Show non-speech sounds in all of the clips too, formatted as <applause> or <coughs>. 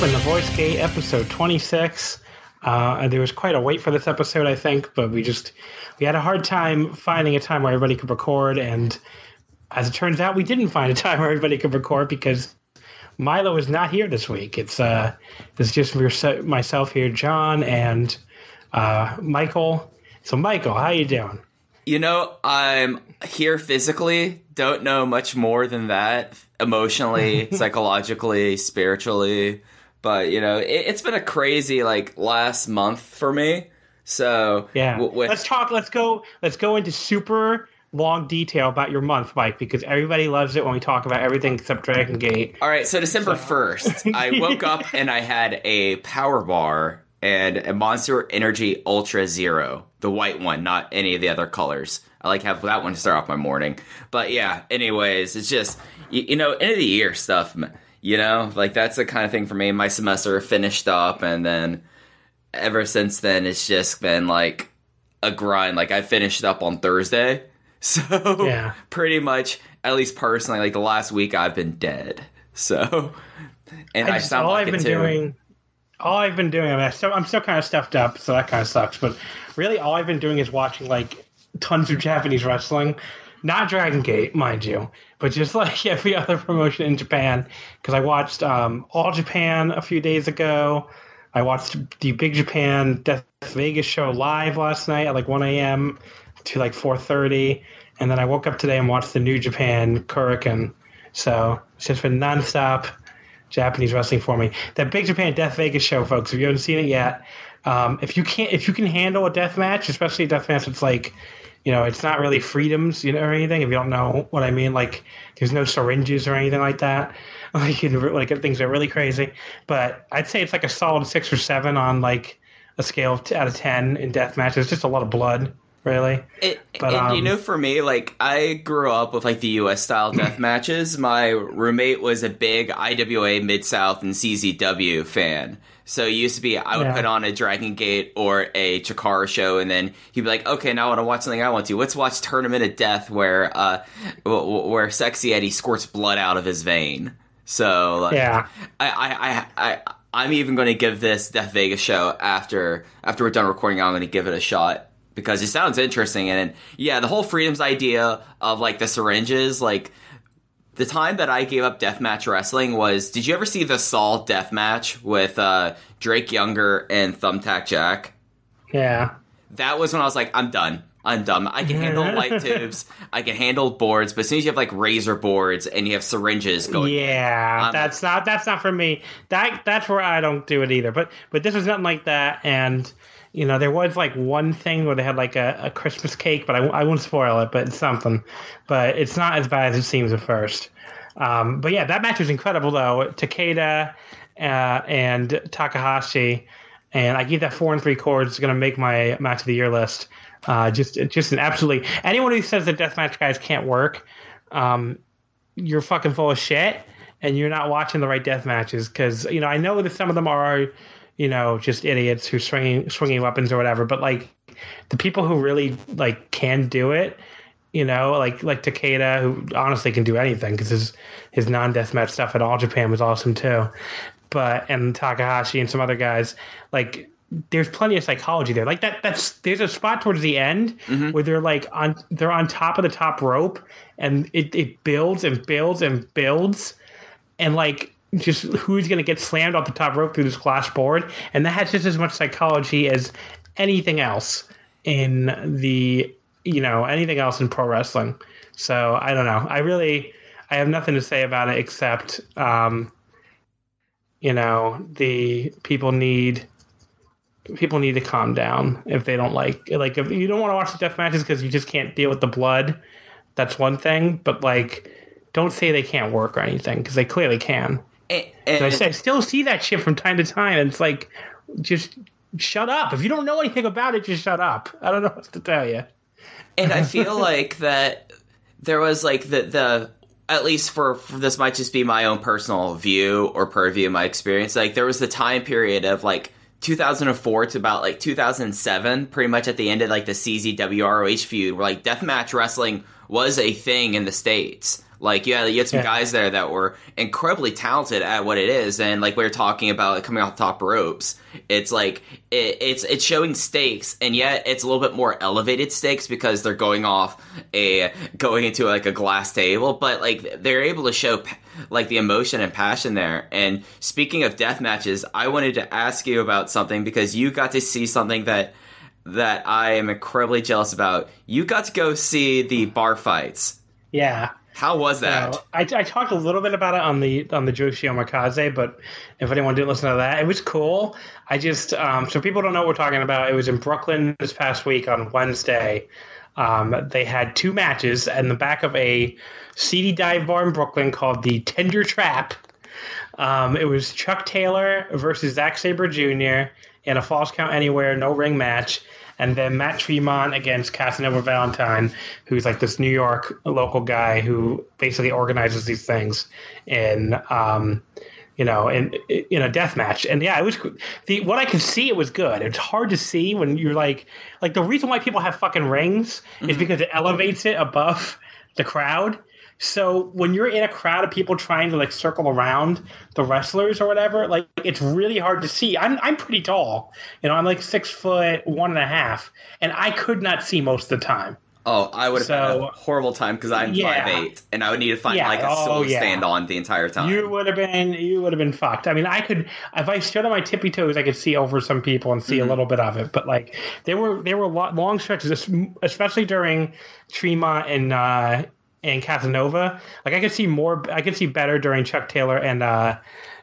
Open the Voice Gate, episode 26. Uh, there was quite a wait for this episode, I think, but we just we had a hard time finding a time where everybody could record. And as it turns out, we didn't find a time where everybody could record because Milo is not here this week. It's uh, it's just myself here, John, and uh, Michael. So, Michael, how you doing? You know, I'm here physically, don't know much more than that emotionally, <laughs> psychologically, spiritually. But, you know, it, it's been a crazy, like, last month for me. So, Yeah. w- with, let's talk. Let's go. Let's go into super long detail about your month, Mike, because everybody loves it when we talk about everything except Dragon Gate. All right, so December 1st, I <laughs> woke up and I had a power bar and a Monster Energy Ultra Zero, the white one, not any of the other colors. I like have that one to start off my morning. But yeah, anyways, it's just you, you know, end of the year stuff, you know? Like that's the kind of thing for me. My semester finished up and then ever since then it's just been like a grind. Like I finished up on Thursday. <laughs> So Yeah. pretty much at least personally, like the last week I've been dead. So and I, I just, sound all like I've been too. doing, all I've been doing, I mean, I still, I'm still kind of stuffed up, so that kind of sucks. But really, all I've been doing is watching like tons of <laughs> Japanese wrestling, not Dragon Gate, mind you, but just like <laughs> every other promotion in Japan. Because I watched um, All Japan a few days ago. I watched the Big Japan Death Vegas show live last night at like 1 a.m. to like 4:30, and then I woke up today and watched the New Japan Kurikan. So it's just been nonstop Japanese wrestling for me. That Big Japan Death Vegas show, folks. If you haven't seen it yet, um, if you can't, if you can handle a death match, especially a death match, it's like, you know, it's not really freedoms, you know, or anything. If you don't know what I mean, like, there's no syringes or anything like that. <laughs> Like, you like things are really crazy. But I'd say it's like a solid six or seven on like a scale of t- out of ten in death matches. Just a lot of blood. really. It, But, and you um, know, for me, like I grew up with like the U.S. style death <clears throat> matches. My roommate was a big IWA Mid South and CZW fan. So it used to be I would Yeah. put on a Dragon Gate or a Chikara show, and then he'd be like, "Okay, now I want to watch something I want to. Let's watch Tournament of Death, where uh, where Sexy Eddie squirts blood out of his vein." So like, Yeah. I, I, I, I, I'm even going to give this Death Vegas show after after we're done recording. I'm going to give it a shot because it sounds interesting. And yeah, the whole freedoms idea of like the syringes, like the time that I gave up deathmatch wrestling was. Did you ever see the Saul deathmatch with uh, Drake Younger and Thumbtack Jack? Yeah. That was when I was like, I'm done. I'm done. I can handle <laughs> light tubes. I can handle boards, but as soon as you have like razor boards and you have syringes going, Yeah, Um, that's not that's not for me. That that's where I don't do it either. But but this was nothing like that. And you know, there was like one thing where they had like a, a Christmas cake, but I, I won't spoil it. But it's something. But it's not as bad as it seems at first. Um, but yeah, that match was incredible though. Takeda uh, and Takahashi, and I give that four and three. It's going to make my match of the year list. Uh, just just an absolutely anyone who says that deathmatch guys can't work. Um, you're fucking full of shit and you're not watching the right death matches because you know I know that some of them are you know just idiots who swinging swinging weapons or whatever, but like the people who really like can do it, you know, like like Takeda who honestly can do anything because his his non deathmatch stuff at All Japan was awesome too, but and Takahashi and some other guys like. There's plenty of psychology there. Like that. That's there's a spot towards the end mm-hmm. where they're like on they're on top of the top rope, and it, it builds and builds and builds and like just who's going to get slammed off the top rope through this glass board and that has just as much psychology as anything else in the you know anything else in pro wrestling. So i don't know. I really i have nothing to say about it except um you know the people need people need to calm down if they don't like like if you don't want to watch the death matches because you just can't deal with the blood that's one thing but like don't say they can't work or anything because they clearly can and, and I, I still see that shit from time to time and it's like just shut up if you don't know anything about it just shut up i don't know what to tell you and I feel <laughs> like that there was like the the at least for, for this might just be my own personal view or purview of my experience. Like there was the time period of like 2004 to about like 2007, pretty much at the end of like the CZW ROH feud, where like deathmatch wrestling was a thing in the states. Like yeah, you had some Yeah. guys there that were incredibly talented at what it is, and like we were talking about like, coming off the top ropes, it's like it, it's it's showing stakes, and yet it's a little bit more elevated stakes because they're going off a going into like a glass table, but like they're able to show like the emotion and passion there. And speaking of death matches, I wanted to ask you about something because you got to see something that that I am incredibly jealous about. You got to go see the bar fights. yeah How was that? So, I, I talked a little bit about it on the on the Joshi Omikaze, but if anyone didn't listen to that, it was cool. I just um, so people don't know what we're talking about. It was in Brooklyn this past week on Wednesday. Um, they had two matches in the back of a seedy dive bar in Brooklyn called the Tender Trap. Um, it was Chuck Taylor versus Zack Sabre Jr. in a false count anywhere, no ring match. And then Matt Tremont against Casanova Valentine, who's like this New York local guy who basically organizes these things in, um, you know, in in a death match. And yeah, it was the what I could see. It was good. It's hard to see when you're like like the reason why people have fucking rings is because it elevates it above the crowd. So when you're in a crowd of people trying to like circle around the wrestlers or whatever, like it's really hard to see. I'm I'm pretty tall, you know. I'm like six foot one and a half, and I could not see most of the time. Oh, I would have had a horrible time because I'm Yeah. 5'8", and I would need to find Yeah, like a oh, yeah. stand on the entire time. You would have been you would have been fucked. I mean, I could if I stood on my tippy toes, I could see over some people and see Mm-hmm. a little bit of it. But like there were there were long stretches, especially during Tremont and uh, and Casanova. Like I could see more. I could see better during Chuck Taylor and. uh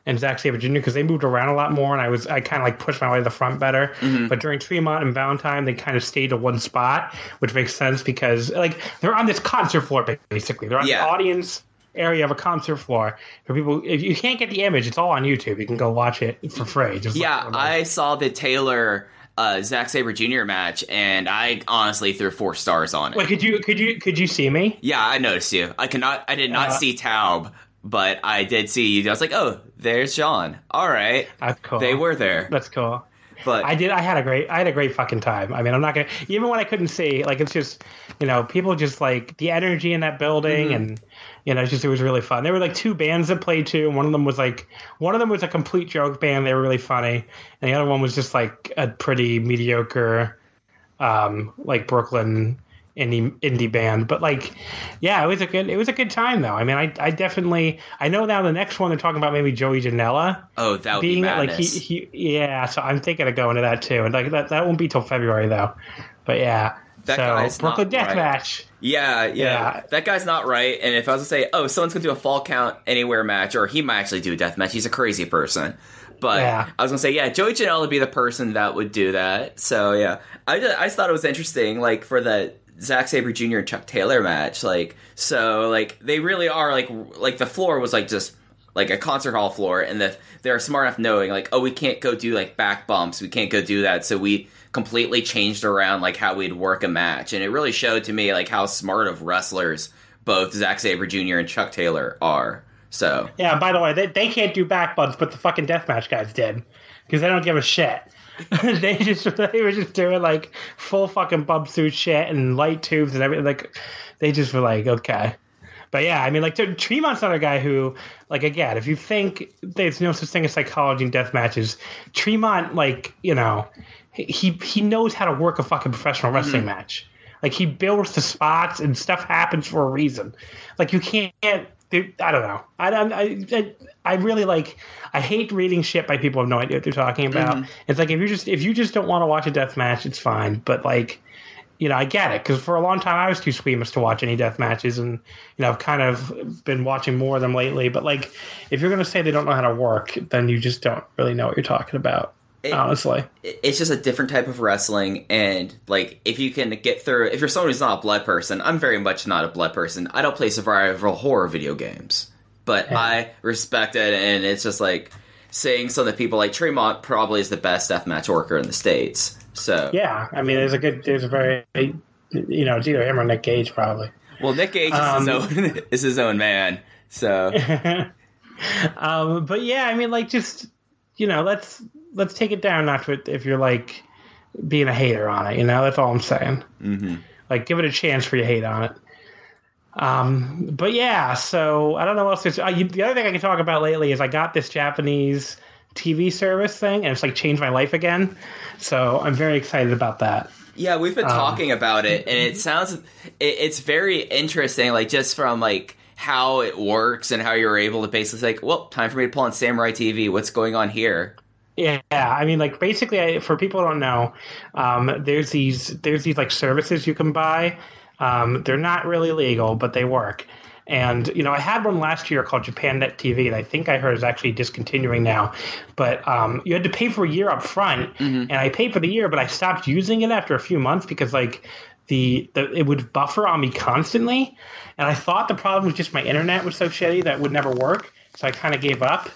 and Zack Sabre Jr. because they moved around a lot more, and I was I kind of like pushed my way to the front better. Mm-hmm. But during Tremont and Valentine, they kind of stayed to one spot, which makes sense because like they're on this concert floor basically. They're on Yeah. the audience area of a concert floor for people. If you can't get the image, it's all on YouTube. You can go watch it for free. Just yeah, it. I saw the Taylor uh, Zack Sabre Jr. match, and I honestly threw four stars on it. Wait, could you could you could you see me? Yeah, I noticed you. I cannot. I did not Uh, see Taub, but I did see you. I was like, oh, there's John. All right, That's cool. they were there. That's cool. But I did. I had a great. I had a great fucking time. I mean, I'm not gonna. Even when I couldn't see, like it's just, you know, people just like the energy in that Mm-hmm. building, and you know, just it was really fun. There were like two bands that played too. One of them was like, one of them was a complete joke band. They were really funny, and the other one was just like a pretty mediocre, um, like Brooklyn indie indie band. But like, yeah, it was a good. It was a good time though. I mean, I I definitely. I know now the next one they're talking about maybe Joey Janela oh, that would be being like he, he yeah so i'm thinking of going to that too and like that, that won't be till february though but yeah That so guy's brooklyn not right. deathmatch Yeah, yeah, Yeah. That guy's not right. And if I was to say, oh, someone's gonna do a fall count anywhere match, or he might actually do a death match, he's a crazy person. But Yeah. I was gonna say, yeah, Joey Janela would be the person that would do that. So yeah, I just, I just thought it was interesting, like for the Zack Sabre Jr. and Chuck Taylor match, like so, like they really are like like the floor was like just like a concert hall floor, and that they're smart enough knowing like, oh, we can't go do like back bumps, we can't go do that, so we completely changed around like how we'd work a match, and it really showed to me like how smart of wrestlers both Zack Sabre Jr. and Chuck Taylor are. So yeah by the way they, they can't do back bumps but the fucking deathmatch guys did because they don't give a shit <laughs> they just they were just doing like full fucking bump suit shit and light tubes and everything like they just were like okay but yeah, I mean, like Tremont's not a guy who, like, again, if you think there's no such thing as psychology in death matches, Tremont, like, you know, he he knows how to work a fucking professional mm-hmm. wrestling match. Like, he builds the spots and stuff happens for a reason. Like, you can't. I don't know. I, I I I really like. I hate reading shit by people who have no idea what they're talking about. Mm-hmm. It's like if you just if you just don't want to watch a death match, it's fine. But like, you know, I get it because for a long time I was too squeamish to watch any death matches, and you know, I've kind of been watching more of them lately. But like, if you're gonna say they don't know how to work, then you just don't really know what you're talking about. It- honestly, it's just a different type of wrestling and like if you can get through if you're someone who's not a blood person i'm very much not a blood person i don't play survival horror video games but i respect it and it's just like saying some of the people like tremont probably is the best deathmatch worker in the states so yeah. I mean, there's a good, there's a very, you know, it's either him or Nick Gage probably. well nick gage is, his Um, own, <laughs> is his own man so <laughs> um, but yeah, I mean, like, just you know, let's let's take it down not to if you're like being a hater on it. You know, that's all I'm saying. Mm-hmm. Like, give it a chance for you hate on it. Um, but yeah, so I don't know what else. Uh, you, the other thing I can talk about lately is I got this Japanese TV service thing, and it's like changed my life again. So I'm very excited about that. Yeah, we've been Um, talking about it, and it sounds it, it's very interesting. Like just from like how it works and how you're able to basically like, well, time for me to pull on Samurai TV. What's going on here? Yeah, I mean, like basically, I, for people who don't know, um, there's these there's these like services you can buy. Um, they're not really legal, but they work. And you know, I had one last year called JapanNet TV, and I think I heard is actually discontinuing now. But um, you had to pay for a year up front, and I paid for the year, but I stopped using it after a few months because like the, the it would buffer on me constantly, and I thought the problem was just my internet was so shitty that it would never work. So I kind of gave up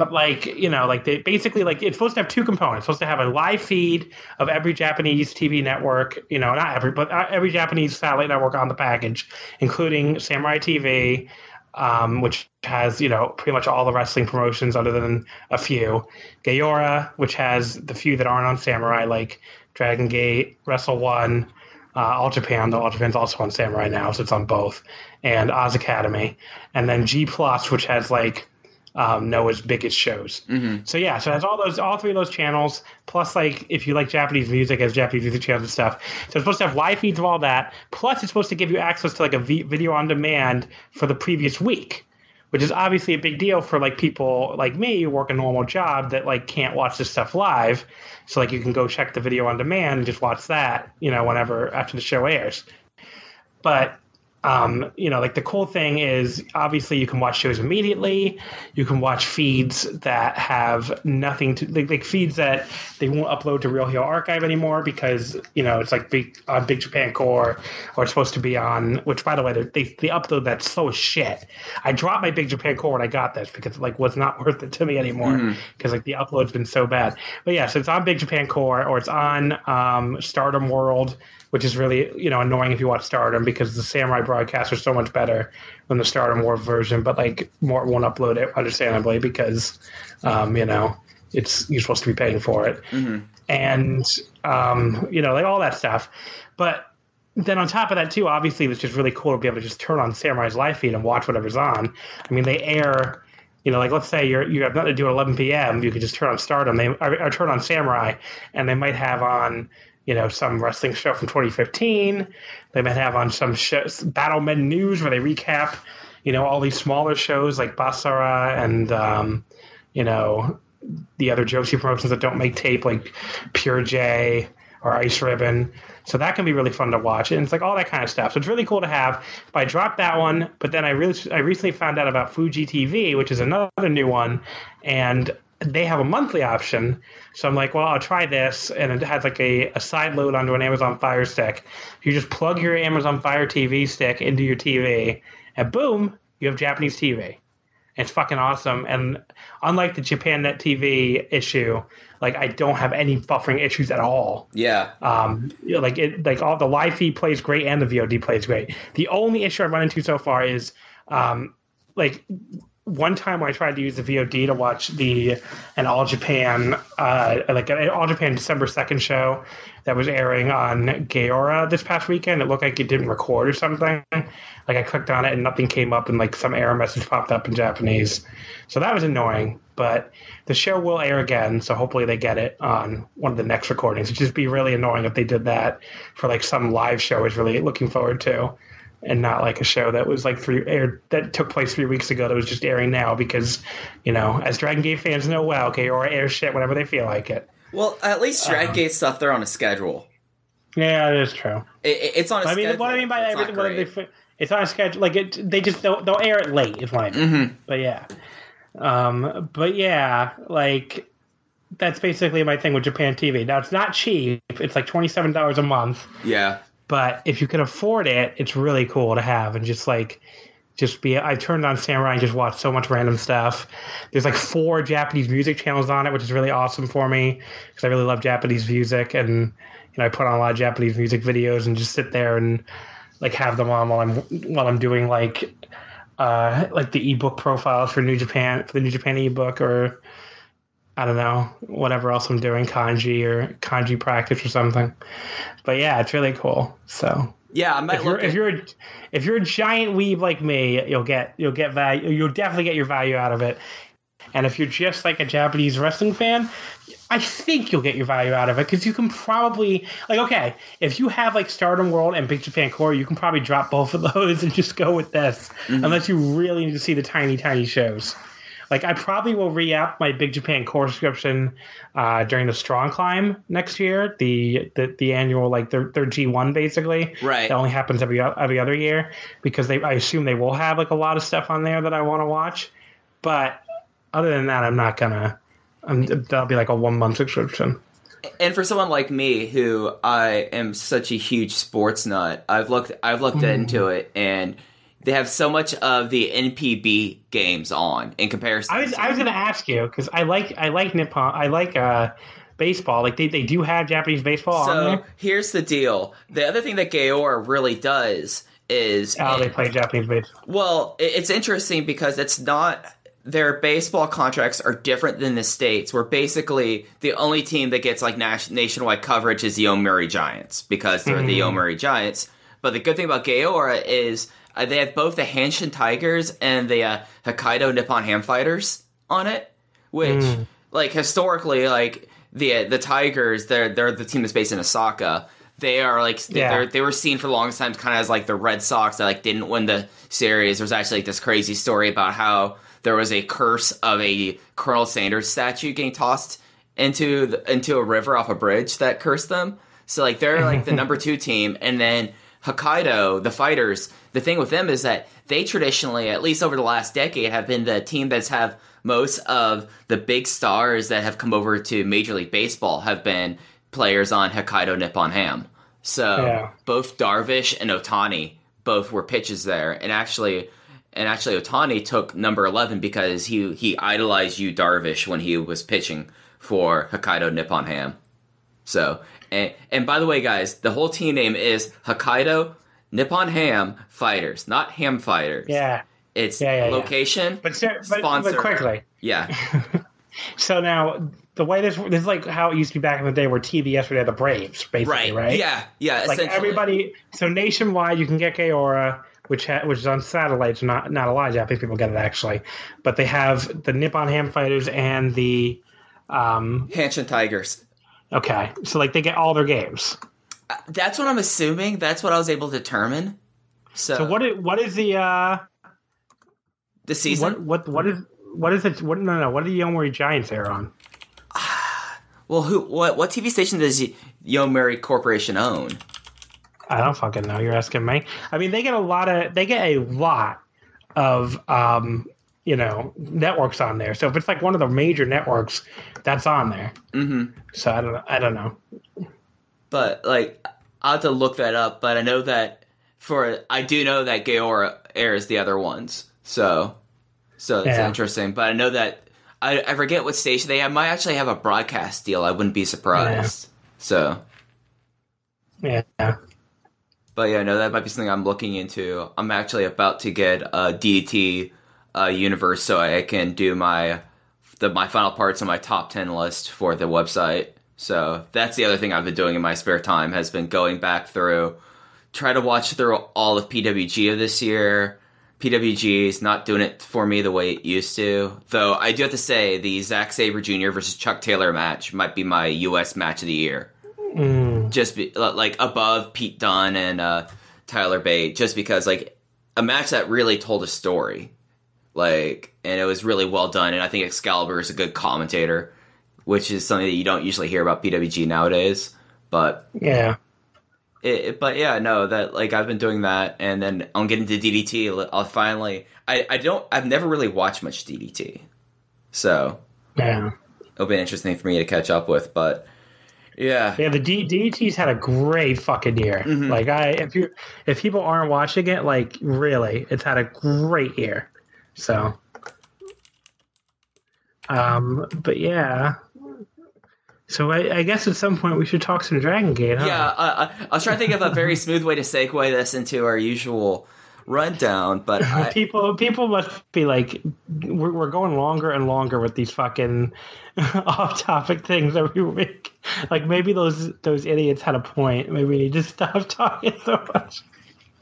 but like you know like they basically like it's supposed to have two components. It's supposed to have a live feed of every japanese tv network you know not every but uh, every japanese satellite network on the package including samurai tv um, which has you know pretty much all the wrestling promotions other than a few. Gaora, which has the few that aren't on samurai like dragon gate wrestle one uh, All Japan, though All Japan's also on Samurai now, so it's on both, and Oz Academy, and then G Plus, which has like um, Noah's biggest shows. So yeah, so it has all those, all three of those channels, plus like if you like Japanese music, has Japanese music channels and stuff. So it's supposed to have live feeds of all that. Plus, it's supposed to give you access to like a v- video on demand for the previous week. Which is obviously a big deal for like people like me who work a normal job that like can't watch this stuff live. So like you can go check the video on demand and just watch that, you know, whenever after the show airs. But um, you know, like the cool thing is obviously you can watch shows immediately. You can watch feeds that have nothing to like, like feeds that they won't upload to Real Heel Archive anymore because you know it's like big on Big Japan Core or it's supposed to be on. Which by the way, they they upload that slow as shit. I dropped my Big Japan Core when I got this because it, like was not <laughs> worth it to me anymore because like the upload's been so bad. But yeah, so it's on Big Japan Core or it's on um, Stardom World which is really you know annoying if you watch Stardom because the Samurai broadcasts are so much better than the Stardom World version. But like, more won't upload it, understandably, because um, you know it's you're supposed to be paying for it, and um, you know like all that stuff. But then on top of that too, obviously it's just really cool to be able to just turn on Samurai's live feed and watch whatever's on. I mean, they air. You know, like let's say you're you have nothing to do at 11 p.m. You could just turn on Stardom, they or, or turn on Samurai, and they might have on you know, some wrestling show from 2015. They might have on some shows, Battle Men News, where they recap, you know, all these smaller shows like Basara and, um, you know, the other Joshi promotions that don't make tape, like Pure J or Ice Ribbon. So that can be really fun to watch, and it's like all that kind of stuff. So it's really cool to have. But I dropped that one, but then I really, I recently found out about Fuji TV, which is another new one, and they have a monthly option. So I'm like, well, I'll try this. And it has like a, a side load onto an Amazon Fire Stick. You just plug your Amazon Fire TV stick into your TV, and boom, you have Japanese TV. It's fucking awesome. And unlike the JapanNet TV issue, like I don't have any buffering issues at all. Yeah. Um, you know, like it, like all the live feed plays great and the VOD plays great. The only issue I've run into so far is, um, like one time I tried to use the VOD to watch the an All Japan uh, like an All Japan December second show that was airing on Gaora this past weekend. It looked like it didn't record or something. Like I clicked on it and nothing came up, and like some error message popped up in Japanese. So that was annoying. But the show will air again, so hopefully they get it on one of the next recordings. It'd just be really annoying if they did that for like some live show. I was really looking forward to and not like a show that was like three aired that took place three weeks ago that was just airing now because you know as Dragon Gate fans know well, okay, or air shit whenever they feel like it. Well, at least. Dragon Gate stuff they're on a schedule. Yeah, it is true. It, it- it's on a I mean, schedule. what I mean by It's that, everything, they, it's on a schedule. Like it, they just they'll, they'll air it late. Is what I mean. Mm-hmm. But yeah, um, but yeah, like that's basically my thing with Japan TV. Now it's not cheap. It's like twenty seven dollars a month. Yeah. But if you can afford it, it's really cool to have and just like just be. I turned on Samurai and just watched so much random stuff. There's like four Japanese music channels on it, which is really awesome for me because I really love Japanese music and you know I put on a lot of Japanese music videos and just sit there and like have them on while I'm while I'm doing like uh like the ebook profiles for New Japan for the New Japan ebook or I don't know whatever else I'm doing kanji or kanji practice or something. But yeah, it's really cool. So Yeah, I might if you're look if you're a, if you're a giant weeb like me, you'll get you'll get value. You'll definitely get your value out of it. And if you're just like a Japanese wrestling fan, I think you'll get your value out of it because you can probably like okay, if you have like Stardom World and Big Japan Core, you can probably drop both of <laughs> those and just go with this, mm-hmm. unless you really need to see the tiny tiny shows. Like I probably will re-up my Big Japan Core subscription uh, during the Strong Climb next year, the the, the annual like their their G one basically. Right. That only happens every every other year because they I assume they will have like a lot of stuff on there that I want to watch. But other than that, I'm not gonna. I'm, that'll be like a one month subscription. and for someone like me who I am such a huge sports nut, I've looked I've looked Mm. into it and they have so much of the NPB games on in comparison. I was to- I was gonna ask you because I like I like Nippon I like uh baseball like they, they do have Japanese baseball on so there. here's the deal. The other thing that Gaora really does is Oh, they play Japanese baseball. Well, it's interesting because it's not their baseball contracts are different than the states. Where basically the only team that gets like nas- nationwide coverage is the Yomiuri Giants because they're the Yomiuri Giants. But the good thing about Gaora is uh, they have both the Hanshin Tigers and the uh, Hokkaido Nippon Ham Fighters on it, which like historically like the the Tigers they're they're the team that's based in Osaka. They are like Yeah. they're they were seen for the longest time kind of as like the Red Sox that like didn't win the series. There's actually like this crazy story about how there was a curse of a Colonel Sanders statue getting tossed into the, into a river off a bridge that cursed them. So like they're like the <laughs> number two team, and then Hokkaido, the fighters, the thing with them is that they traditionally, at least over the last decade, have been the team that's have most of the big stars that have come over to Major League Baseball have been players on Hokkaido Nippon Ham. So Yeah. both Darvish and Otani both were pitches there, and actually, and actually Otani took number eleven because he he idolized you Darvish when he was pitching for Hokkaido Nippon Ham. So, and, and by the way, guys, the whole team name is Hokkaido Nippon Ham Fighters, not Ham Fighters. Yeah. It's Yeah, yeah, yeah. location, But, ser- but, sponsor. but quickly. Yeah, <laughs> So now the way this this is like how it used to be back in the day, where TBS would have the Braves, basically, right. right? Yeah, yeah. Like essentially. everybody. So nationwide, you can get Gaora, which ha- which is on satellites, not not a lot of Japanese people get it actually, but they have the Nippon Ham Fighters and the. Um, Hanshin Tigers. Okay, so like they get all their games. That's what I'm assuming. That's what I was able to determine. So, So what is what is the uh the season? what what what is what is it? What no no what are the Yomiuri Giants there on? <sighs> Well, who? What? What TV station does Yomiuri Corporation own? I don't fucking know. You're asking me. I mean, they get a lot of they get a lot of um, you know networks on there. So if it's like one of the major networks, that's on there. Mm-hmm. So I don't I don't know. But like, I will have to look that up. But I know that for I do know that Gaora airs the other ones. So, so it's Yeah. interesting. But I know that I, I forget what station they have. Might actually have a broadcast deal. I wouldn't be surprised. So, Yeah. but yeah, no, that might be something I'm looking into. I'm actually about to get a DDT uh, universe so I can do my the my final parts on my top ten list for the website. So that's the other thing I've been doing in my spare time has been going back through, try to watch through all of PWG of this year. PWG is not doing it for me the way it used to. Though I do have to say the Zack Sabre Jr. versus Chuck Taylor match might be my U.S. match of the year just be, like above Pete Dunne and uh, Tyler Bate, just because like a match that really told a story, like and it was really well done. And I think Excalibur is a good commentator, which is something that you don't usually hear about PWG nowadays. But Yeah. it, but yeah, no, that like I've been doing that, and then I'm getting to DDT. I'll uh, finally. I I don't. I've never really watched much DDT, so Yeah. it'll be interesting for me to catch up with. But yeah, Yeah, the D- DDT's had a great fucking year. Mm-hmm. Like I, if you, if people aren't watching it, like really, it's had a great year. So, um, but yeah. So I, I guess at some point we should talk some Dragon Gate, huh? Yeah, I, I, I was trying to think of a very smooth way to segue this into our usual rundown, but I, <laughs> People, people must be like, we're, we're going longer and longer with these fucking <laughs> off-topic things every week. Like maybe those those idiots had a point. Maybe we need to stop <laughs> talking so much.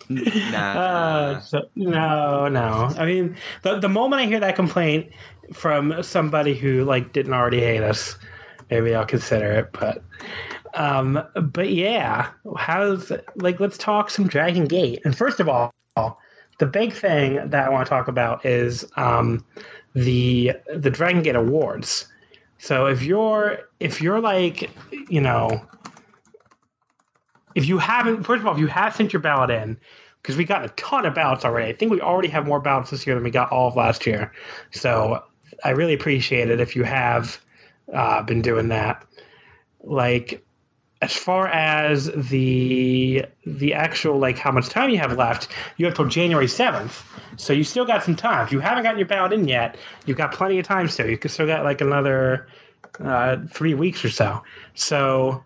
<laughs> nah. Uh, so, no, no. I mean, the the moment I hear that complaint from somebody who like didn't already hate us, maybe I'll consider it. But, um, but yeah, how's like let's talk some Dragon Gate. And first of all, the big thing that I want to talk about is um, the the Dragon Gate Awards. So if you're if you're like you know if you haven't first of all if you have sent your ballot in because we got a ton of ballots already. I think we already have more ballots this year than we got all of last year. So I really appreciate it if you have uh, been doing that. Like as far as the the actual like how much time you have left, you have till January seventh. So you still got some time. If you haven't gotten your ballot in yet, you've got plenty of time still. You can still got like another uh, three weeks or so. So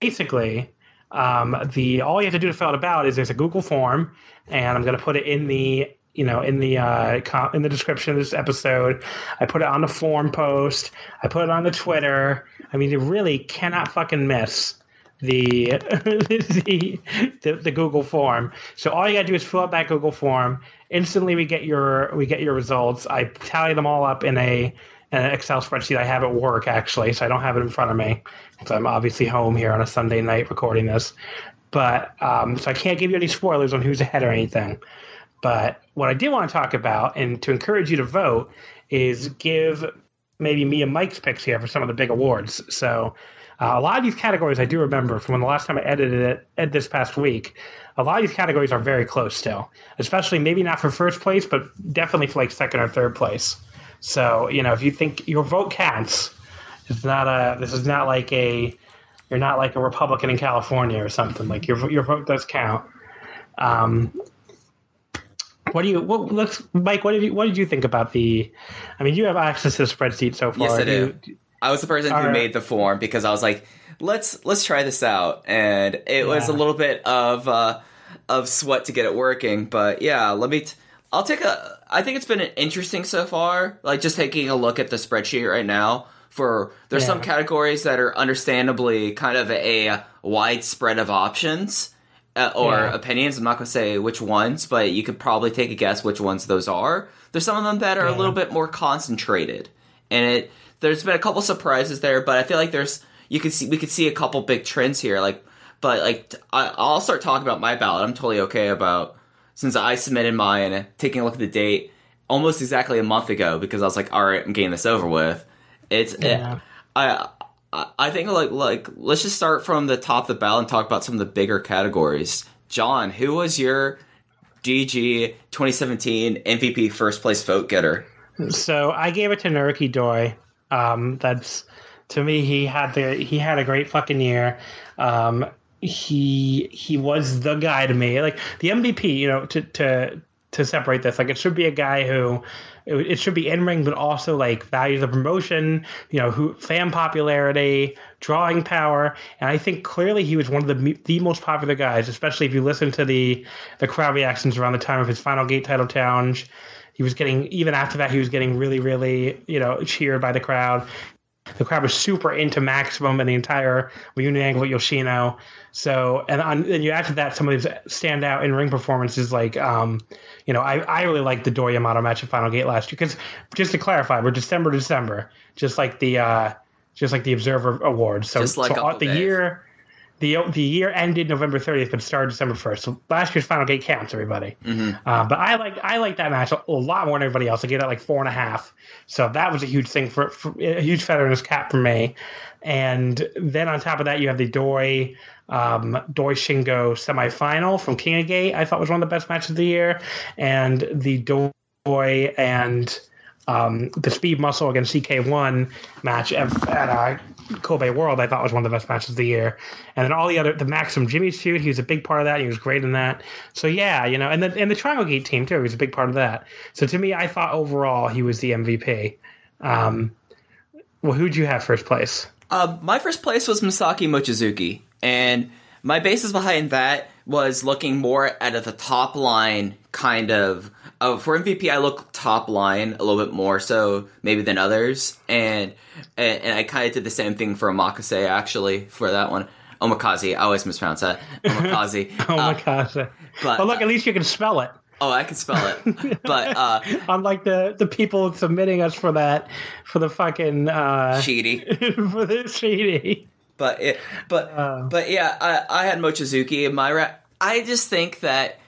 basically, um, the all you have to do to fill out a ballot is there's a Google form, and I'm going to put it in the you know in the uh, com- in the description of this episode. I put it on the form post. I put it on the Twitter. I mean, you really cannot fucking miss the <laughs> the, the the Google form. So all you got to do is fill out that Google form. Instantly, we get your we get your results. I tally them all up in a an Excel spreadsheet I have at work actually, so I don't have it in front of me. So I'm obviously home here on a Sunday night recording this, but um, so I can't give you any spoilers on who's ahead or anything. But what I did want to talk about, and to encourage you to vote, is give maybe me and Mike's picks here for some of the big awards. So Uh, a lot of these categories I do remember from when the last time I edited it ed this past week. A lot of these categories are very close still, especially maybe not for first place, but definitely for like second or third place. So you know, if you think your vote counts, it's not a. This is not like a. You're not like a Republican in California or something. Like your your vote does count. Um, what do you? What, let's Mike. What did you? What did you think about the? I mean, you have access to the spreadsheet so far. Yes, I do. You- I was the person who made the form because I was like, let's let's try this out, and it was a little bit of uh, of sweat to get it working. But yeah, let me. T- I'll take a. I think it's been interesting so far. Like just taking a look at the spreadsheet right now. For there's some categories that are understandably kind of a wide spread of options. Uh, or Yeah. opinions. I'm not going to say which ones, but you could probably take a guess which ones those are. There's some of them that are a little bit more concentrated, and it there's been a couple surprises there, but I feel like there's you could see we could see a couple big trends here. Like, but like I'll start talking about my ballot. I'm totally okay about since I submitted mine, taking a look at the date almost exactly a month ago because I was like, all right, I'm getting this over with. It's Yeah. I. I I think like like let's just start from the top of the ballot and talk about some of the bigger categories. John, who was your DG 2017 MVP first place vote getter? So I gave it to Naruki Doi. Um, that's to me, he had the he had a great fucking year. Um, he he was the guy to me. Like the MVP, you know, to to to separate this, like it should be a guy who it, should be in ring, but also like values the promotion. You know, who fan popularity, drawing power, and I think clearly he was one of the the most popular guys, especially if you listen to the the crowd reactions around the time of his final gate title challenge he was getting even after that he was getting really really you know cheered by the crowd the crowd was super into maximum and the entire reunion angle with yoshino. So and on and you add to that some of these standout in ring performances like um you know i i really liked the Doi Yamato match at final gate last year. Because just to clarify we're december to december just like the uh just like the observer awards so, Just like so the year the the year ended November 30th, but started December 1st. So last year's final gate counts, everybody. Uh, but I like I like that match a, a lot more than everybody else. I gave that like four and a half. So that was a huge thing for, for a huge feather in his cap for me. And then on top of that, you have the Doi um, Doi Shingo semifinal from King of Gate. I thought was one of the best matches of the year, and the Doi and um, the Speed Muscle against CK1 match at, at uh, Kobe World, I thought was one of the best matches of the year. And then all the other, the Maxim Jimmyz feud, he was a big part of that. He was great in that. So yeah, you know, and then and the Triangle Gate team too, he was a big part of that. So to me, I thought overall he was the MVP. Um, well, who'd you have first place? Uh, my first place was Masaki Mochizuki, and my basis behind that was looking more at the top line kind of. Uh, for MVP, I look top line a little bit more so maybe than others, and and, and I kind of did the same thing for Omakase actually for that one. Omakaze, I always mispronounce that. Omakaze. <laughs> Oh Uh, but- look, at least you can spell it. oh, I can spell it, but <laughs> uh, Unlike the the people submitting us for that for the fucking uh, cheaty. <laughs> for the CD. But it, but Uh. but yeah, I, I had Mochizuki in my ra- I just think that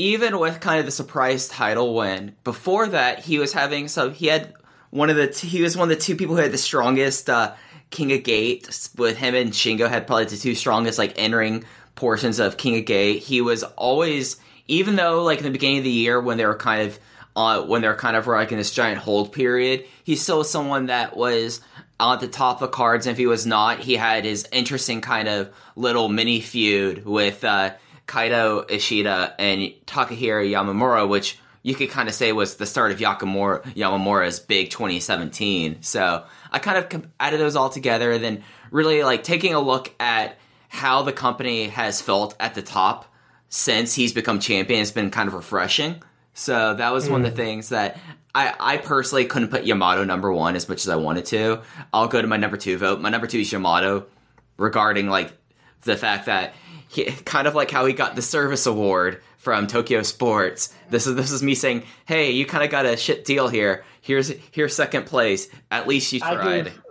even with kind of the surprise title win, before that he was having so he had one of the t- he was one of the two people who had the strongest uh, King of Gate with him and Shingo had probably the two strongest like entering portions of King of Gate. He was always even though like in the beginning of the year when they were kind of uh, when they're kind of like in this giant hold period, he's still someone that was on the top of cards. And if he was not, he had his interesting kind of little mini feud with uh, Kaito Ishida and Takehiro Yamamura, which you could kind of say was the start of Yakamura, Yamamura's big 2017. So I kind of added those all together and then really like taking a look at how the company has felt at the top since he's become champion It's been kind of refreshing. So that was one of the mm. things that I, I personally couldn't put Yamato number one as much as I wanted to. I'll go to my number two vote. My number two is Yamato regarding like the fact that he, kind of like how he got the service award from Tokyo Sports. This is this is me saying, "Hey, you kind of got a shit deal here. Here's here's second place. At least you tried." gave,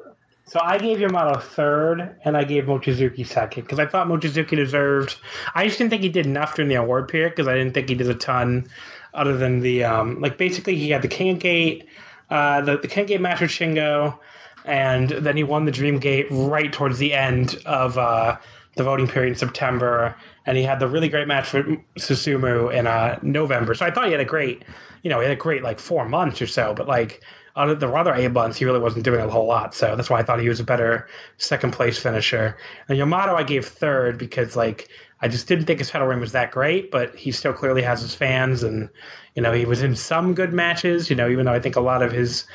so I gave Yamato third, and I gave Mochizuki second because I thought Mochizuki deserved. I just didn't think he did enough during the award period because I didn't think he did a ton, other than the um, like basically he had the King Gate, uh, the the King Gate with Shingo. and then he won the Dream Gate right towards the end of uh, the voting period in September, and he had the really great match with Susumu in uh, November. So I thought he had a great, you know, he had a great like four months or so, but like out of the other eight months, he really wasn't doing a whole lot. So that's why I thought he was a better second place finisher. And Yamato, I gave third because like I just didn't think his title reign was that great, but he still clearly has his fans, and you know he was in some good matches. You know, even though I think a lot of his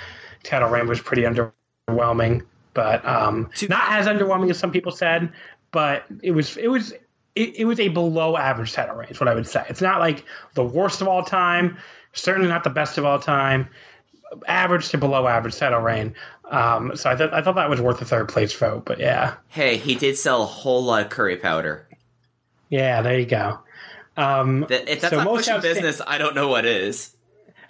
title reign was pretty underwhelming, but um, not as underwhelming as some people said. But it was it was it, it was a below average title reign. Is what I would say. It's not like the worst of all time. Certainly not the best of all time. Average to below average title reign. Um, so I thought I thought that was worth a third place vote. But yeah, Hey, he did sell a whole lot of curry powder. yeah, there you go. Um, That, if that's So not most pushing outsta- business, I don't know what is.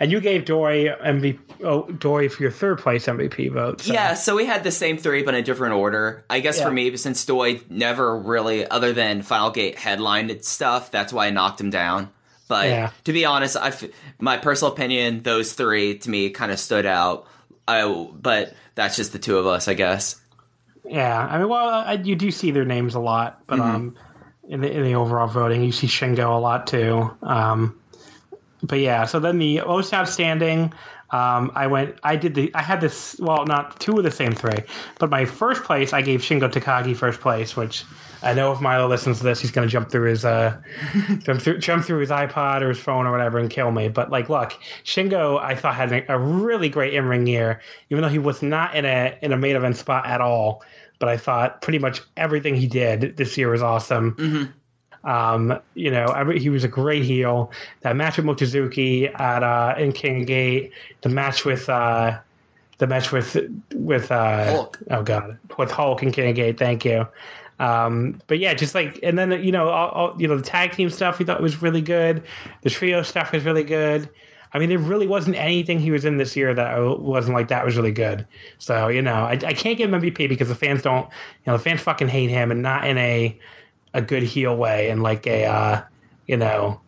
And you gave Doi MVP. Oh, Doi for your third place MVP vote. So. Yeah, so we had the same three, but in a different order. I guess Yeah. for me, since Doi never really, other than Final Gate headlined stuff, that's why I knocked him down. But Yeah. to be honest, I f- my personal opinion, those three to me kind of stood out. I, but that's just the two of us, I guess. Yeah, I mean, well, I, you do see their names a lot, but Mm-hmm. um, in the in the overall voting, you see Shingo a lot too. Um, but yeah, so then the most outstanding, um, I went, I did the, I had this, well, not two of the same three, but my first place, I gave Shingo Takagi first place, which I know if Milo listens to this, he's going to jump through his, uh, <laughs> jump through, jump through his iPod or his phone or whatever and kill me. But like, look, Shingo, I thought had a, really great in ring year, even though he was not in a in a main event spot at all. But I thought pretty much everything he did this year was awesome. Um, you know, every, he was a great heel. That match with Mochizuki at uh, in King Gate, the match with uh, the match with with uh, Hulk. oh god, with Hulk and King Gate. Thank you. Um, but yeah, just like and then you know, all, all, you know, the tag team stuff he thought was really good. The trio stuff was really good. I mean, there really wasn't anything he was in this year that wasn't like that was really good. So you know, I, I can't give him MVP because the fans don't, you know, the fans fucking hate him and not in a a good heel way and like a uh, you know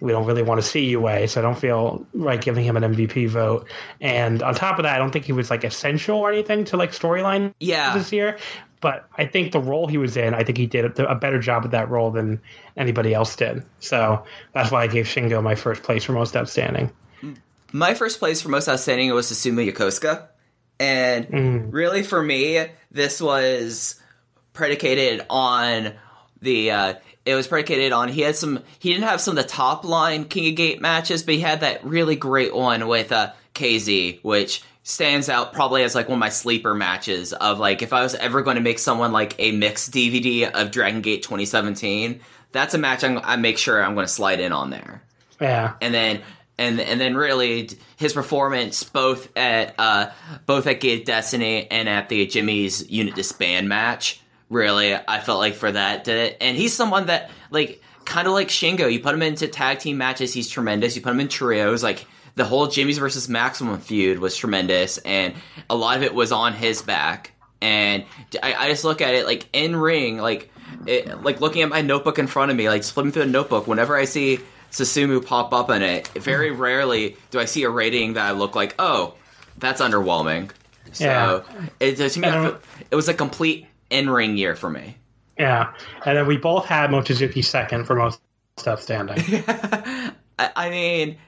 we don't really want to see you way so i don't feel like giving him an mvp vote and on top of that i don't think he was like essential or anything to like storyline Yeah. this year but i think the role he was in i think he did a, better job with that role than anybody else did so that's why i gave shingo my first place for most outstanding My first place for most outstanding was Susumu Yokosuka. And Mm. really for me, this was predicated on the uh it was predicated on he had some he didn't have some of the top line King of Gate matches, but he had that really great one with uh KZ, which stands out probably as like one of my sleeper matches of like if I was ever going to make someone like a mixed DVD of Dragon Gate 2017, that's a match I'm, I make sure I'm going to slide in on there. Yeah. And then and and then really his performance both at uh both at Gate Destiny and at the Jimmyz unit disband match really I felt like for that did it. And he's someone that like kind of like Shingo you put him into tag team matches he's tremendous. You put him in trios like the whole Jimmyz versus Maximum feud was tremendous and a lot of it was on his back. And I, I just look at it like in ring like it, like looking at my notebook in front of me like flipping through the notebook whenever I see Susumu pop up in it very mm-hmm. rarely do I see a rating that I look like oh that's underwhelming. So Yeah. it, to me, I And- feel- it was a complete in-ring year for me yeah and then we both had mochizuki second for most outstanding <laughs> I, I mean,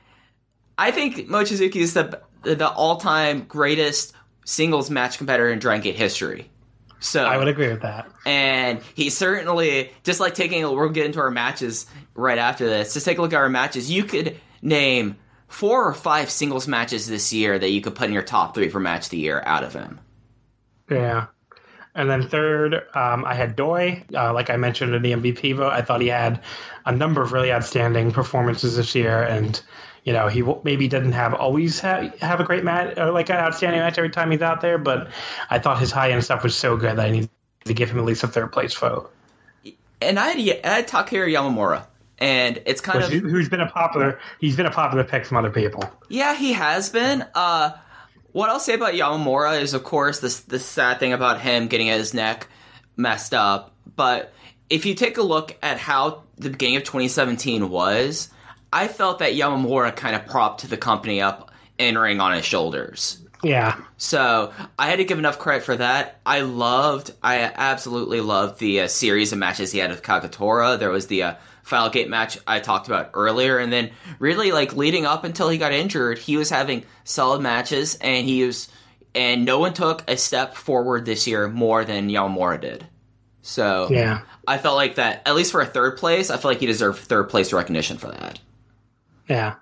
I think Mochizuki is the the all time greatest singles match competitor in Dragon Gate history. So i would agree with that and he certainly just like taking. We'll get into our matches right after this. Just take a look at our matches. You could name four or five singles matches this year that you could put in your top three for match of the year out of him. Yeah. And then third, um, I had Doi. Uh, like I mentioned in the MVP vote, I thought he had a number of really outstanding performances this year. And, you know, he w- maybe didn't have always ha- have a great match or like an outstanding match every time he's out there, but I thought his high end stuff was so good that I needed to give him at least a third place vote. And I had, I had Takehiro Yamamura, and it's kind Which, of who's been a popular, he's been a popular pick from other people. Yeah, he has been. Uh, what I'll say about Yamamura is, of course, this the sad thing about him getting his neck messed up. But if you take a look at how the beginning of 2017 was, I felt that Yamamura kind of propped the company up in ring on his shoulders. Yeah. So I had to give enough credit for that. I loved, I absolutely loved the uh, series of matches he had with Kagetora. There was the uh, Final Gate match I talked about earlier, and then really like leading up until he got injured, he was having solid matches, and he was, and no one took a step forward this year more than Yamamura did. So Yeah. I felt like that, at least for a third place, I feel like he deserved third place recognition for that. Yeah.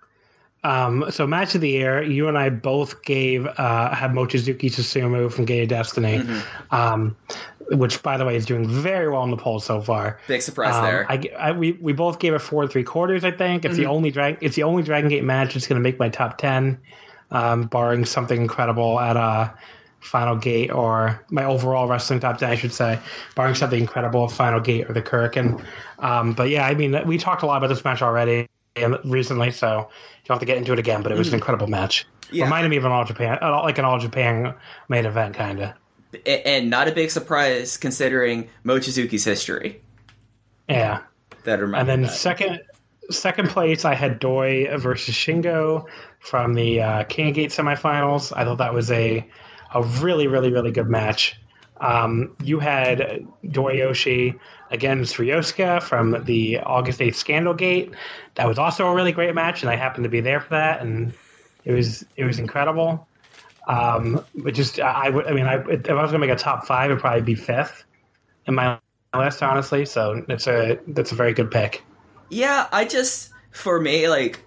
Um, so match of the year, you and I both gave uh, had Mochizuki Susumu from Gate of Destiny, Mm-hmm. um, which by the way is doing very well in the poll so far. Big surprise Um, there. I, I- we we both gave it four and three quarters. I think it's the Mm-hmm. only drag it's the only Dragon Gate match that's going to make my top ten, um, barring something incredible at a Final Gate or my overall wrestling top ten, I should say, barring something incredible at Final Gate or the Korakuen. Um, but yeah, I mean we talked a lot about this match already and recently, so you don't have to get into it again. But it was an incredible match. Mm-hmm. Yeah. Reminded me of an all Japan, uh, like an all Japan main event, kind of. And not a big surprise considering Mochizuki's history. Yeah. That And then me of that. second second place, I had Doi versus Shingo from the uh, King Gate semifinals. I thought that was a a really really really good match. Um, you had Doriyoshi against Ryosuke from the August 8th Scandal Gate. That was also a really great match, and I happened to be there for that, and it was it was incredible. Um, but just I, would I mean I, if I was gonna make a top five, it'd probably be fifth in my list, honestly. So it's a that's a very good pick. Yeah, I just for me like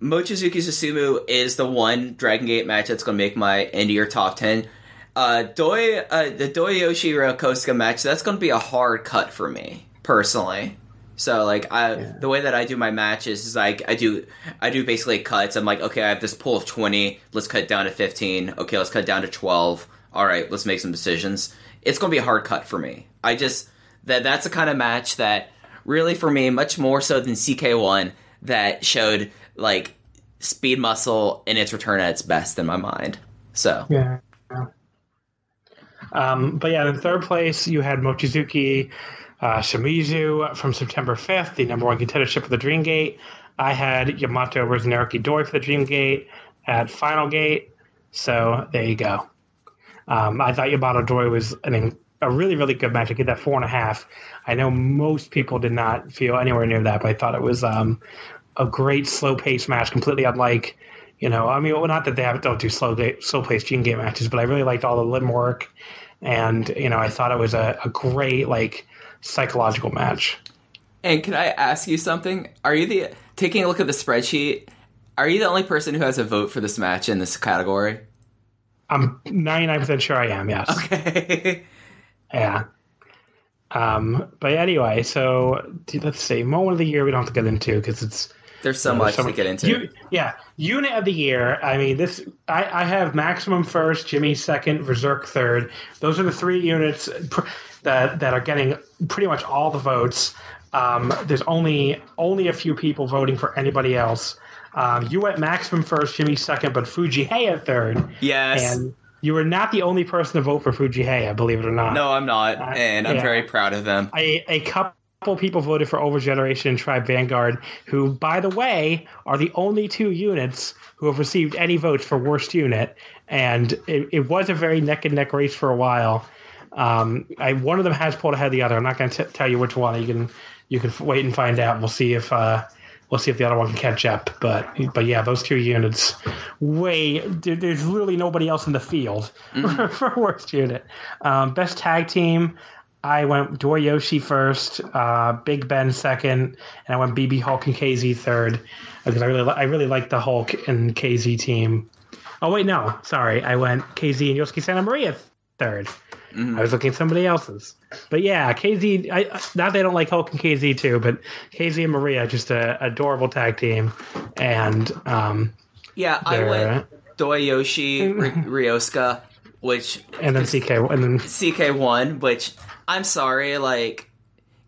Mochizuki Susumu is the one Dragon Gate match that's to make my end of year top ten. Uh, Doi, uh, the Doyoshi Kosuka match that's to be a hard cut for me personally. So like I, the way that I do my matches is like I do I do basically cuts. I'm like okay, I have this pool of twenty. Let's cut down to fifteen. Okay, let's cut down to twelve. All right, let's make some decisions. It's going to be a hard cut for me. I just that that's the kind of match that really for me much more so than CK1 that showed like speed muscle in its return at its best in my mind. So Yeah. Um, but yeah, in third place, you had Mochizuki uh, Shimizu from September 5th, the number one contendership for the Dream Gate. I had Yamato versus Naruki Doi for the Dream Gate at Final Gate. So there you go. Um, I thought Yamato Doi was an, a really, really good match. I gave that four and a half. I know most people did not feel anywhere near that, but I thought it was um, a great slow paced match, completely unlike, you know, I mean, well, not that they have, don't do slow slow paced Gene Game matches, but I really liked all the limb work, and you know, I thought it was a, a great like psychological match. And can I ask you something? Are you the taking a look at the spreadsheet? Are you the only person who has a vote for this match in this category? I'm 99 percent sure I am. Yes. Okay. <laughs> Yeah. Um, but anyway, so let's see. Moment of the year we don't have to get into because it's There's so There's much so to get into. You, yeah, unit of the year. I mean, this. I, I have maximum first, Jimmy second, Berserk third. Those are the three units that that are getting pretty much all the votes. Um, there's only only a few people voting for anybody else. Um, you went maximum first, Jimmy second, but Fujiheya third. yes. And you were not the only person to vote for Fujiheya, believe it or not. no, I'm not, and I'm yeah. very proud of them. a, a couple people voted for Overgeneration and Tribe Vanguard, who, by the way, are the only two units who have received any votes for worst unit. And it, it was a very neck and neck race for a while. Um, I, one of them has pulled ahead of the other. I'm not going to tell you which one. You can you can wait and find out. We'll see if uh, we'll see if the other one can catch up. But but yeah, those two units, way there's literally nobody else in the field <laughs> for worst unit. Um, best tag team. I went Doriyoshi first, uh, Big Ben second, and I went BB Hulk and KZ third because I really li- I really like the Hulk and KZ team. Oh wait, no, sorry, I went KZ and Yosuke Santa Maria third. I was looking at somebody else's, but yeah, KZ. I, not that I don't like Hulk and KZ too, but KZ and Maria just a adorable tag team, and um, Yeah, I went Doyoshi Ry- <laughs> Ryosuka, which and then CK and then CK1, which I'm sorry, like,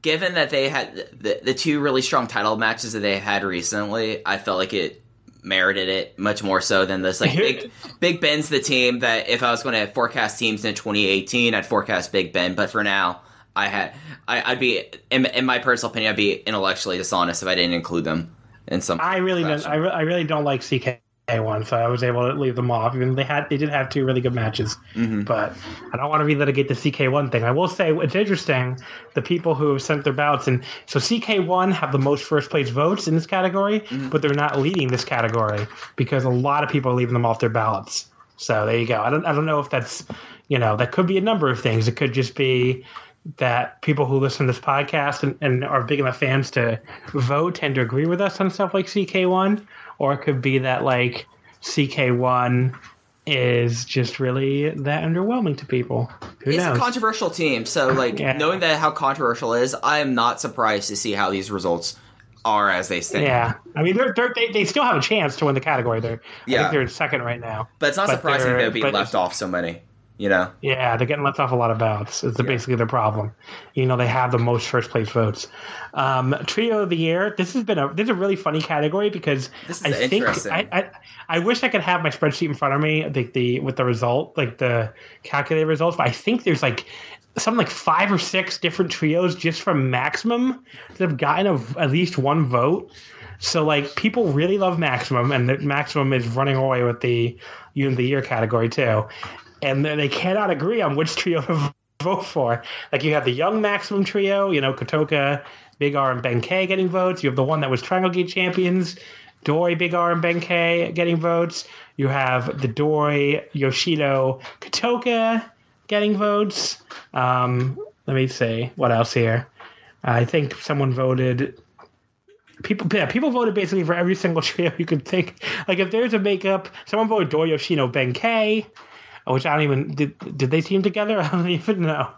given that they had the, the two really strong title matches that they had recently, I felt like it merited it much more so than this. Like, Big, <laughs> Big Ben's the team that if I was going to forecast teams in 2018, I'd forecast Big Ben, but for now, I had, I, I'd be, in, in my personal opinion, I'd be intellectually dishonest if I didn't include them in some. I really don't. I, re- I really don't like CK one, so I was able to leave them off. Even though they had they did have two really good matches, mm-hmm. but I don't want to relitigate the CK one thing. I will say it's interesting the people who have sent their ballots and so CK one have the most first place votes in this category, mm-hmm. but they're not leading this category because a lot of people are leaving them off their ballots. So there you go. I don't I don't know if that's you know that could be a number of things. It could just be that people who listen to this podcast and, and are big enough fans to vote tend to agree with us on stuff like CK1, or it could be that like CK1 is just really that underwhelming to people. Who It's knows? a controversial team, so like Yeah. knowing that how controversial it is, I am not surprised to see how these results are as they stand. yeah, I mean they're, they're, they they still have a chance to win the category. They're I Yeah. think they're in second right now. But it's not But surprising they'll be left off so many. You know, Yeah, they're getting left off a lot of ballots. It's basically their problem. You know, they have the most first place votes. Um, Trio of the year. This has been a this is a really funny category because I think. I, I I wish I could have my spreadsheet in front of me, the, the with the result, like the calculated results. But I think there's like something like five or six different trios just from Maximum that have gotten a, at least one vote. So like people really love Maximum, and Maximum is running away with the Unit of the Year category too. And they cannot agree on which trio to <laughs> vote for. Like you have the young Maximum trio, you know, Kotoka, Big R, and Ben K getting votes. You have the one that was Triangle Gate champions, Doi, Big R, and Ben K getting votes. You have the Doi, Yoshino, Kotoka getting votes. Um, let me see what else here. I think someone voted people yeah, people voted basically for every single <laughs> trio you could think. Like if there's a makeup, someone voted Doi Yoshino Ben K, which I don't even did did they team together? <laughs> I don't even know.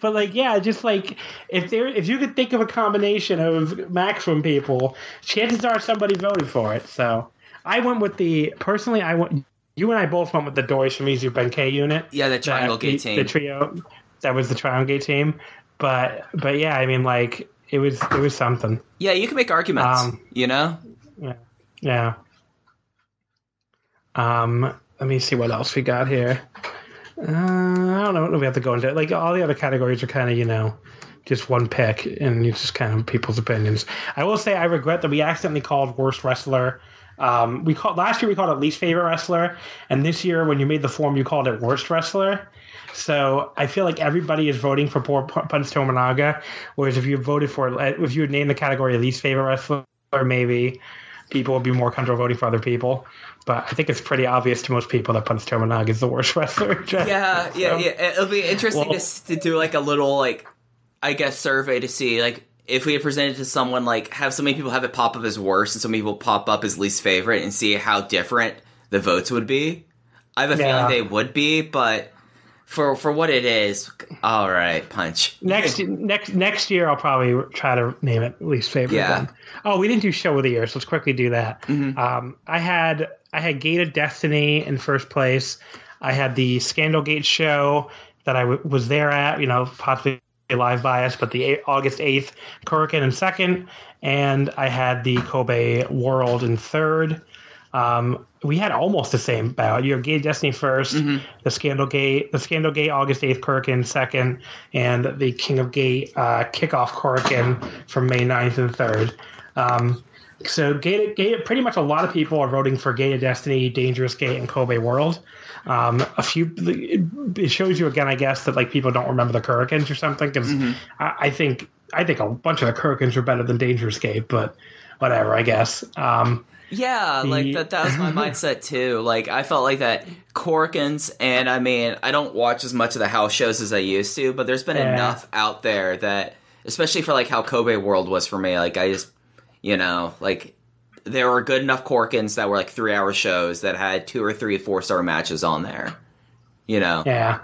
But like yeah, just like if there if you could think of a combination of maximum people, chances are somebody voted for it. So I went with the personally I went you and I both went with the Doi Shimizu Ben K unit. Yeah, the Triangle That- Gate the, team. The trio that was the Triangle Gate team. But but yeah, I mean like it was it was something. yeah, you can make arguments. Um, you know, Yeah. Yeah. Um, let me see what else we got here. Uh, I don't know we have to go into like all the other categories are kind of you know just one pick and it's just kind of people's opinions. I will say I regret that we accidentally called worst wrestler. Um, we called last year we called it least favorite wrestler, and this year when you made the form you called it worst wrestler. So I feel like everybody is voting for poor Punch Tominaga, whereas if you voted for if you would name the category least favorite wrestler, maybe people would be more comfortable voting for other people. But I think it's pretty obvious to most people that Punch Tominaga is the worst <laughs> wrestler. yeah, yeah, So- yeah. It'll be interesting Well- to, to do like a little like, I guess, survey to see like if we had presented to someone like have so many people have it pop up as worst and so many people pop up as least favorite and see how different the votes would be. I have a Yeah. feeling they would be, but for for what it is, all right, punch. Next next next year, I'll probably try to name it least favorite. Yeah. Then. Oh, we didn't do show of the year, so let's quickly do that. Um, I had I had Gate of Destiny in first place. I had the Scandal Gate show that I w- was there at. You know, possibly live bias, but the eight, August eighth, Korakuen in second, and I had the Kobe World in third. Um, we had almost the same ballot. You had Gate Destiny 1st the Scandal Gate, the Scandal Gate August eighth, Korakuen second, and the King of Gate uh, kickoff Korakuen from May 9th and third. Um, so Gate, Gate, pretty much a lot of people are voting for Gate of Destiny, Dangerous Gate, and Kobe World. Um, a few, it, shows you again, I guess, that like people don't remember the Korakuens or something. Because I, I think I think a bunch of the Korakuens are better than Dangerous Gate, but whatever, I guess. Um, Yeah, like that. That was my <laughs> mindset too. Like I felt like that Korakuens, and I mean, I don't watch as much of the house shows as I used to, but there's been Yeah. enough out there that, especially for like how Kobe World was for me. Like I just, you know, like there were good enough Korakuens that were like three hour shows that had two or three four star matches on there. You know, Yeah.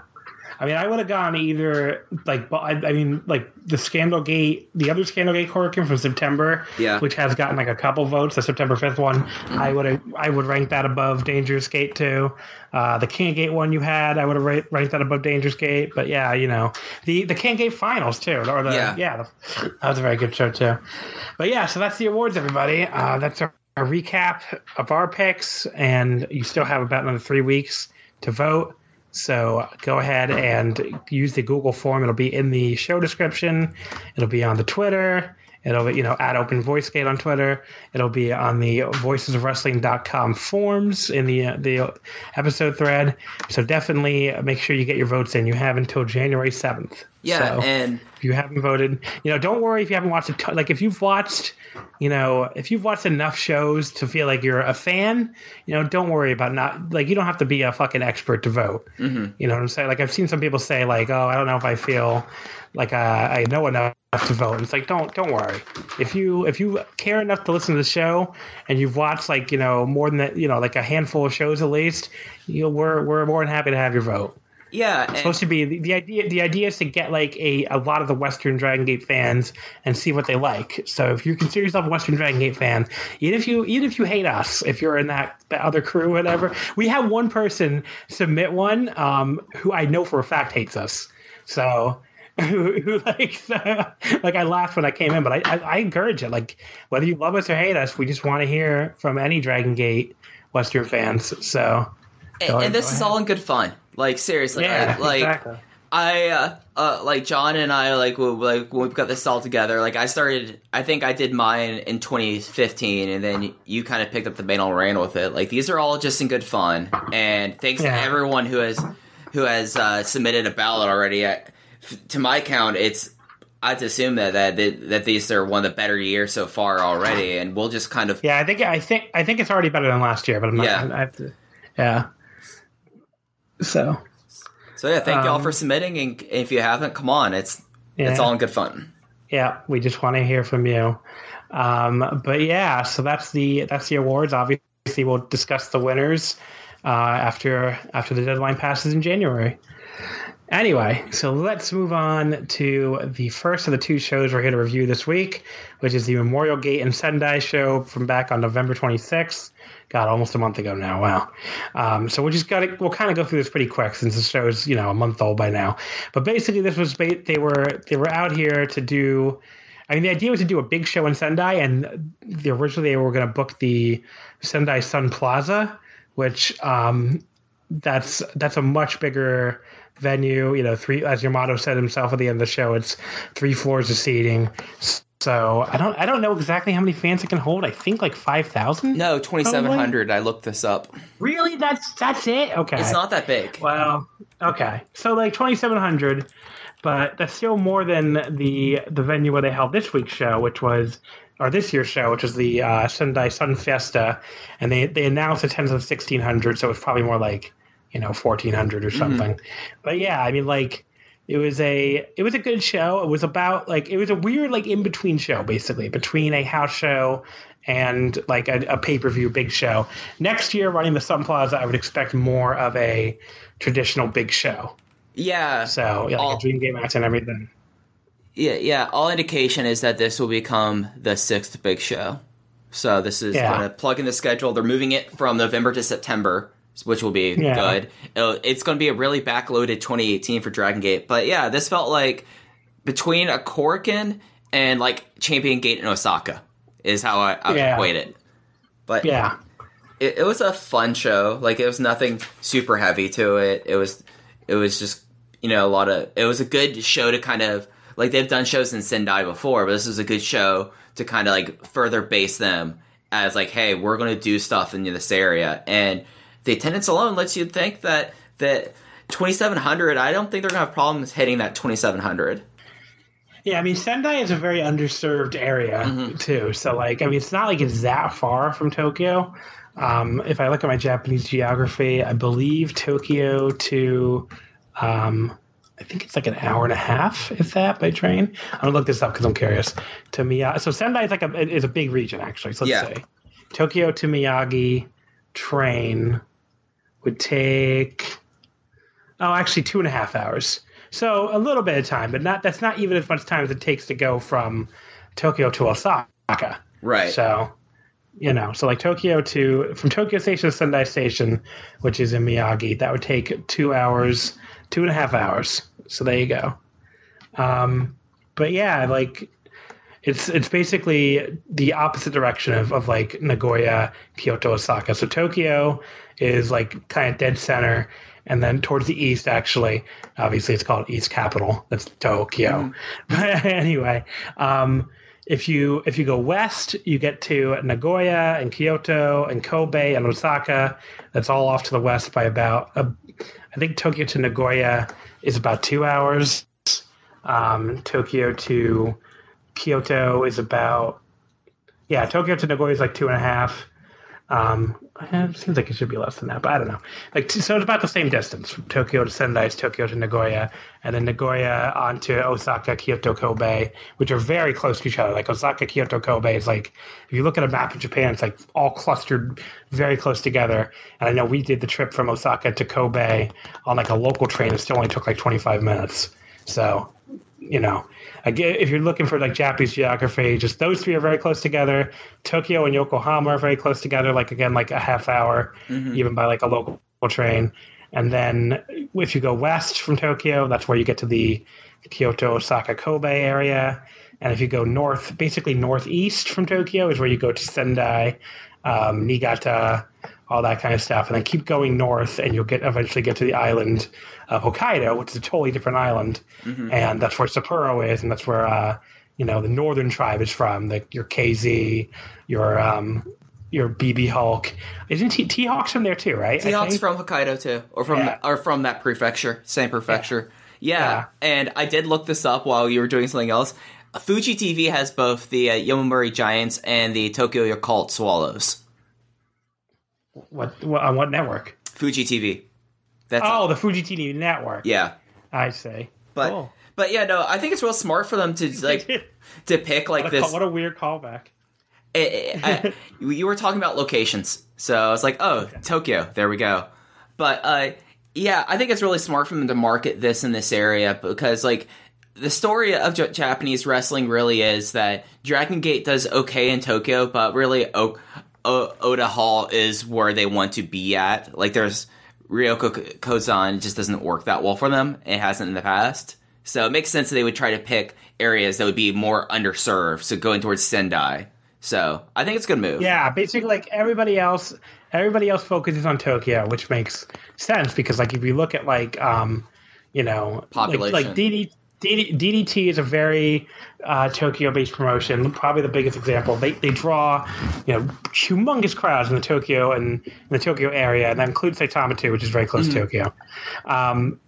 I mean, I would have gone either like, I, I mean, like the Scandal Gate, the other Scandal Gate Korakuen from September, Yeah. which has gotten like a couple votes. The September fifth one, I would have, I would rank that above Dangerous Gate too. Uh, the King Gate one you had, I would have ra- ranked that above Dangerous Gate. But yeah, you know, the the King Gate finals too, or the Yeah. yeah, the, that was a very good show too. But yeah, so that's the awards, everybody. Uh, that's our, our recap of our picks, and you still have about another three weeks to vote. So go ahead and use the Google form. It'll be in the show description. It'll be on the Twitter. It'll be, you know, at Open Voice Gate on Twitter. It'll be on the voicesofwrestling.com forums in the uh, the episode thread. So definitely make sure you get your votes in. You have until January 7th. Yeah, So and if you haven't voted, you know, don't worry if you haven't watched a ton, like if you've watched, you know, if you've watched enough shows to feel like you're a fan, you know, don't worry about not like you don't have to be a fucking expert to vote. Mm-hmm. You know what I'm saying? Like I've seen some people say like, oh, I don't know if I feel like uh, I know enough to vote. And it's like don't don't worry. If you if you care enough to listen to the show and you've watched like you know more than that, you know like a handful of shows at least, you know, we're we're more than happy to have your vote yeah, and- supposed to be the, the idea the idea is to get like a, a lot of the western dragon gate fans and see what they like so if you consider yourself a western dragon gate fan even if you even if you hate us if you're in that, that other crew whatever we have one person submit one um, who i know for a fact hates us so <laughs> who, who likes <laughs> uh, like i laughed when i came in but I, I i encourage it like whether you love us or hate us we just want to hear from any dragon gate western fans so and, ahead, and this is all in good fun. Like seriously, yeah I- <laughs> like exactly. I uh, uh like John and I like we, like when we got this all together. Like I started, I think I did mine in 2015, and then you kind of picked up the mantle and ran with it. Like these are all just in good fun, and thanks Yeah. to everyone who has who has uh, submitted a ballot already. I, to my count, it's I'd assume that that that these are one of the better years so far already, and we'll just kind of Yeah, I think I think I think it's already better than last year, but I'm not. Yeah. I have to. Yeah. So so yeah. Thank y'all Um, for submitting, and if you haven't, come on, it's yeah, it's all in good fun. yeah. We just want to hear from you. Um, but yeah, so that's the that's the awards. Obviously, we'll discuss the winners uh, after after the deadline passes in January. Anyway, so let's move on to the first of the two shows we're here to review this week, which is the Memorial Gate and Sendai show from back on November 26th. God, almost a month ago now. Wow. Um, so we just got to we'll kind of go through this pretty quick since the show's you know a month old by now. But basically, this was they were they were out here to do. I mean, the idea was to do a big show in Sendai, and the, originally they were going to book the Sendai Sun Plaza, which um, that's that's a much bigger venue. You know, three as Yamato said himself at the end of the show, it's three floors of seating. So I don't I don't know exactly how many fans it can hold. I think like five thousand. No, 2700. I looked this up. Really? That's that's it? Okay. It's not that big. Well, okay. So like twenty seven hundred, but that's still more than the the venue where they held this week's show, which was or this year's show, which was the uh, Sendai Sun Fiesta, and they they announced attendance of sixteen hundred, so it's probably more like you know fourteen hundred or mm-hmm. something. But yeah, I mean like. It was a it was a good show. It was about like it was a weird like in between show basically between a house show and like a, a pay per view big show. Next year, running the Sun Plaza, I would expect more of a traditional big show. Yeah. So yeah, like All- a dream game match and everything. Yeah, yeah. All indication is that this will become the sixth big show. So this is Yeah. going to plug in the schedule. They're moving it from November to September, which will be Yeah. good. It'll, it's going to be a really backloaded 2018 for Dragon Gate. But yeah, this felt like between a Korakuen and like Champion Gate in Osaka is how I, I Yeah. equate it. But Yeah, it, it was a fun show. Like it was nothing super heavy to it. It was it was just you know a lot of it was a good show to kind of like they've done shows in Sendai before, but this was a good show to kind of like further base them as like, hey, we're going to do stuff in this area, and the attendance alone lets you think that that 2700. I don't think they're going to have problems hitting that 2700. yeah. I mean, Sendai is a very underserved area too. So like, I mean, it's not like it's that far from Tokyo. Um, if I look at my Japanese geography, I believe Tokyo to, um, I think it's like an hour and a half, if that, by train. I'm gonna look this up because I'm curious. To Miyagi, so Sendai is like a is a big region actually. So let's Yeah. say Tokyo to Miyagi train would take oh actually two and a half hours. So a little bit of time, but not that's not even as much time as it takes to go from Tokyo to Osaka. Right. So, you know, so like Tokyo to from Tokyo Station to Sendai Station, which is in Miyagi, that would take two hours, two and a half hours. So there you go. Um, but yeah, like it's it's basically the opposite direction of, of like Nagoya, Kyoto, Osaka. So Tokyo is like kind of dead center, and then towards the east, actually, obviously it's called East Capital. That's Tokyo. <laughs> But anyway, um, if you if you go west, you get to Nagoya and Kyoto and Kobe and Osaka. That's all off to the west by about. Uh, I think Tokyo to Nagoya is about two hours. Um, Tokyo to Kyoto is about yeah. Tokyo to Nagoya is like two and a half. Um, it seems like it should be less than that, but I don't know. Like so, it's about the same distance from Tokyo to Sendai Tokyo to Nagoya, and then Nagoya onto Osaka, Kyoto, Kobe, which are very close to each other. Like Osaka, Kyoto, Kobe is like if you look at a map of Japan, it's like all clustered very close together. And I know we did the trip from Osaka to Kobe on like a local train. It still only took like twenty five minutes. So you know, again, if you're looking for like Japanese geography, just those three are very close together. Tokyo and Yokohama are very close together. Like again, like a half hour, even by like a local train. And then if you go west from Tokyo, that's where you get to the Kyoto, Osaka, Kobe area. And if you go north, basically northeast from Tokyo, is where you go to Sendai, um, Niigata, all that kind of stuff, and then keep going north, and you'll get eventually get to the island of Hokkaido, which is a totally different island, and that's where Sapporo is, and that's where uh, you know the northern tribe is from. The, your KZ, your um, your BB Hulk, isn't T T Hawk's from there too, right? Seahawks think? from Hokkaido too, or from Yeah. or from that prefecture, same prefecture. Yeah. Yeah. and I did look this up while you were doing something else. Fuji TV has both the uh, Giants and the Tokyo Yakult Swallows. what, what on what network? Fuji TV. That's Oh, the Fuji TV network. yeah, I see. but Cool. but yeah, no, I think it's real smart for them to <laughs> like to pick like what, a, this. what a weird callback. it, it, I, <laughs> you were talking about locations, so I was like, oh, Tokyo, there we go. But uh, yeah, I think it's really smart for them to market this in this area because like the story of J- Japanese wrestling really is that Dragon Gate does okay in Tokyo, but really o- o- Oda Hall is where they want to be at. Like there's Ryoko Kozan just doesn't work that well for them. It hasn't in the past. So it makes sense that they would try to pick areas that would be more underserved, so going towards Sendai. So I think it's a good move. Yeah, basically, like everybody else, everybody else focuses on Tokyo, which makes sense because, like, if you look at like, um, you know, Population. like, like DD, DD, DDT is a very uh, Tokyo-based promotion. Probably the biggest example. They they draw, you know, humongous crowds in the Tokyo and in the Tokyo area, and that includes Saitama too, which is very close to Tokyo. Um,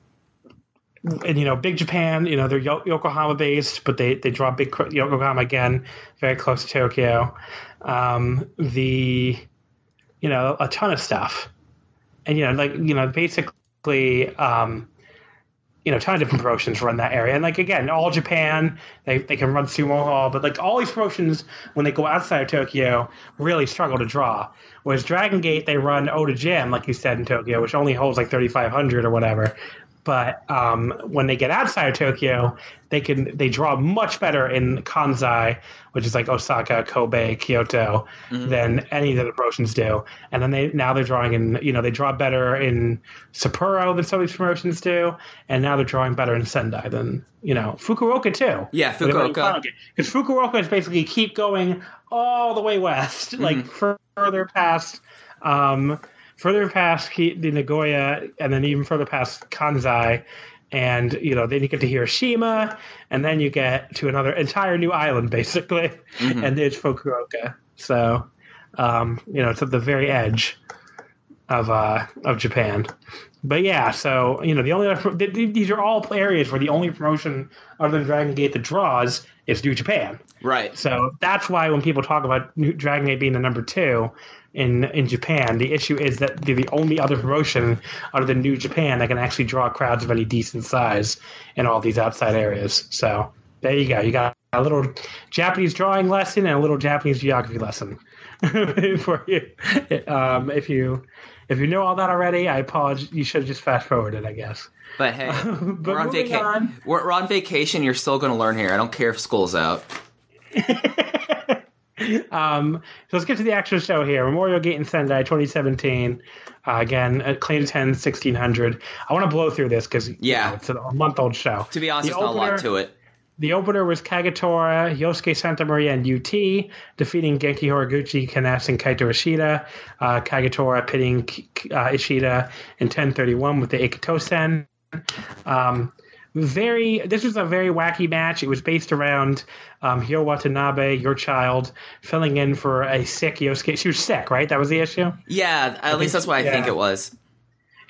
and you know, Big Japan, you know, they're Yo- Yokohama based, but they they draw big Yokohama again, very close to Tokyo. Um, the, you know, a ton of stuff, and you know, like you know, basically, um, you know, ton of different promotions run that area, and like again, all Japan, they they can run Sumo Hall, but like all these promotions when they go outside of Tokyo really struggle to draw. Whereas Dragon Gate, they run Oda Gym, like you said in Tokyo, which only holds like thirty five hundred or whatever but um, when they get outside of Tokyo, they can they draw much better in Kansai, which is like Osaka, Kobe, Kyoto, than any of the promotions do. And then they now they're drawing in you know they draw better in Sapporo than some of these promotions do, and now they're drawing better in Sendai than you know Fukuoka too. Yeah, Fukuoka. Because Fukuoka is basically keep going all the way west, like further past. Um, further past Ki- the Nagoya, and then even further past Kansai, and you know then you get to Hiroshima, and then you get to another entire new island <laughs> basically, and it's Fukuoka. So, um, you know, it's at the very edge of uh, of Japan. But yeah, so you know the only other, th- th- these are all areas where the only promotion other than Dragon Gate that draws is New Japan. Right. So that's why when people talk about New- Dragon Gate being the number two in in Japan, the issue is that they're the only other promotion other than New Japan that can actually draw crowds of any decent size in all these outside areas. So there you go. You got a little Japanese drawing lesson and a little Japanese geography lesson <laughs> for you. Um, if you if you know all that already, I apologize. You should have just fast forwarded, I guess. But hey, <laughs> But we're on vacation. on. We're, we're on vacation. You're still going to learn here. I don't care if school's out. <laughs> Um, so let's get to the actual show here. Memorial Gate in Sendai 2017. Uh, again, claim 10, 1600. I want to blow through this because Yeah. it's a month old show. To be honest, The there's not a lot opener- to it. The opener was Kagetora, Yosuke Santa Maria, and UT, defeating Genki Horiguchi, Kanes, and Kaito Ishida. Uh, Kagetora pitting uh, Ishida in 1031 with the Ikitosen. Um, very. This was a very wacky match. It was based around um, Hyo Watanabe, your child, filling in for a sick Yosuke. She was sick, right? That was the issue. Yeah, at least that's what I think it was.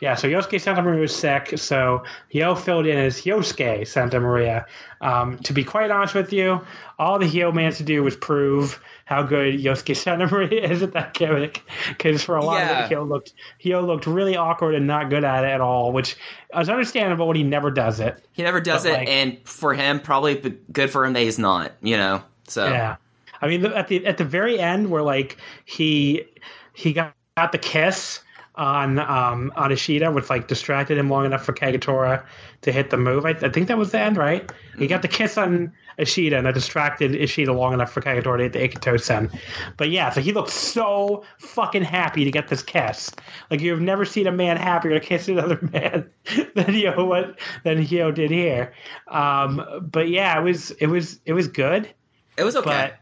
Yeah, so Yosuke Santa Maria was sick, so Hyo filled in as Yosuke Santa Maria. Um, to be quite honest with you, all the Hyo managed to do was prove how good Yosuke Santa Maria <laughs> is at that gimmick. Because for a lot Yeah. of it, Hyo looked Hyo looked really awkward and not good at it at all, which is understandable when he never does it. He never does But, it, like- and for him, probably good for him that he's not. You know, so Yeah, I mean, at the at the very end, where like he he got, got the kiss on um on Ishida, which like distracted him long enough for Kagetora to hit the move. I, I think that was the end, right? He got the kiss on Ishida, and that distracted Ishida long enough for Kagetora to hit the Ikitosen. But yeah, so he looked so fucking happy to get this kiss. Like you've never seen a man happier to kiss another <laughs> man than Hyo what than Hyo did here. Um, but yeah, it was it was it was good it was okay.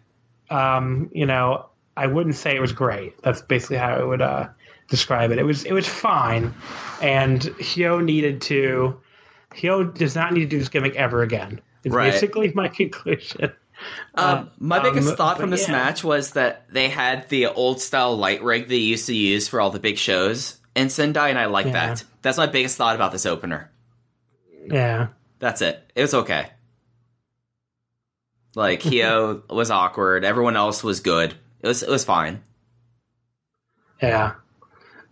but um, you know, I wouldn't say it was great. That's basically how I would uh, describe it. It was it was fine, and Hyo needed to. Hyo does not need to do this gimmick ever again. It's Right. basically my conclusion. Um, my biggest um, thought from this yeah. match was that they had the old style light rig they used to use for all the big shows in Sendai, and I like Yeah. that. That's my biggest thought about this opener. Yeah, That's it. It was okay. Like <laughs> Hyo was awkward. Everyone else was good. It was it was fine. yeah.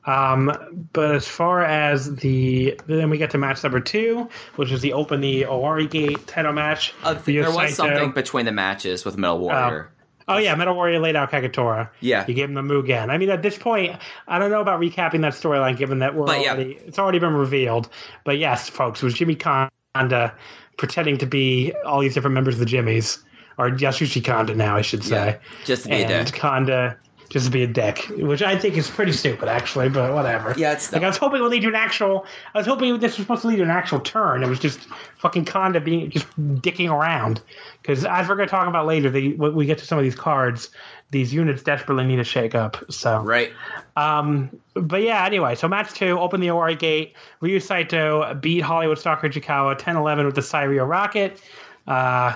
Um, but as far as the then we get to match number two, which is the open the Owarai Gate title match. Uh, there was Saito. something between the matches with Metal Warrior. Oh yeah, Metal Warrior laid out Kagetora. Yeah. you gave him the Mugen. I mean, at this point, I don't know about recapping that storyline, given that we're But, yeah. already it's already been revealed. But yes, folks, it was Jimmy Kanda pretending to be all these different members of the Jimmyz, or Yasushi Kanda now, I should say. Yeah, just to be and. Kanda just to be a dick, which I think is pretty stupid, actually. But whatever. Yeah, it's like I was hoping it would lead to an actual. I was hoping this was supposed to lead to an actual turn. It was just fucking Kanda being just dicking around. Because as we're going to talk about later, they, when we get to some of these cards, these units desperately need a shake up. So right. um, but yeah, anyway, so match two, open the Owarai gate. Ryo Saito beat Hollywood Stalker Ichikawa 10 11 with the Cyrio Rocket. Uh,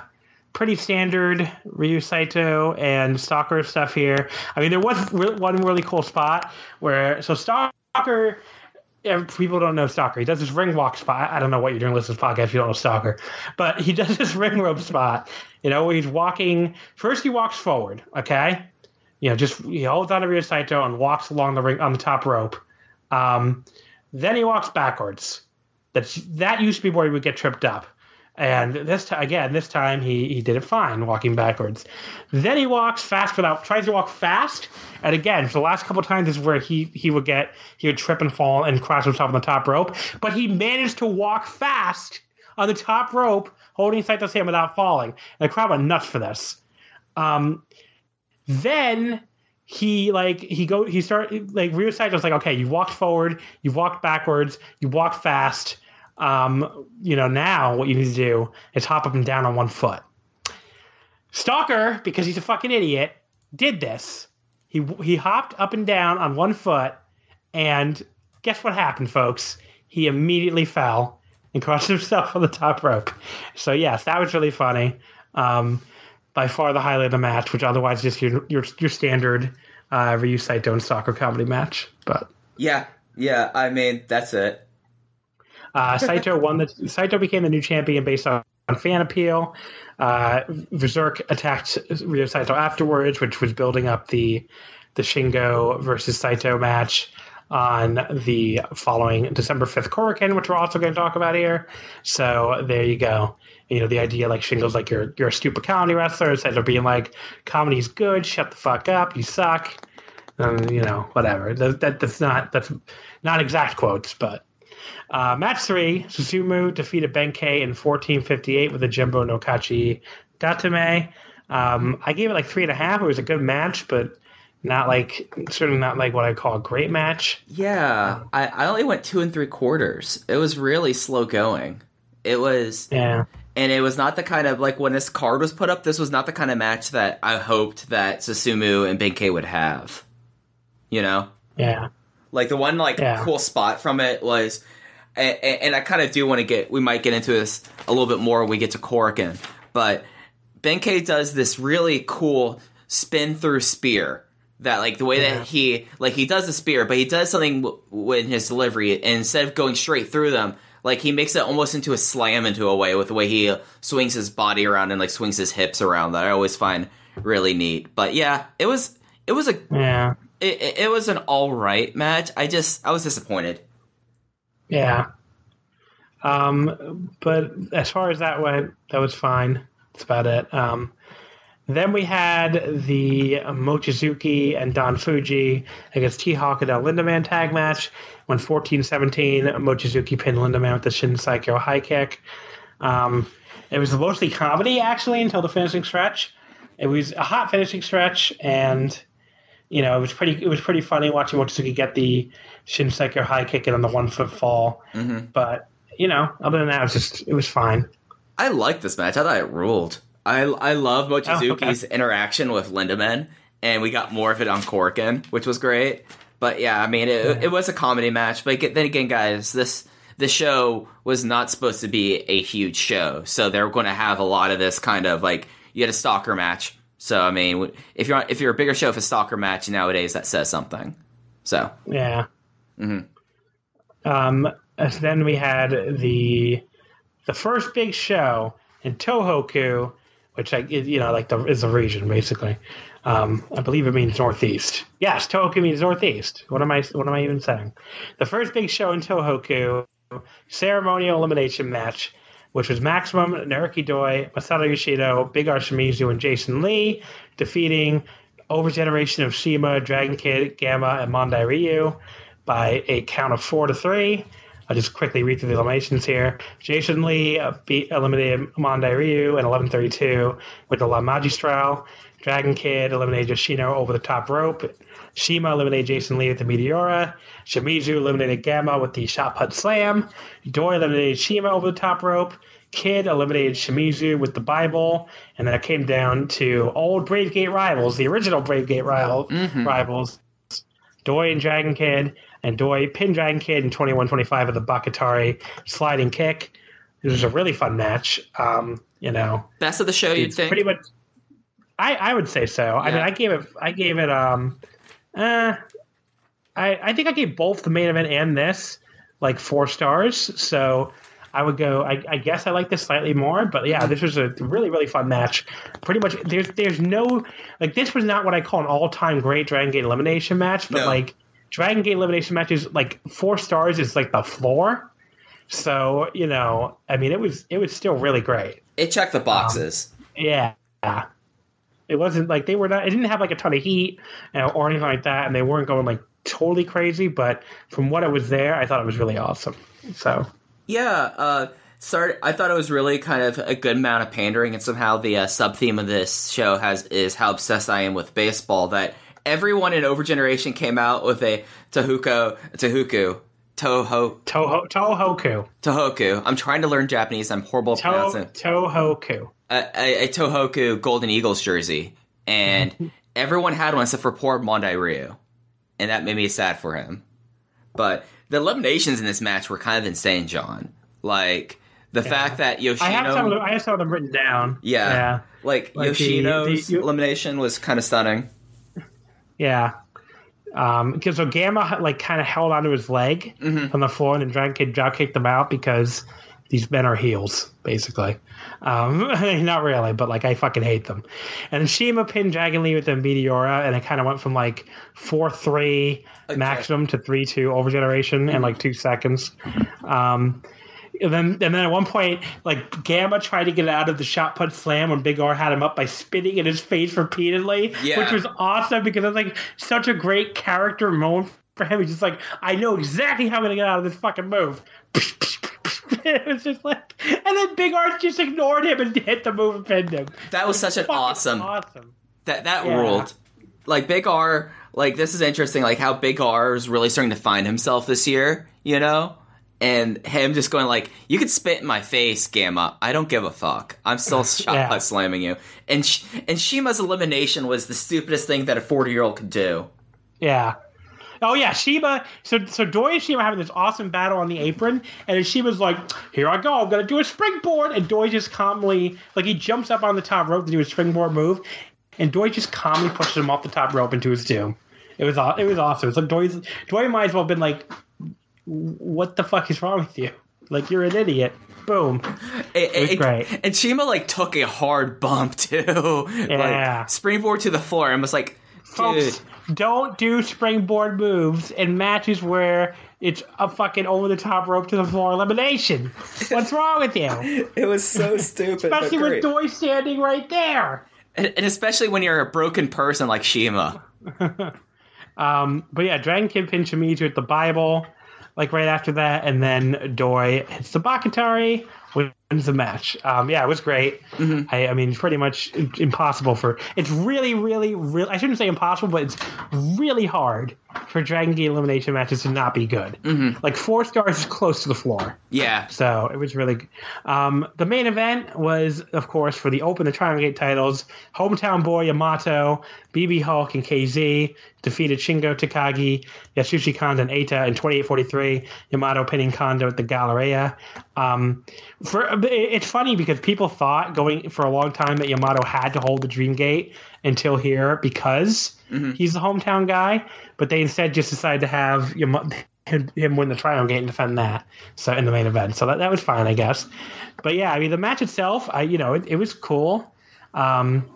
pretty standard Ryo Saito and Stalker stuff here. I mean, there was one really cool spot where, so Stalker. People don't know Stalker. He does this ring walk spot. I don't know what you're doing listening to this podcast if you don't know Stalker. But he does this <laughs> ring rope spot, you know, where he's walking. First, he walks forward, okay? you know, just he holds on to Ryo Saito and walks along the ring on the top rope. Um, then he walks backwards. That's that used to be where he would get tripped up, and this time again, this time he he did it fine walking backwards. Then he walks fast without tries to walk fast, and again for the last couple times is where he he would get he would trip and fall and crash himself on the top rope, but he managed to walk fast on the top rope, holding Saito's hand without falling. And the crowd went nuts for this. Um, then he like he go he start like Ryo Saito's like okay you walked forward you walked backwards you walked fast um you know now what you need to do is hop up and down on one foot Stalker because he's a fucking idiot did this he he hopped up and down on one foot and guess what happened folks he immediately fell and <laughs> crushed himself on the top rope so yes that was really funny um by far the highlight of the match, which otherwise just your your, your standard uh, Ryo Saito and soccer comedy match. But Yeah. Yeah. I mean, that's it. Uh, Saito <laughs> won the Saito became the new champion based on, on fan appeal. Uh, Berserk attacked Ryo Saito afterwards, which was building up the the Shingo versus Saito match on the following December 5th Korakuen, which we're also going to talk about here. So there you go. You know, the idea like Shingo's like you're you're a stupid comedy wrestler instead of being like comedy's good, shut the fuck up, you suck. Um, you know, whatever. That, that that's not that's not exact quotes, but uh, match three, Susumu defeated Benkei in 1458 with a Jimbo Nokachi Datame. Um, I gave it like three and a half. It was a good match, but not like certainly not like what I call a great match. Yeah. I, I only went two and three quarters. It was really slow going. It was Yeah, and it was not the kind of like when this card was put up this was not the kind of match that i hoped that susumu and benkei would have you know yeah, like the one like Yeah. cool spot from it was and, and I kind of do want to get. We might get into this a little bit more when we get to Korakuen, but Benkei does this really cool spin through spear. That like the way Yeah. that he like he does the spear, but he does something w- with his delivery. And instead of going straight through them, like he makes it almost into a slam into a way with the way he swings his body around and like swings his hips around. That I always find really neat. But yeah, it was it was a Yeah. it, it, it was an all right match. I just I was disappointed. Yeah. Um, but as far as that went, that was fine. That's about it. Um, then we had the Mochizuki and Don Fuji against T Hawk and El Lindaman tag match. When 14 17, Mochizuki pinned Lindaman with the Shin Saikyo high kick. Um, it was mostly comedy, actually, until the finishing stretch. It was a hot finishing stretch, and you know, it was pretty. It was pretty funny watching Mochizuki get the Shin Saikyo high kick and on the one foot fall. Mm-hmm. But you know, other than that, it was just it was fine. I liked this match. I thought it ruled. I I love oh, Mochizuki's interaction with Lindaman, and we got more of it on Korakuen, which was great. But yeah, I mean, it, it was a comedy match. But then again, guys, this the show was not supposed to be a huge show, so they're going to have a lot of this kind of like you had a stalker match. So I mean, if you're if you're a bigger show for stalker match nowadays, that says something. So Yeah. Um. and Then we had the the first big show in Tohoku, which I you know like the is a region basically. Um, I believe it means northeast. Yes, Tohoku means northeast. What am I? What am I even saying? The first big show in Tohoku, ceremonial elimination match, which was Maximum, Naruki Doi, Masato Yoshino, Big R Shimizu, and Jason Lee, defeating Overgeneration of Shima, Dragon Kid, Gamma, and Mondai Ryu by a count of four to three. I'll just quickly read through the eliminations here. Jason Lee uh, beat eliminated Mondai Ryu in 11:32 with the La Magistral. Dragon Kid eliminated Yoshino over the top rope. Shima eliminated Jason Lee with the Meteora. Shimizu eliminated Gamma with the Shot Put Slam. Doi eliminated Shima over the top rope. Kid eliminated Shimizu with the Bible. And then it came down to old Brave Gate rivals, the original Brave Gate rival, rivals, Doi and Dragon Kid, and Doi pinned Dragon Kid in 21-25 with the Bakatare sliding kick. It was a really fun match. Um, you know, best of the show, you'd think. pretty much. I, I would say so. I mean, I gave it. I gave it. Um, uh, I I think I gave both the main event and this like four stars. So I would go. I, I guess I like this slightly more, but yeah, this was a really really fun match. Pretty much, there's there's no like this was not what I call an all time great Dragon Gate elimination match, but No. like Dragon Gate elimination matches, like four stars is like the floor. So you know, I mean, it was it was still really great. it checked the boxes. Yeah. It wasn't like they were not. It didn't have like a ton of heat or anything like that, and they weren't going like totally crazy. But from what it was there, I thought it was really awesome. So Yeah, uh, start. I thought it was really kind of a good amount of pandering, and somehow the uh, sub theme of this show has is how obsessed I am with baseball. That everyone in Overgeneration came out with a Tahuko, Tahuku, Toho, Toho Tohoku Tohoku. I'm trying to learn Japanese. I'm horrible at to- pronouncing. Tohoku. A, a, a Tohoku Golden Eagles jersey, and <laughs> everyone had one except for poor Mondai Ryu, and that made me sad for him. But the eliminations in this match were kind of insane, John. Like the fact that Yoshino. I have some. Of them, I have some of them written down. Yeah. Yeah. Like, Like Yoshino's the- you- elimination was kind of stunning. Yeah. Um, because so Gamma like kind of held onto his leg Mm-hmm. on the floor, and then Dragon Kid drop kicked them out because these men are heels, basically. Um, <laughs> not really, but like I fucking hate them. And Shima pinned Dragon Lee with the Meteora, and it kind of went from like four three maximum to three two over generation in like two seconds. Um, and then, and then at one point, like Gamma tried to get out of the shot put slam when Big R had him up by spitting in his face repeatedly, Yeah. which was awesome because it was like such a great character moment for him. He's just like, I know exactly how I'm gonna get out of this fucking move. <laughs> it was just like, and then Big R just ignored him and hit the move and pinned him. That was such an awesome. awesome. That that Yeah. ruled. Like Big R, like this is interesting. Like how Big R is really starting to find himself this year. You know, and him just going like, "You could spit in my face, Gamma. I don't give a fuck. I'm still <laughs> shot Yeah. slamming you." And Sh- and Shima's elimination was the stupidest thing that a 40 year old could do. Yeah. Oh yeah, Sheba. So so Doi and Sheba having this awesome battle on the apron, and then Sheba's like, "Here I go, I'm gonna do a springboard," and Doi just calmly, like he jumps up on the top rope to do a springboard move, and Doi just calmly pushes him off the top rope into his doom. It was it was awesome. It's like Doi's Doi might as well have been like, "What the fuck is wrong with you? Like you're an idiot." Boom. It, was great. And Shima like took a hard bump <laughs> too. Yeah. Like springboard to the floor and was like, dude. Folks, don't do springboard moves in matches where it's a fucking over the top rope to the floor elimination. What's wrong with you? <laughs> It was so stupid. Especially with Doi standing right there. and, and especially when you're a broken person like Shima. <laughs> Um, but yeah, Dragon Kid pinch Shimizu at the Bible, like right after that, and then Doi hits the Bakatare, wins the match. Um, yeah, it was great. I, I mean, pretty much impossible for. It's really, really, really. I shouldn't say impossible, but it's really hard for Dragon Gate elimination matches to not be good. Like four stars is close to the floor. Yeah. So it was really. Um, the main event was, of course, for the Open the Triangle Gate titles. Hometown boy Yamato, BB Hulk, and KZ defeated Shingo Takagi, Yasushi Kanda, and Eita in 28-43. Yamato pinning Kanda at the Galleria. Um, for it's funny because people thought going for a long time that Yamato had to hold the Dream Gate until here because he's the hometown guy, but they instead just decided to have Yamato him, him win the Triangle Gate and defend that. So in the main event, so that, that was fine, I guess. But yeah, I mean the match itself, I you know it, it was cool. Um,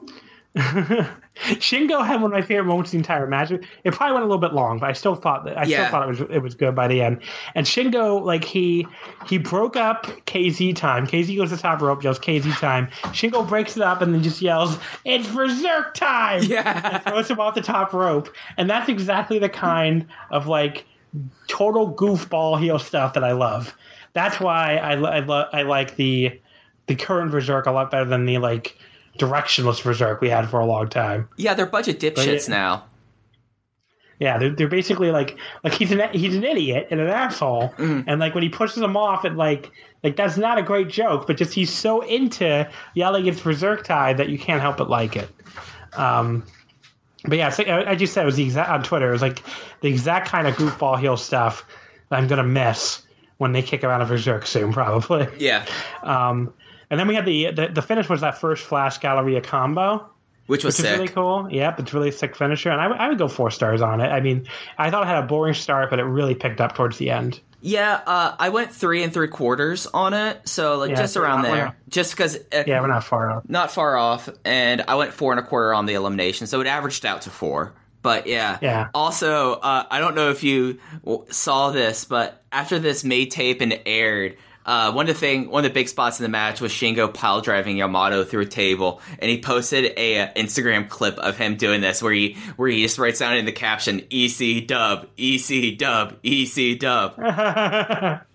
<laughs> Shingo had one of my favorite moments in the entire match. It probably went a little bit long, but I still thought that I Yeah. still thought it was it was good by the end. And Shingo, like he he broke up KZ time. KZ goes to the top rope, yells KZ time. Shingo breaks it up and then just yells, "It's Berserk time!" Yeah. throws him off the top rope, and that's exactly the kind of like total goofball heel stuff that I love. That's why I I, lo- I like the the current Berserk a lot better than the like directionless Berserk we had for a long time. Yeah, they're budget dipshits yeah. now. Yeah, they're, they're basically like like he's an he's an idiot and an asshole, and like when he pushes him off, and like like that's not a great joke, but just he's so into yelling it's Berserk time that you can't help but like it. Um, but yeah, so, I I just said it was the exact on Twitter. It was like the exact kind of goofball heel stuff that I'm gonna miss when they kick him out of Berserk soon, <laughs> probably. Yeah. Um, and then we had the, the the finish was that first Flash Galleria combo Which was which is really cool. Yep, it's really a sick finisher, and I, would- I would go four stars on it. I mean, I thought it had a boring start, but it really picked up towards the end. Yeah, uh, I went three and three quarters on it, so like Yeah, just around not- there, just because uh, Yeah, we're not far off. not far off. And I went four and a quarter on the elimination, so it averaged out to four. But yeah, Yeah. Also, uh, I don't know if you saw this, but after this May tape and aired. Uh, one of the thing, one of the big spots in the match was Shingo pile driving Yamato through a table, and he posted a uh, Instagram clip of him doing this, where he where he just writes down in the caption "EC Dub, EC Dub, EC Dub," <laughs>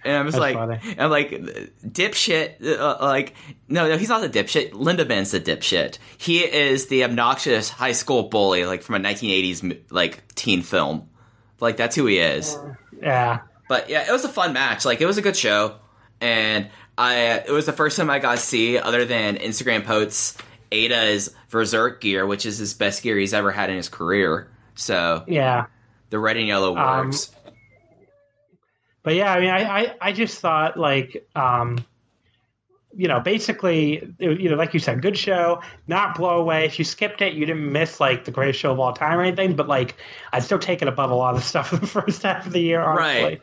And I'm just That's like, funny. I'm like, dipshit. Uh, like, no, no, he's not the dipshit. Lindaman's the dipshit. He is the obnoxious high school bully, like from a 1980s like teen film. Like that's who he is. yeah, But yeah, it was a fun match. Like it was a good show, and I it was the first time I got to see, other than Instagram posts, Eita's Berserk gear, which is his best gear he's ever had in his career. So yeah. the red and yellow Um, works. But yeah, I mean, I, I, I just thought like, um, you know, basically, it- you know, like you said, good show, not blow away. If you skipped it, you didn't miss like the greatest show of all time or anything. But like, I'd still take it above a lot of <laughs> stuff in the first half of the year. Honestly. Right.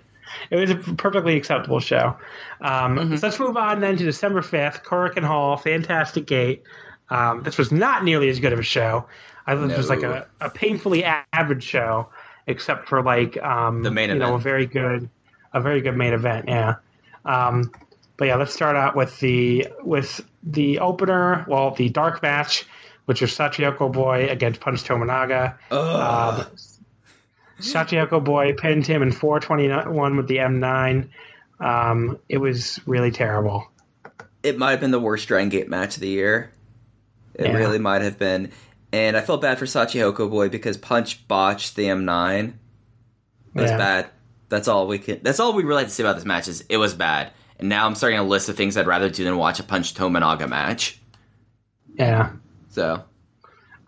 It was a perfectly acceptable show. Um, So let's move on then to December 5th, Korakuen Hall, Fantastic Gate. Um, this was not nearly as good of a show. I thought this was like a, a painfully average show, except for like um, The main you know, a very good, a very good main event. Yeah. Um, but yeah, let's start out with the with the opener. Well, the dark match, which was Sachihoko Boy against Punch Tominaga. Um, Sachihoko Boy pinned him in 421 with the M9. Um, it was really terrible. it might have been the worst Dragon Gate match of the year. It Yeah. really might have been. And I felt bad for Sachihoko Boy because Punch botched the M9. It was Yeah. bad. That's all we can. That's all we really have to say about this match is it was bad. And now I'm starting a list of things I'd rather do than watch a Punch Tominaga match. Yeah. So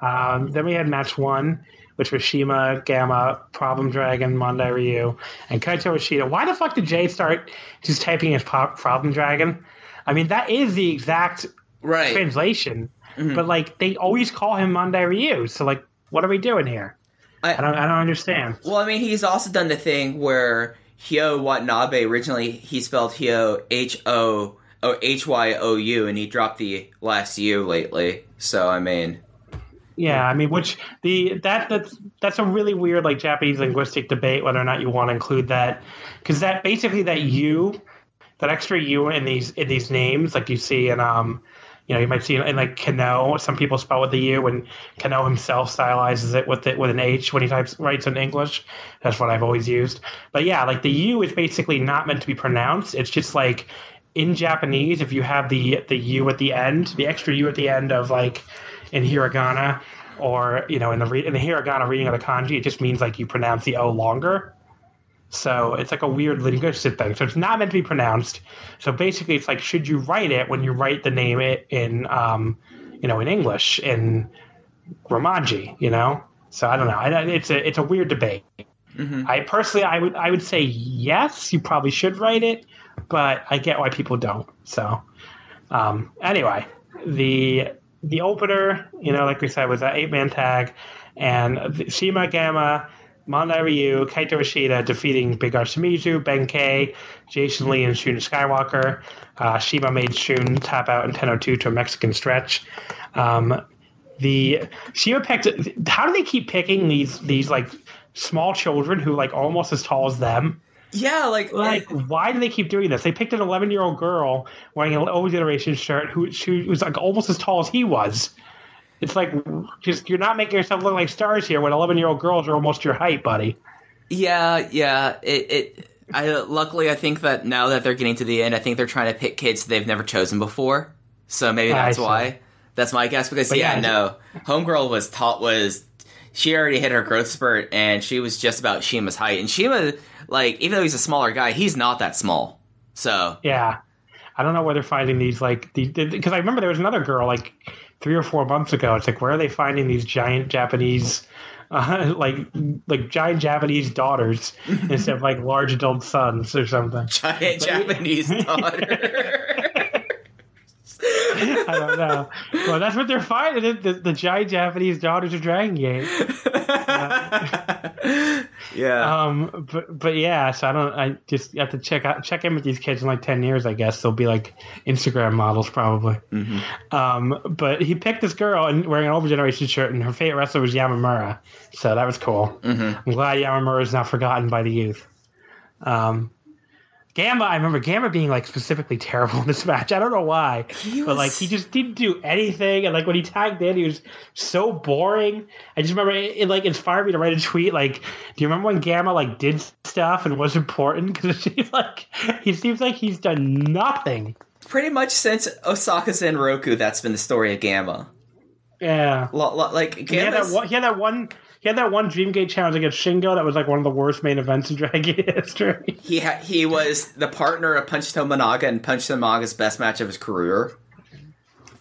Um, then we had match one, which was Shima, Gamma, Problem Dragon, Mondai Ryu, and Kaito Ishida. Why the fuck did Jay start just typing as pop, Problem Dragon? I mean, that is the exact Right. translation, Mm-hmm. but like they always call him Mondai Ryu. So like, what are we doing here? I- I don't, I don't understand. Well, I mean, he's also done the thing where Hyo Watanabe originally he spelled Hyo H O O H Y O U, and he dropped the last U lately. So I mean, Yeah, I mean, which the that that's that's a really weird like Japanese linguistic debate whether or not you want to include that because that basically that U, that extra U in these in these names like you see in um, you know you might see in, like Kano some people spell with the U and Kano himself stylizes it with it with an H when he types writes in English. That's what I've always used. But yeah, like the U is basically not meant to be pronounced. It's just like in Japanese if you have the the U at the end, the extra U at the end of like in hiragana or you know in the re- in the hiragana reading of the kanji it just means like you pronounce the o longer. So it's like a weird linguistic thing. So it's not meant to be pronounced. So basically it's like should you write it when you write the name it in um you know in english in romanji you know? So i don't know. I, it's a it's a weird debate. I personally i would i would say yes you probably should write it but i get why people don't. So um anyway the the opener, you know, like we said, was that eight man tag, and Shima Gamma, Mondai Ryu, Kaito Ishida defeating Big R Shimizu, Ben K, Jason Lee, and Shun Skywalker. Uh, Shima made Shun tap out in 10:02 to a Mexican stretch. Um, the Shima picked. How do they keep picking these these like small children who like almost as tall as them? Yeah, like, Like, why do they keep doing this? They picked an 11 year old girl wearing an old generation shirt who she was like almost as tall as he was. It's like just you're not making yourself look like stars here when 11 year old girls are almost your height, buddy. yeah, yeah. It, it. I luckily I think that now that they're getting to the end, I think they're trying to pick kids they've never chosen before. So maybe that's why. That's my guess because But yeah, yeah, no, homegirl was taught was she already hit her growth spurt and she was just about Shima's height. And Shima, like, even though he's a smaller guy, he's not that small. So Yeah. I don't know where they're finding these like because I remember there was another girl like three or four months ago. It's like where are they finding these giant Japanese, <laughs> uh, like like giant Japanese daughters <laughs> instead of like large adult sons or something? giant Japanese <laughs> daughter. <laughs> I don't know. Well, that's what they're fighting. The, the, the giant Japanese daughters of Dragon Gate. <laughs> yeah. Um, but but yeah, so I don't. I just have to check out check in with these kids in like ten years. I guess they'll be like Instagram models probably. Um, but he picked this girl and wearing an older generation shirt, and her favorite wrestler was Yamamura. So that was cool. I'm glad Yamamura is not forgotten by the youth. Um, Gamma, I remember Gamma being like specifically terrible <laughs> in this match. I don't know why, He but like he just didn't do anything. And like when he tagged in, he was so boring. I just remember it, it like inspired me to write a tweet. Like, do you remember when Gamma like did stuff and was important? <laughs> Because like, he seems like he's done nothing. Pretty much since Osaka Roku, that's been the story of Gamma. Yeah, like he had, that one, he had that one. He had that one Dreamgate challenge against Shingo that was like one of the worst main events in Dragon Gate <laughs> history. he ha- he was the partner of Punch Tominaga and Punch Tominaga's best match of his career.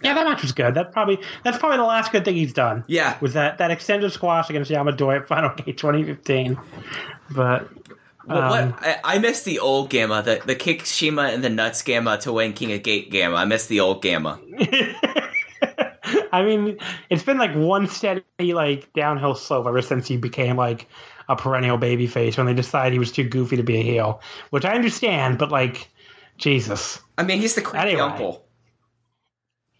Yeah, that match was good. That's probably that's probably the last good thing he's done. Yeah. was that that extended squash against Yamadoi at Final Gate 2015. But But um, what I, I miss the old Gamma, the the kick Shima and the nuts Gamma to win King of Gate Gamma. I miss the old Gamma. <laughs> I mean, it's been like one steady like downhill slope ever since he became like a perennial baby face when they decided he was too goofy to be a heel, which I understand, but like Jesus. I mean, he's the creepy Anyway. uncle.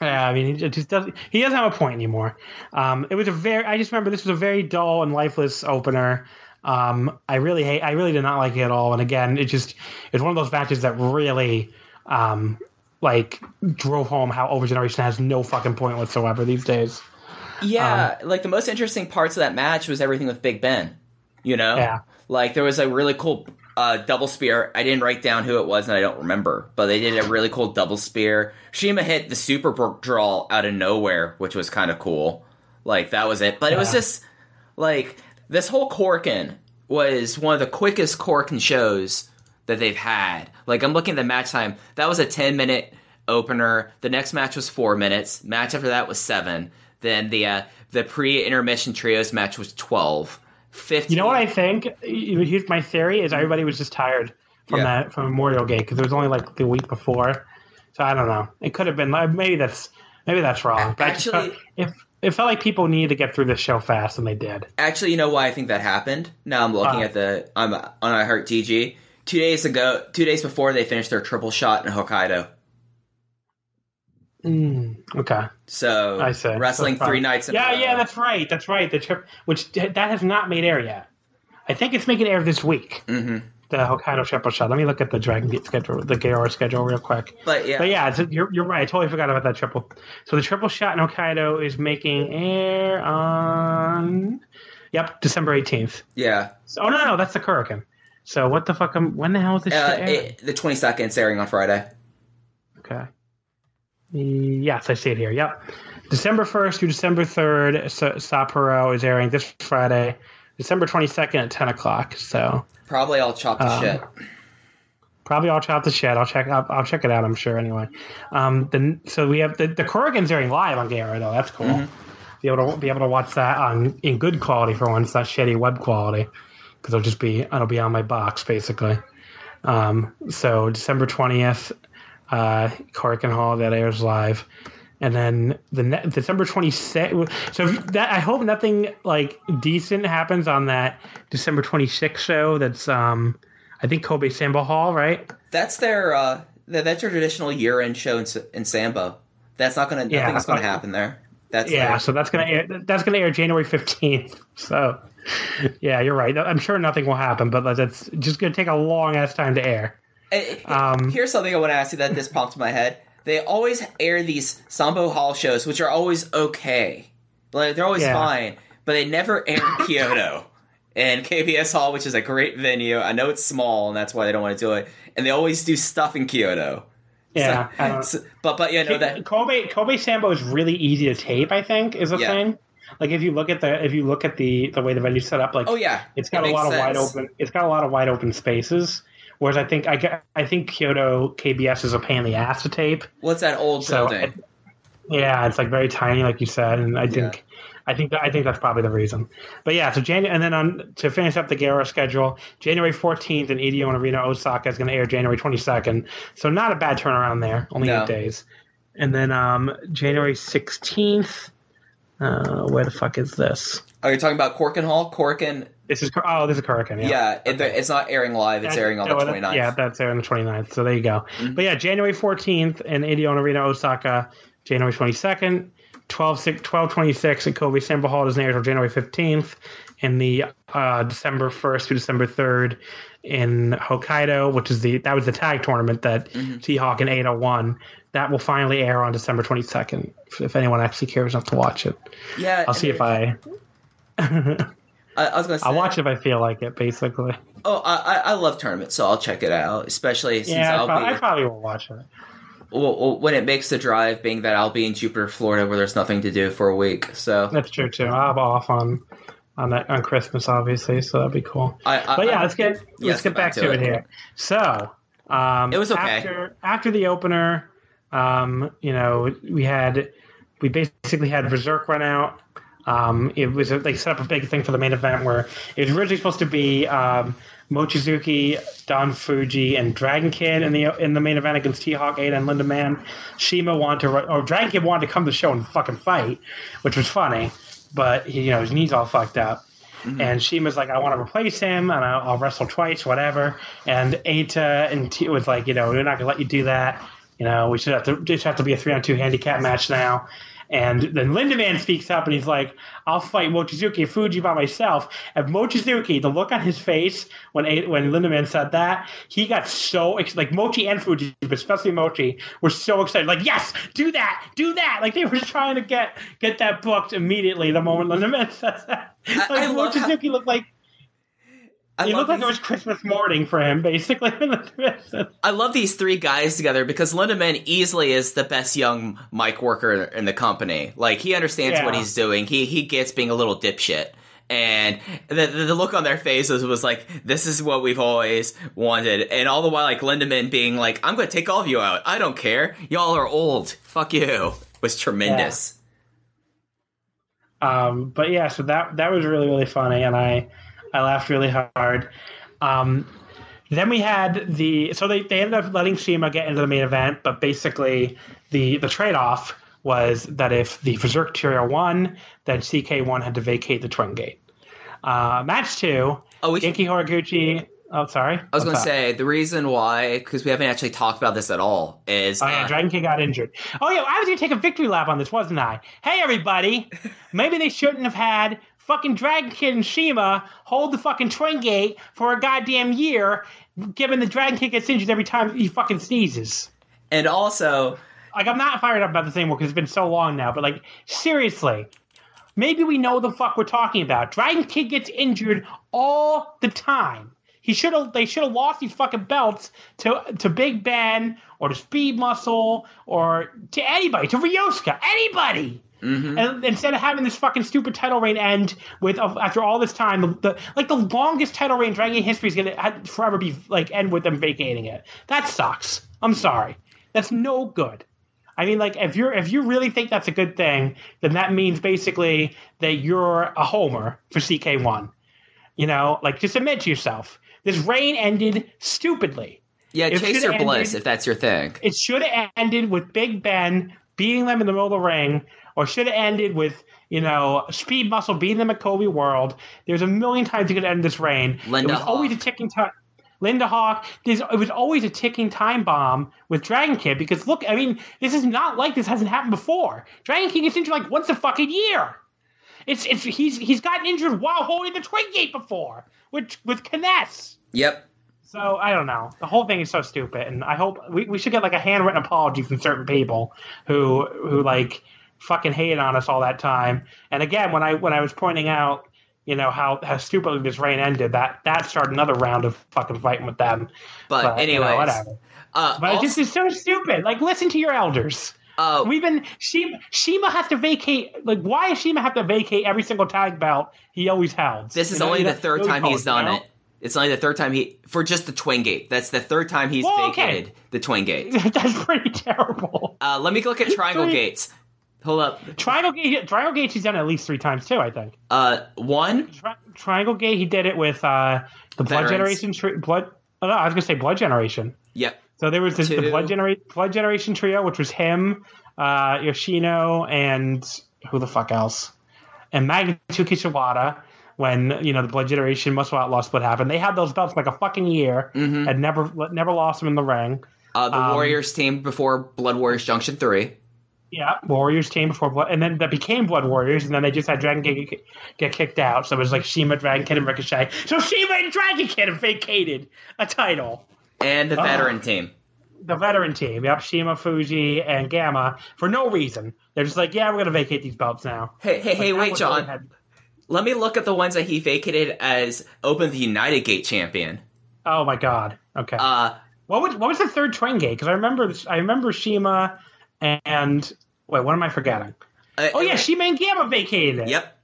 Yeah, I mean, he just doesn't. He doesn't have a point anymore. Um, it was a very. I just remember this was a very dull and lifeless opener. Um, I really hate. I really did not like it at all. And again, it just it's one of those matches that really, um, like drove home how Overgeneration has no fucking point whatsoever these days. Yeah, Um, like the most interesting parts of that match was everything with Big Ben. You know, Yeah. like there was a really cool uh, double spear. I didn't write down who it was, and I don't remember, but they did a really cool double spear. Shima hit the super draw out of nowhere, which was kind of cool. Like that was it, but it was just like this whole Korakuen was one of the quickest Korakuen shows that they've had. Like I'm looking at the match time. That was a 10 minute opener. The next match was four minutes. Match after that was seven. Then the uh, the pre intermission trios match was twelve. Fifteen. You know what I think? Here's my theory: is everybody was just tired from Yeah. that from Memorial Day because it was only like the week before. So I don't know. It could have been like maybe that's maybe that's wrong. But Actually- felt- if it felt like people needed to get through this show fast, and they did. Actually, you know why I think that happened? Now I'm looking Uh. at the I'm on I Heart DG. Two days ago, two days before they finished their triple shot in Hokkaido. Mm, okay. So I see. wrestling three nights Yeah, yeah, that's right. That's right. The trip, which that has not made air yet. I think it's making air this week. hmm The Hokkaido triple shot. Let me look at the Dragon Gate schedule, the Gaora schedule, real quick. But yeah, But yeah, you're, you're right. I totally forgot about that triple. So the triple shot in Hokkaido is making air on, yep, December 18th. yeah. So, oh, no, no, that's the Korakuen. So what the fuck? Am, when the hell is this Uh, it, the 22nd is airing on Friday. Okay. Yes, I see it here. Yep. December 1st through December 3rd, Sapporo is airing this Friday. December 22nd at 10 o'clock. So Probably I'll chop the Um, shit. probably I'll chop the shit. I'll check. I'll, I'll check it out. I'm sure. Anyway, um, the, so we have the the Korakuen's airing live on Gaora though. That's cool. Mm-hmm. Be able to be able to watch that on in good quality for once, not shitty web quality, because I'll just be it'll be on my box basically. Um, so December twentieth, uh, Korakuen Hall that airs live, and then the ne- December twenty sixth. So that I hope nothing like decent happens on that December twenty sixth show. That's um, I think Kobe Sambo Hall, right? That's their uh, that's their traditional year-end show in, in Sambo. That's not gonna. Yeah, nothing's gonna happen there. That's Yeah, their- so that's gonna air, that's gonna air January fifteenth. So, yeah, you're right. I'm sure nothing will happen, but that's just gonna take a long ass time to air. Eh, eh, Um, Here's something I want to ask you that this popped in my head. They always air these Sambo Hall shows, which are always okay. Like they're always Yeah. fine, but they never air <coughs> Kyoto and KBS Hall, which is a great venue. I know it's small, and that's why they don't want to do it. And they always do stuff in Kyoto. Yeah, don't- So- but but you know that Kobe Kobe Sambo is really easy to tape. I think is a Yeah. thing. Like if you look at the if you look at the the way the venue's set up, like Oh yeah, it's got It a lot makes of wide open. It's got a lot of wide open spaces. Whereas I think I I think Kyoto KBS is a pain in the ass to tape. What's that old So, building? Yeah, it's like very tiny, like you said, and I think, I think that I think that's probably the reason. But yeah, so January, and then on to finish up the Gaora schedule, January fourteenth in Edion Arena, Osaka is going to air January twenty second. So not a bad turnaround there, only No. eight days. And then um, January sixteenth, uh, where the fuck is this? Are you talking about Korakuen Hall? Korakuen, This is oh, this is Hurricane. yeah, Yeah. it, it's not airing live. It's airing on the Oh, that- 29th. Mm-hmm. Yeah, that's airing the 29th. So there you go. But yeah, January 14th in Edion Arena, Osaka. January 22nd. 12, 6, 12 26 at Kobe Sambo Hall doesn't air until January 15th. And the uh, December 1st to December 3rd in Hokkaido, which is the that was the tag tournament that Mm-hmm. T-Hawk and Eita won. That will finally air on December 22nd if, anyone actually cares enough to watch it. yeah. I'll see if I <laughs> I, I was gonna say. I'll watch it if I feel like it, basically. Oh, I, I love tournaments, so I'll check it out. Especially since Yeah, I, I'll prob- be I probably will watch it. Well, when it makes the drive, being that I'll be in Jupiter, Florida, where there's nothing to do for a week. So That's true too. I'll be off on on that on Christmas, obviously, so that'd be cool. I, I But yeah, let's get let's get back, to, it. here. So um, It was okay. After after the opener, um, you know, we had we basically had Berserk run out. Um, it was they set up a big thing for the main event where it was originally supposed to be um, Mochizuki, Don Fuji, and Dragon Kid in the in the main event against T Hawk, Eita, and Lindaman. Shima wanted to, or Dragon Kid wanted to come to the show and fucking fight, which was funny, but he, you know his knees all fucked up. Mm-hmm. And Shima's like, I want to replace him, and I'll, I'll wrestle twice, whatever. And Eita and T was like, you know, we're not gonna let you do that. You know, we should have to just have to be a three on two handicap match now. And then Lindaman speaks up and he's like, I'll fight Mochizuki and Fuji by myself. And Mochizuki, the look on his face when when Lindaman said that, he got so ex- like Mochi and Fuji, but especially Mochi, were so excited. Like, yes, do that, do that. Like they were trying to get get that booked immediately the moment Lindaman <laughs> says that. Like I how- Mochizuki looked like I he looked like it was Christmas morning for him, basically. <laughs> I love these three guys together because Lindaman easily is the best young mic worker in the company. Like he understands Yeah. what he's doing. He he gets being a little dipshit. And the, the look on their faces was like, "This is what we've always wanted." And all the while, like Lindaman being like, "I'm going to take all of you out. I don't care. Y'all are old. Fuck you." Was tremendous. Um, but yeah, so that that was really really funny, and I I laughed really hard. Um, then we had the so they, they ended up letting Shima get into the main event, but basically the the trade off was that if the Berserk Trio won, then CK1 had to vacate the Twin Gate. Uh, match two, Oh, we should- Genki Horiguchi. Oh, sorry. I was going to say the reason why, because we haven't actually talked about this at all, is Oh yeah, uh, Dragon King got injured. Oh yeah, I was gonna take a victory lap on this, wasn't I? Hey everybody, <laughs> maybe they shouldn't have had fucking Dragon Kid and Shima hold the fucking Twin Gate for a goddamn year, given the Dragon Kid gets injured every time he fucking sneezes. and also Like I'm not fired up about this anymore because it's been so long now, but like seriously. Maybe we know the fuck we're talking about. Dragon Kid gets injured all the time. He should have. They should have lost these fucking belts to to Big Ben or to Speed Muscle or to anybody, to Ryosuke, anybody. Mm-hmm. And instead of having this fucking stupid title reign end with after all this time, the, like the longest title reign in Dragon Gate history is gonna forever be like end with them vacating it. That sucks. I'm sorry. That's no good. I mean, like if you're if you really think that's a good thing, then that means basically that you're a homer for CK1. You know, like just admit to yourself. This reign ended stupidly. yeah, It your bliss ended- if that's your thing. It should have ended with Big Ben beating them in the middle of the ring, or should have ended with you know Speed Muscle beating them at Kobe World. There's a million times you could end this reign. Linda it was always a ticking time. Linda Hawk. There's, it was always a ticking time bomb with Dragon Kid because look, I mean, this is not like this hasn't happened before. Dragon Kid gets injured like once a fucking year. It's it's he's he's gotten injured while holding the Twin Gate before with with Kness. Yep. So I don't know. The whole thing is so stupid, and I hope we, we should get like a handwritten apology from certain people who who like fucking hate on us all that time. And again, when I when I was pointing out, you know how how stupidly this reign ended, that that started another round of fucking fighting with them. But, But, you know, whatever. uh, But also- just is so stupid. Like, listen to your elders. uh, We've been Shima. Shima has to vacate. Like, why does Shima have to vacate every single tag belt he always held? this is You know, only the third really time he's done it. It's only the third time he for just the Twin Gate. That's the third time he's Well, okay. vacated the Twin Gate. <laughs> That's pretty terrible. Uh, let me look at <laughs> Triangle Gates. Hold up. Triangle Gate, Triangle Gate, he's done it at least three times too. I think. Uh, one. Tri- Triangle Gate, he did it with uh, the Blood Veterans. Generation. Tri- Blood. Oh, no, I was gonna say Blood Generation. Yep. So there was this, the Blood Generation Blood Generation trio, which was him, uh, Yoshino, and who the fuck else, and Magnitude Kishiwada. When you know the Blood Generation Muscle Outlaw split happened, they had those belts like a fucking year Mm-hmm. and never never lost them in the ring. Uh, the Um, Warriors team before Blood Warriors Junction Three. Yeah, Warriors team before Blood, and then that became Blood Warriors, and then they just had Dragon Kid get, get kicked out. So it was like Shima, Dragon Kid, and Ricochet. So Shima and Dragon Kid have vacated a title. And the Oh. veteran team. The veteran team, yep, Shima, Fuji, and Gamma, for no reason. They're just like, yeah, we're gonna vacate these belts now. Hey, hey, hey, wait, John. had- Let me look at the ones that he vacated as Open the United Gate champion. Oh my god. Okay. Uh, what was what was the third train gate? Because I remember I remember Shima and wait, what am I forgetting? uh, Oh yeah, Shima and Gamma vacated it. Yep.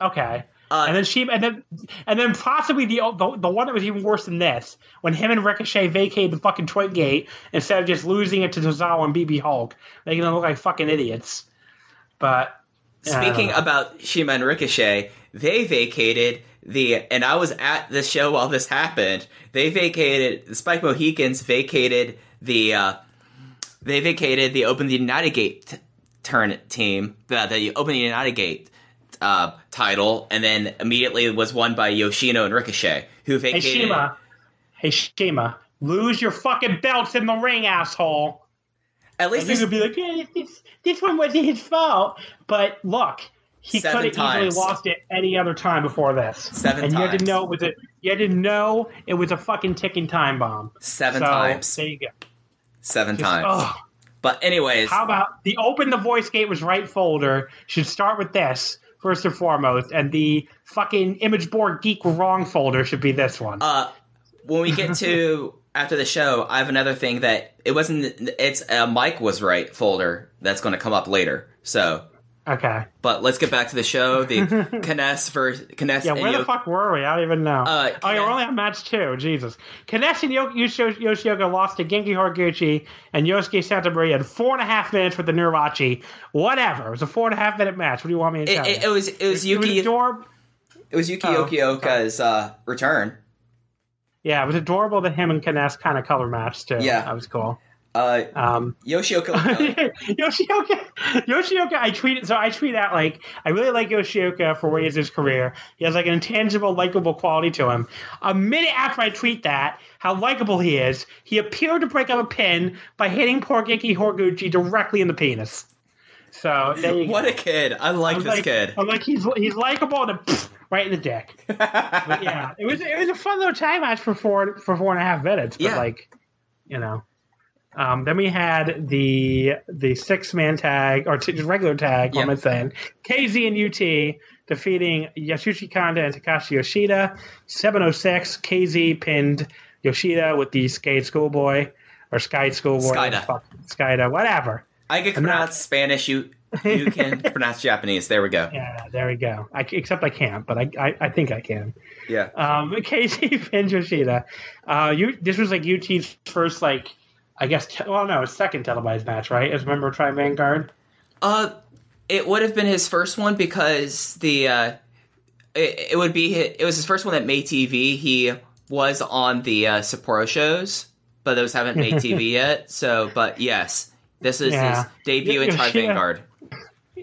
Okay. Uh, and then she, and then, and then possibly the, the the one that was even worse than this, when him and Ricochet vacated the fucking Twin Gate instead of just losing it to Tozawa and BB Hulk, making them look like fucking idiots. But Speaking uh, about Shima and Ricochet, they vacated the, and I was at the show while this happened. They vacated the Spike Mohicans vacated the, uh, they vacated the Open the United Gate turn team, the the Open the United Gate uh, title, and then immediately was won by Yoshino and Ricochet, who vacated. hey. Shima, hey Shima, lose your fucking belts in the ring, asshole. At least you this, could be like, yeah, this this one wasn't his fault, but look. He could have easily lost it any other time before this. Seven and you had to know it was a you had to know it was a fucking ticking time bomb. seven so, times, There you go. Seven times. oh. But anyways, How about the open the voice gate was right folder should start with this first and foremost, and the fucking image board geek wrong folder should be this one. uh, when we get to <laughs> after the show, I have another thing that it wasn't. It's a Mike was right folder that's going to come up later. So Okay. But let's get back to the show. The <laughs> Kness versus Kness Yeah, and where the Yo- fuck were we? I don't even know. Uh, oh, yeah, we're only on match two. Jesus. Kanesh and Yo- Yoshi- Yoshioka lost to Genki Horiguchi and Yosuke Santa Maria in four and a half minutes with the Nirachi. Whatever. It was a four and a half minute match. What do you want me to It, tell it, you? it was it was It was Yuki adorable. it was Yuki Oh, Okioka's uh, return. Yeah, it was adorable that him and Kanesh kind of color matched too. Yeah. That was cool. Uh, Um, Yoshioka. <laughs> Yoshioka, Yoshioka, I tweeted, so I tweet out, like, I really like Yoshioka for where he is his career. He has, like, an intangible, likable quality to him. A minute after I tweet that, how likable he is, he appeared to break up a pin by hitting poor Genki Horiguchi directly in the penis. So, what go. a kid! I like I'm this like, kid. I'm like, he's, he's likable, and pfft, right in the dick. But yeah, it was, it was a fun little tag match for four, for four and a half minutes, but, Yeah. like, you know. Um, then we had the the six man tag or t- regular tag. What am I saying? KZ and UT defeating Yasushi Kanda and Takashi Yoshida. 706 KZ pinned Yoshida with the Skate Schoolboy or Skate Schoolboy. Skyda, whatever. I can I'm not- pronounce Spanish. You you <laughs> can pronounce Japanese. There we go. Yeah, there we go. I, except I can't, but I, I, I think I can. Yeah. Um, <laughs> KZ pinned Yoshida. Uh, you, this was like UT's first like. I guess, te- well, no, second televised match, right? As member of Tribe Vanguard. Uh, it would have been his first one because the uh, it, it would be it was his first one that made TV. He was on the uh, Sapporo shows, but those haven't made <laughs> TV yet. So, but yes, this is Yeah. his debut in Tribe Vanguard.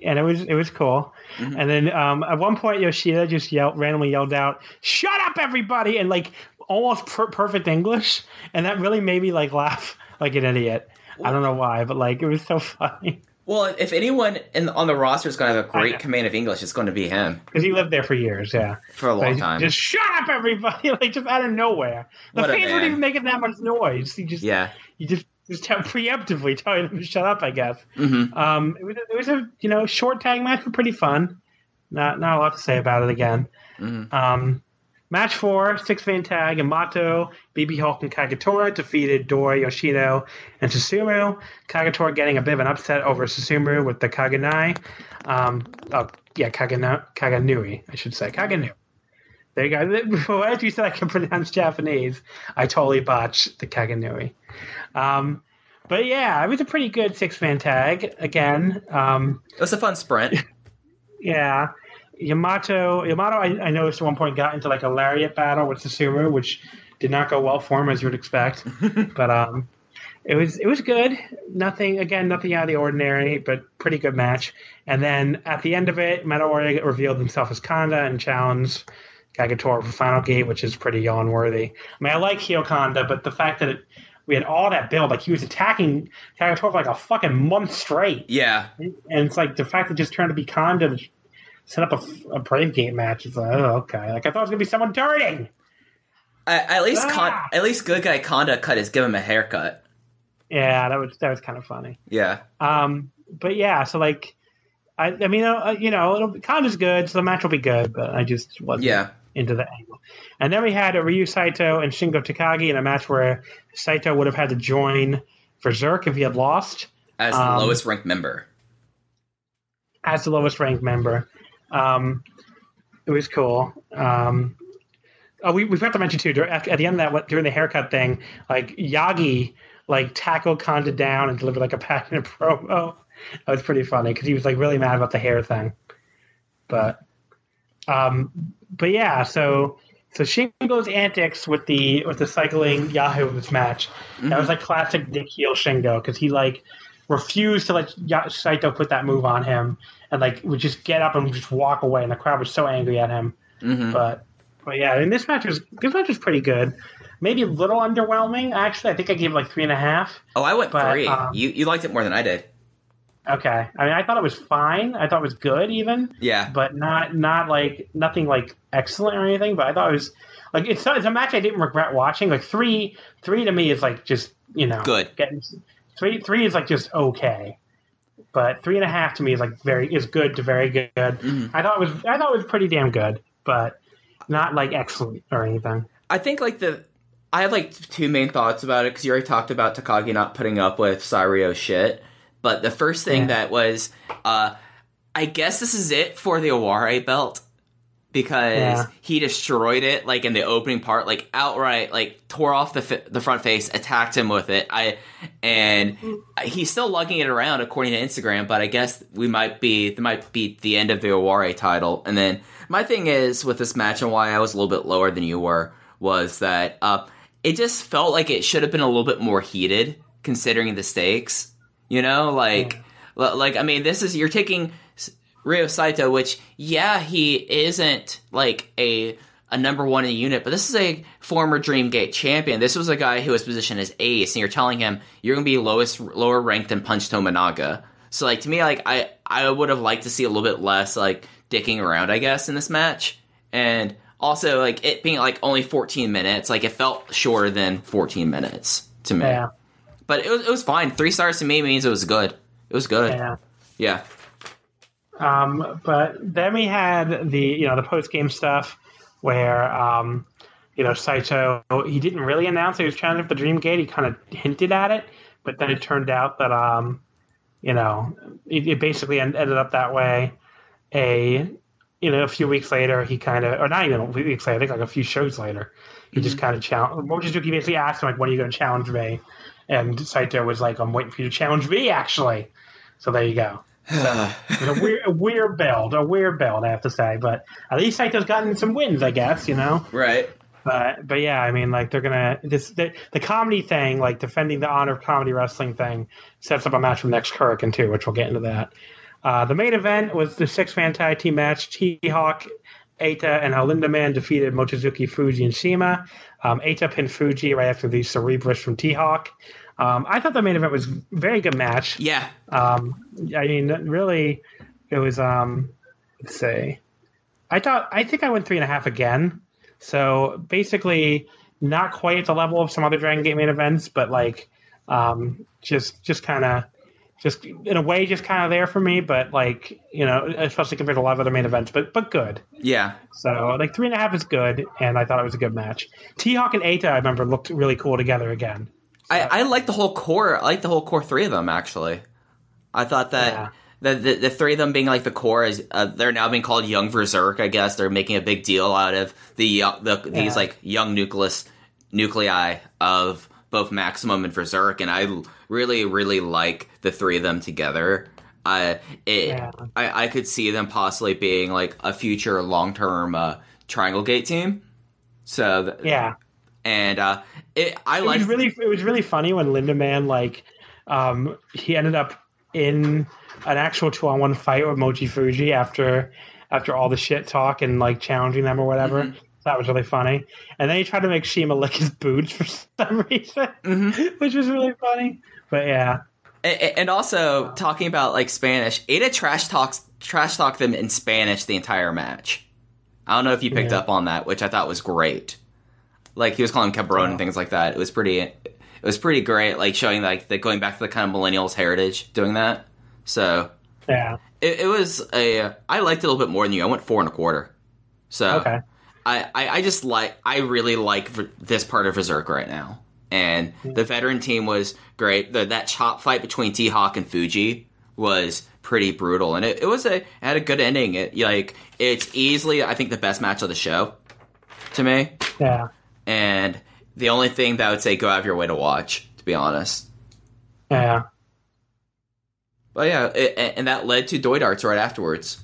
and it was it was cool. Mm-hmm. And then um, at one point, Yoshida just yelled randomly yelled out, "Shut up, everybody!" and like almost per- perfect English, and that really made me like laugh like an idiot. I don't know why, but like it was so <laughs> funny Well, if anyone in on the roster is going to have a great command of English, it's going to be him because he lived there for years. Yeah, for a long Like, time. Just shut up, everybody! <laughs> Like just out of nowhere, the What fans weren't even making that much noise. He just yeah. you just just tell, preemptively telling them to shut up. I guess. hmm Um, it was, it was a you know short tag match, but pretty fun. Not not a lot to say about it again. Mhm. Um, match four, six man tag, Yamato, BB Hulk, and Kagetora defeated Doi, Yoshino, and Susumu. Kagetora getting a bit of an upset over Susumu with the Kaganai. Um, oh, yeah, Kagana, Kaganui, I should say. Kaganui. There you go. <laughs> As you said I can pronounce Japanese, I totally botched the Kaganui. Um, but yeah, it was a pretty good six man tag again. Um, It was a fun sprint. <laughs> yeah. Yamato, Yamato, I, I noticed at one point got into like a lariat battle with Susumu, which did not go well for him as you would expect. <laughs> but um, it was it was good. Nothing again, nothing out of the ordinary, but pretty good match. And then at the end of it, Metal Warrior revealed himself as Kanda and challenged Kagetora for Final Gate, which is pretty yawn worthy. I mean, I like Hio Kanda, but the fact that it, we had all that build, like he was attacking Kagetora for like a fucking month straight. Yeah. And it's like the fact that it just turned to be to set up a, a Brave Gate match. It's like, oh, okay. Like I thought it was gonna be someone turning. I, at least Con- Ah! at least good guy Kanda cut is give him a haircut. Yeah, that was that was kind of funny. Yeah. Um, but yeah, so like, I I mean, uh, you know, it'll, be, Kanda's good, so the match will be good. But I just wasn't Yeah. into the angle. And then we had a Ryo Saito and Shingo Takagi in a match where Saito would have had to join for Zerk if he had lost. As the Um, lowest ranked member. as the lowest ranked member. Um, it was cool. Um, oh, we, we forgot to mention too at, at the end of that during the haircut thing, like Yagi like tackled Kanda down and delivered like a passionate <laughs> promo. That was pretty funny because he was like really mad about the hair thing. But um, but yeah, so so Shingo's antics with the with the cycling Yahoo this match that was like classic Dick Heel Shingo because he like refused to let Saito put that move on him and like would just get up and just walk away and the crowd was so angry at him. hmm But but yeah, and this match was this match was pretty good. Maybe a little underwhelming actually. I think I gave it like three and a half. Oh, I went But, three. um, you you liked it more than I did. Okay, I mean I thought it was fine. I thought it was good even. Yeah. but not not like nothing like excellent or anything. But I thought it was like it's it's a match I didn't regret watching. Like three three to me is like just you know Good. Getting three three is like just okay, but three and a half to me is like very is good to very good. Mhm. I thought it was I thought it was pretty damn good, but not like excellent or anything. I think like the I have like two main thoughts about it because you already talked about Takagi not putting up with Saito's shit. But the first thing Yeah. that was uh I guess this is it for the Owarai belt because Yeah. he destroyed it like in the opening part, like outright, like tore off the fi- the front face, attacked him with it. I and he's still lugging it around according to Instagram, but I guess we might be that might be the end of the Owarai title. And then my thing is with this match and why I was a little bit lower than you were was that uh, it just felt like it should have been a little bit more heated considering the stakes. You know, like l- like I mean, this is you're taking Ryo Saito, which yeah, he isn't like a a number one in the unit, but this is a former Dreamgate champion. This was a guy who was positioned as ace, and you're telling him you're gonna be lowest lower ranked than Punch Tominaga. So like to me, like I I would have liked to see a little bit less like dicking around, I guess, in this match, and also like it being like only 14 minutes, like it felt shorter than 14 minutes to me. Yeah. But it was, it was fine. Three stars to me means it was good. It was good. Yeah. Yeah. Um, but then we had the you know the post game stuff where um, you know Saito he didn't really announce he was trying for the Dream Gate. He kind of hinted at it, but then it turned out that um, you know it, it basically ended up that way. A you know a few weeks later he kind of or not even a few weeks later I think like a few shows later he just kind of challenged. Mochizuki basically asked him like when are you going to challenge me, and Saito was like I'm waiting for you to challenge me actually. So there you go. <sighs> A weird, a weird build, a weird build, I have to say. But at least Saito's gotten some wins, I guess. You know, Right. but but yeah, I mean, like they're gonna this the, the comedy thing, like defending the honor of comedy wrestling thing, sets up a match with next Hurricane too, which we'll get into that. Uh, the main event was the six man tag team match. T-Hawk, Eita, and El Lindaman defeated Mochizuki, Fuji, and Shima. Um, Eita pinned Fuji right after the Cerebrus from T-Hawk. Um, I thought the main event was very good match. Yeah. Um, I mean, really, it was. Um, let's say, I thought. I think I went three and a half again. So basically, not quite at the level of some other Dragon Gate main events, but like, um, just just kind of, just in a way, just kind of there for me. But like, you know, especially compared to a lot of other main events, but but good. Yeah. So like three and a half is good, and I thought it was a good match. T-Hawk and Eita, I remember, looked really cool together again. I, I like the whole core. I like the whole core three of them actually. I thought that Yeah. the, the the three of them being like the core is uh, they're now being called Young Berserk. I guess they're making a big deal out of the young- the Yeah. these like young nucleus nuclei of both Maximum and Berserk, and i really really like the three of them together. I it Yeah. I, I could see them possibly being like a future long term uh, Triangle Gate team. So th- Yeah. And uh, it I like was really it was really funny when Lindaman like um he ended up in an actual two on one fight with Mochi Fuji after after all the shit talk and like challenging them or whatever. Mm-hmm. That was really funny. And then he tried to make Shima lick his boots for <laughs> some reason, Mm-hmm. <laughs> which was really funny. But yeah, A- a- And also talking about like Spanish, Eita trash talks trash talked them in Spanish the entire match. I don't know if you picked Yeah. up on that, which I thought was great. Like he was calling him cabron and things like that. It was pretty. It was pretty great. Like showing like the going back to the kind of millennials heritage doing that. So yeah, it, it was a. I liked it a little bit more than you. I went four and a quarter. So okay, I, I, I just like I really like this part of Berserk right now, and hmm. the veteran team was great. The, that chop fight between T-Hawk and Fuji was pretty brutal, and it, it was a it had a good ending. It like it's easily I think the best match of the show to me, yeah, and the only thing that I would say go out of your way to watch. To be honest, yeah. but yeah, it, and that led to Doi Darts right afterwards.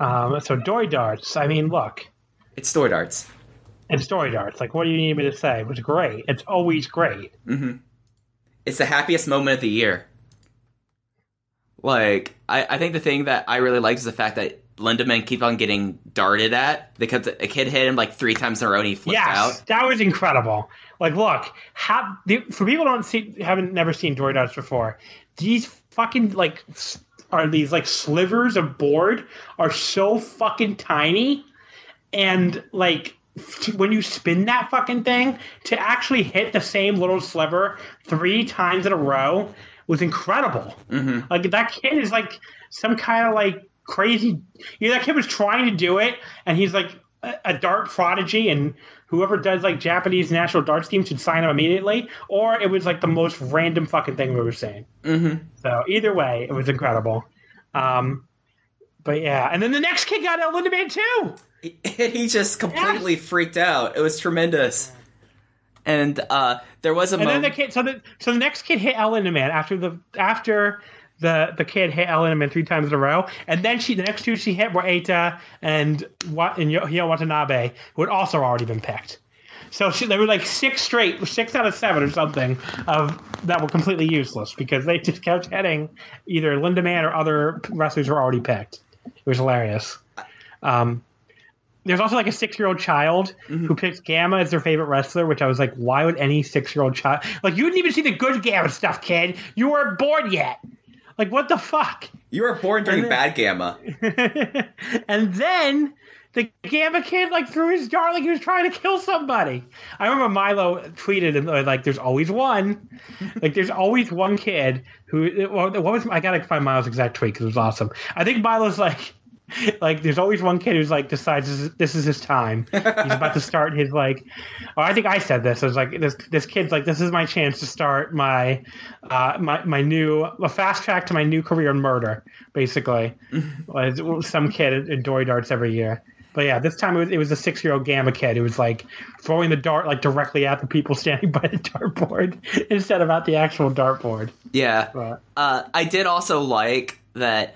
Um, so Doi Darts. I mean, look, It's Doi Darts. and Story Darts. Like, what do you need me to say? It was great. It's always great. it's the happiest moment of the year. Like, I, I think the thing that I really like is the fact that Lindaman keep on getting darted at. They kept a kid hit him like three times in a row and he flipped Yes, out. that was incredible. Like, look, how, the, for people who don't see, haven't never seen Darts before, these fucking like are these like slivers of board are so fucking tiny, and like when you spin that fucking thing to actually hit the same little sliver three times in a row was incredible. Mm-hmm. Like that kid is like some kind of like crazy. You know, that kid was trying to do it, and he's like a, a dart prodigy, and whoever does like Japanese national darts team should sign him immediately. Or it was like the most random fucking thing we were saying. Mm-hmm. So either way, it was incredible. Um, but yeah, and then the next kid got El Lindaman too. <laughs> he just completely freaked out. It was tremendous. And uh, there was a And then moment. the kid, so the so the next kid hit El Lindaman after the after the the kid hit El Lindaman three times in a row, and then she the next two she hit were Eita and what and Hyo Watanabe, who had also already been picked. So she, there were like six straight, six out of seven or something of that were completely useless because they just kept hitting either Lindaman or other wrestlers who were already picked. It was hilarious. Um, there's also like a six year old child who picks Gamma as their favorite wrestler, which I was like, why would any six year old child like you didn't even see the good Gamma stuff, kid? You weren't born yet. Like what the fuck? you were born during then- Bad Gamma. <laughs> and then the Gamma kid like threw his dart like he was trying to kill somebody. I remember Milo tweeted and uh, like, "There's always one, like there's always one kid who. What was I gotta find Milo's exact tweet because it was awesome. I think Milo's like." <laughs> Like there's always one kid who's like decides this is, this is his time. He's about to <laughs> start his like. Or I think I said this. I was like this. This kid's like this is my chance to start my, uh, my my new a fast track to my new career in murder. Basically, <laughs> some kid in Doi darts every year. But yeah, this time it was, it was a six year old Gamma kid who was like throwing the dart like directly at the people standing by the dartboard instead of at the actual dartboard. Yeah. But Uh, I did also like that.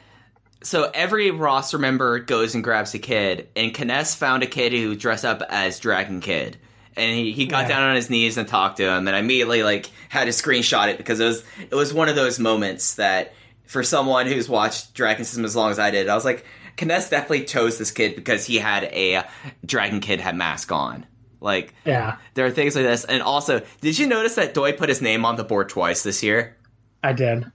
So every roster member goes and grabs a kid, and Kaness found a kid who dressed up as Dragon Kid, and he, he got Yeah. down on his knees and talked to him, and I immediately like had to screenshot it because it was it was one of those moments that for someone who's watched Dragon System as long as I did, I was like, Kaness definitely chose this kid because he had a Dragon Kid had mask on. Like yeah, there are things like this, and also, did you notice that Doi put his name on the board twice this year? I did.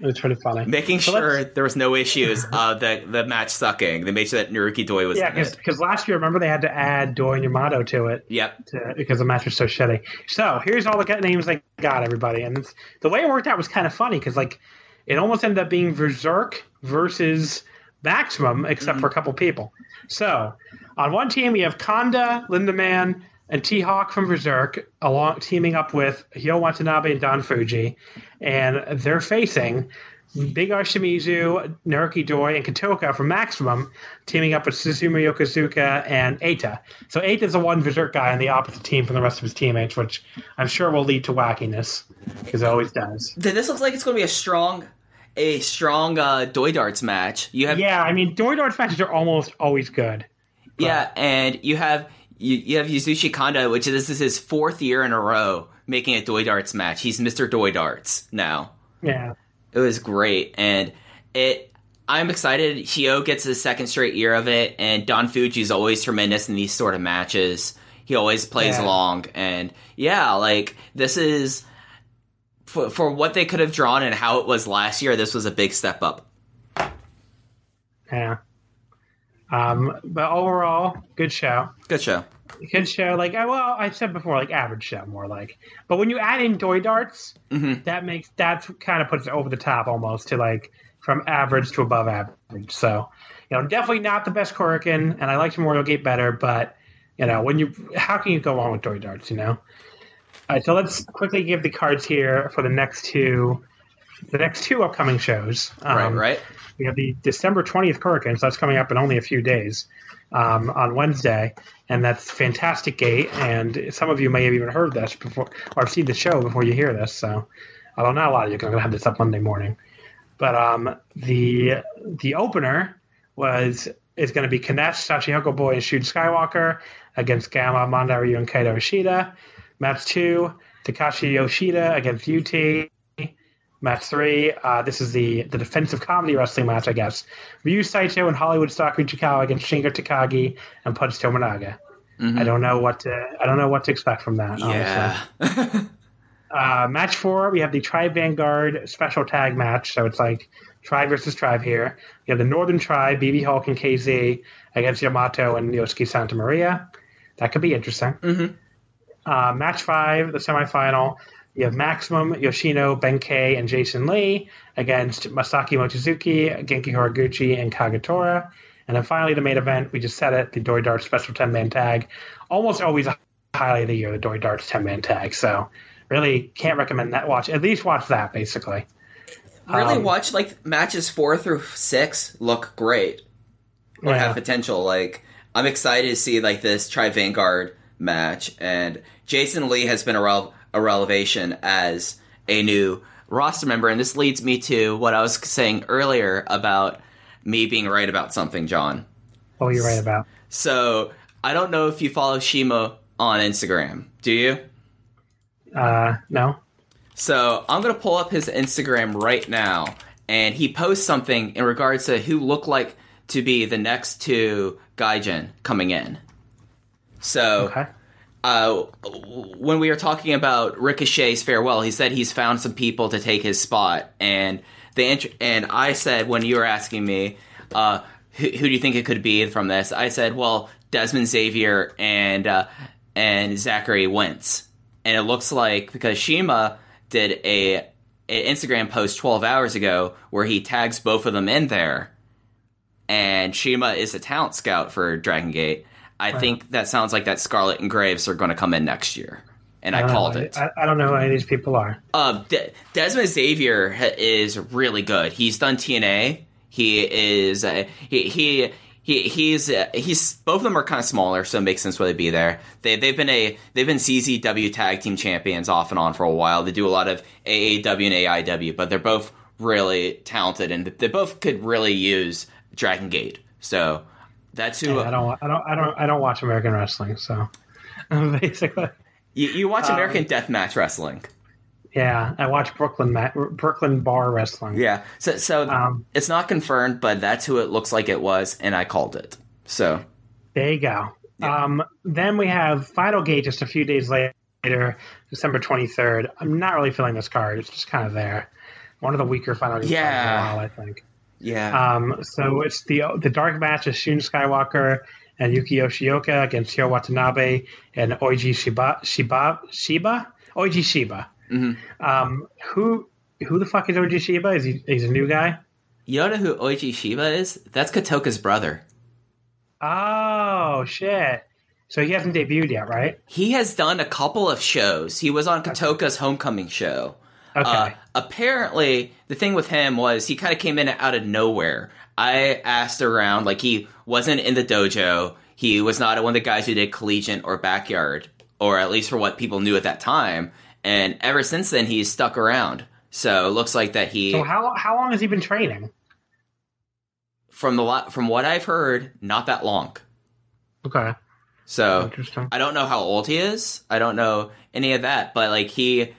It was pretty funny. making So sure there was no issues uh the the match sucking they made sure that Naruki Doi was Yeah, because last year, remember they had to add Doi and Yamato to it. yep to, because the match was so shitty. So here's all the names I got, everybody, and it's, the way it worked out was kind of funny because like it almost ended up being Berserk versus Maximum, except for a couple people. So on one team we have Kanda, Lindaman, and T-Hawk from Berserk, along teaming up with Hyo Watanabe and Don Fuji, and they're facing. Big R Shimizu, Naruki Doi, and Kotoka from Maximum, teaming up with Susumu Yokosuka and Eita. So Eita's the one Berserk guy on the opposite team from the rest of his teammates, which I'm sure will lead to wackiness, because it always does. This looks like it's going to be a strong a strong uh Doi darts match you have Yeah, I mean, Doi Darts matches are almost always good. yeah and you have you, you have Yasushi Kanda which this is his fourth year in a row making a Doi darts match he's Mr. Doi darts now Yeah. it was great and it i'm excited hio gets his second straight year of it and don fuji's always tremendous in these sort of matches he always plays Yeah. along and yeah like this is for, for what they could have drawn and how it was last year this was a big step up Yeah. Um, but overall, good show. good show Good show. Like, I- well, I said before, like average show, more like. But when you add in Doi Darts, Mhm. that makes that kind of puts it over the top almost to like from average to above average. So, you know, definitely not the best Korakuen, and I like Memorial Gate better. But you know, when you how can you go wrong with Doi Darts? You know. All right, so let's quickly give the cards here for the next two, the next two upcoming shows. right Um, right we have the December 20th Hurricane, so that's coming up in only a few days um, on Wednesday. And that's Fantastic Gate. And some of you may have even heard this before, or seen the show before you hear this. So, although not a lot of you are going to have this up Monday morning. But um, the the opener was is going to be Kaness, Sachihoko Boy, and Shun Skywalker against Gamma, Mondai Ryu, and Kaito Ishida. Match two, Takashi Yoshida against UT. Match three, uh, this is the, the defensive comedy wrestling match, I guess. Ryo Saito and Hollywood Stalker Ichikawa against Shingo Takagi and Punch Tominaga. I don't know what to I don't know what to expect from that. yeah <laughs> Uh, match four, we have the Tribe Vanguard special tag match. So it's like Tribe versus Tribe here. You have the Northern Tribe, BB Hulk and KZ against Yamato and Yosuke Santa Maria. That could be interesting. Mhm. Uh, match five, the semifinal. You have Maximum, Yoshino, Benkei, and Jason Lee against Masaki Mochizuki, Genki Horiguchi, and Kagetora. And then finally, the main event, we just said it, the Doi Darts special 10 man tag. Almost always a highlight of the year, the Doi Darts 10 man tag. So really can't recommend that watch. At least watch that, basically. really Um, watch like matches four through six look great or Yeah. have potential. Like I'm excited to see like this Tribe Vanguard match, and Jason Lee has been a, rel- a relevation as a new roster member, and this leads me to what I was saying earlier about me being right about something, John. What were you right about? So I don't know if you follow Shima on Instagram. Do you? Uh, no. So I'm gonna pull up his Instagram right now, and he posts something in regards to who look like to be the next two Gaijin coming in. So Okay. Uh, when we were talking about Ricochet's farewell, he said he's found some people to take his spot, and the int- and I said when you were asking me, uh, who, who do you think it could be from this? I said, well, Desmond Xavier and uh, and Zachary Wentz, and it looks like because Shima did a, a Instagram post 12 hours ago where he tags both of them in there, and Shima is a talent scout for Dragon Gate. I think that sounds like that Scarlet and Graves are going to come in next year, and I, don't called know. it. I, I don't know who any of these people are. Uh, De- Desmond Xavier ha- is really good. He's done TNA. He is uh, he he. He, he's uh, he's both of them are kind of smaller, so it makes sense why they'd be there. They they've been a they've been CZW tag team champions off and on for a while. They do a lot of AAW and AIW, but they're both really talented and they both could really use Dragon Gate. So that's who I don't. I don't. I don't. I don't watch American wrestling, so <laughs> basically, you, you watch American Deathmatch Wrestling. yeah. I watch Brooklyn ma- Brooklyn bar wrestling. Yeah. So so Um, it's not confirmed, but that's who it looks like it was, and I called it. So There you go. Um, then we have Final Gate just a few days later, December 23rd. I'm not really feeling this card. It's just kind of there. One of the weaker Final Gate Yeah. cards in a while, I think. Yeah. Um, so it's the the dark match is Shun Skywalker and Yuki Yoshioka against Hyo Watanabe and Oiji Shiba Shiba Shiba Oiji Shiba. Mm-hmm. Um, who who the fuck is Oiji Shiba? Is he he's a new guy? you don't know who Oichi Shiba is? That's Kotoka's brother. Oh shit! So he hasn't debuted yet, right? He has done a couple of shows. He was on Kotoka's homecoming show. Okay. Uh, apparently, the thing with him was he kind of came in out of nowhere. I asked around, like he wasn't in the dojo. He was not one of the guys who did collegiate or backyard, or at least for what people knew at that time. And ever since then, he's stuck around. So it looks like that he, so how how long has he been training? from the lot, from what I've heard, not that long. Okay. So. I don't know how old he is. I don't know any of that, but like he,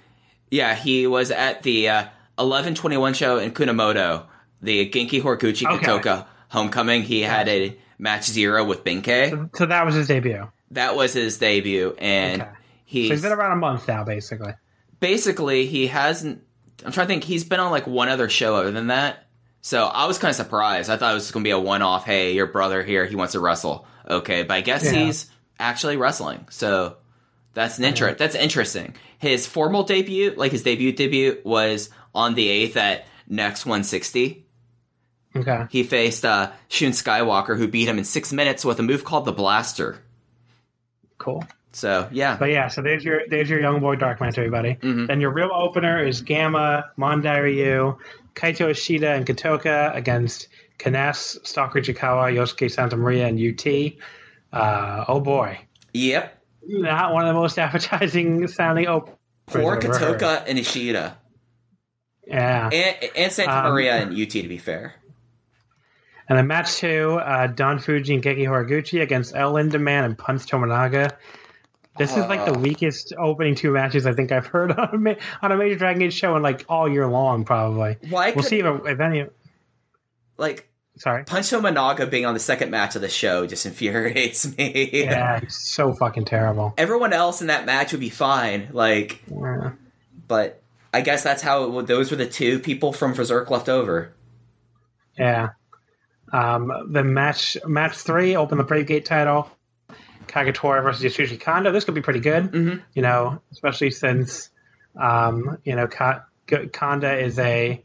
yeah, he was at the uh, eleven twenty one show in Kumamoto, the Genki Horiguchi Okay. Kotoka homecoming. He had a match zero with Benkei. So that was his debut. That was his debut, and Okay. he's, So he's been around a month now, basically. basically he hasn't. I'm trying to think. He's been on like one other show other than that. So I was kind of surprised. I thought it was going to be a one off. Hey, your brother here. He wants to wrestle. Okay, but I guess Yeah. he's actually wrestling. So that's an inter- That's interesting. His formal debut, like his debut debut, was on the eighth at Next 160. Okay. He faced uh, Shun Skywalker, who beat him in six minutes with a move called the Blaster. Cool. So yeah, But yeah, so there's your there's your young boy dark match, everybody. Mhm. Then your real opener is Gamma, Mondai Ryu, Kaito Ishida, and Kotoka against Kaness, Stalker Ichikawa, Yosuke Santa Maria, and UT. Uh, oh boy, yep. Not one of the most appetizing sounding openers. Poor I've ever. Kotoka and Ishida. Yeah. And, and Santa Um, Maria and UT, to be fair. And then match two, uh, Don Fuji and Genki Horiguchi against El Lindaman and Punch Tominaga. This is like the Uh. weakest opening two matches I think I've heard <laughs> on a, ma- on a major Dragon Age show in like all year long, probably. Why We'll could, see if, if any. like, Sorry. Punch Tominaga being on the second match of the show just <laughs> infuriates me. Yeah, so fucking terrible. Everyone else in that match would be fine, like, Yeah. but I guess that's how it would, those were the two people from Berserk left over. Yeah. Um, the match match three open the Brave Gate title. Kagetora versus Yasushi Kanda. This could be pretty good. Mhm. You know, especially since um, you know Ka- K- Kanda is a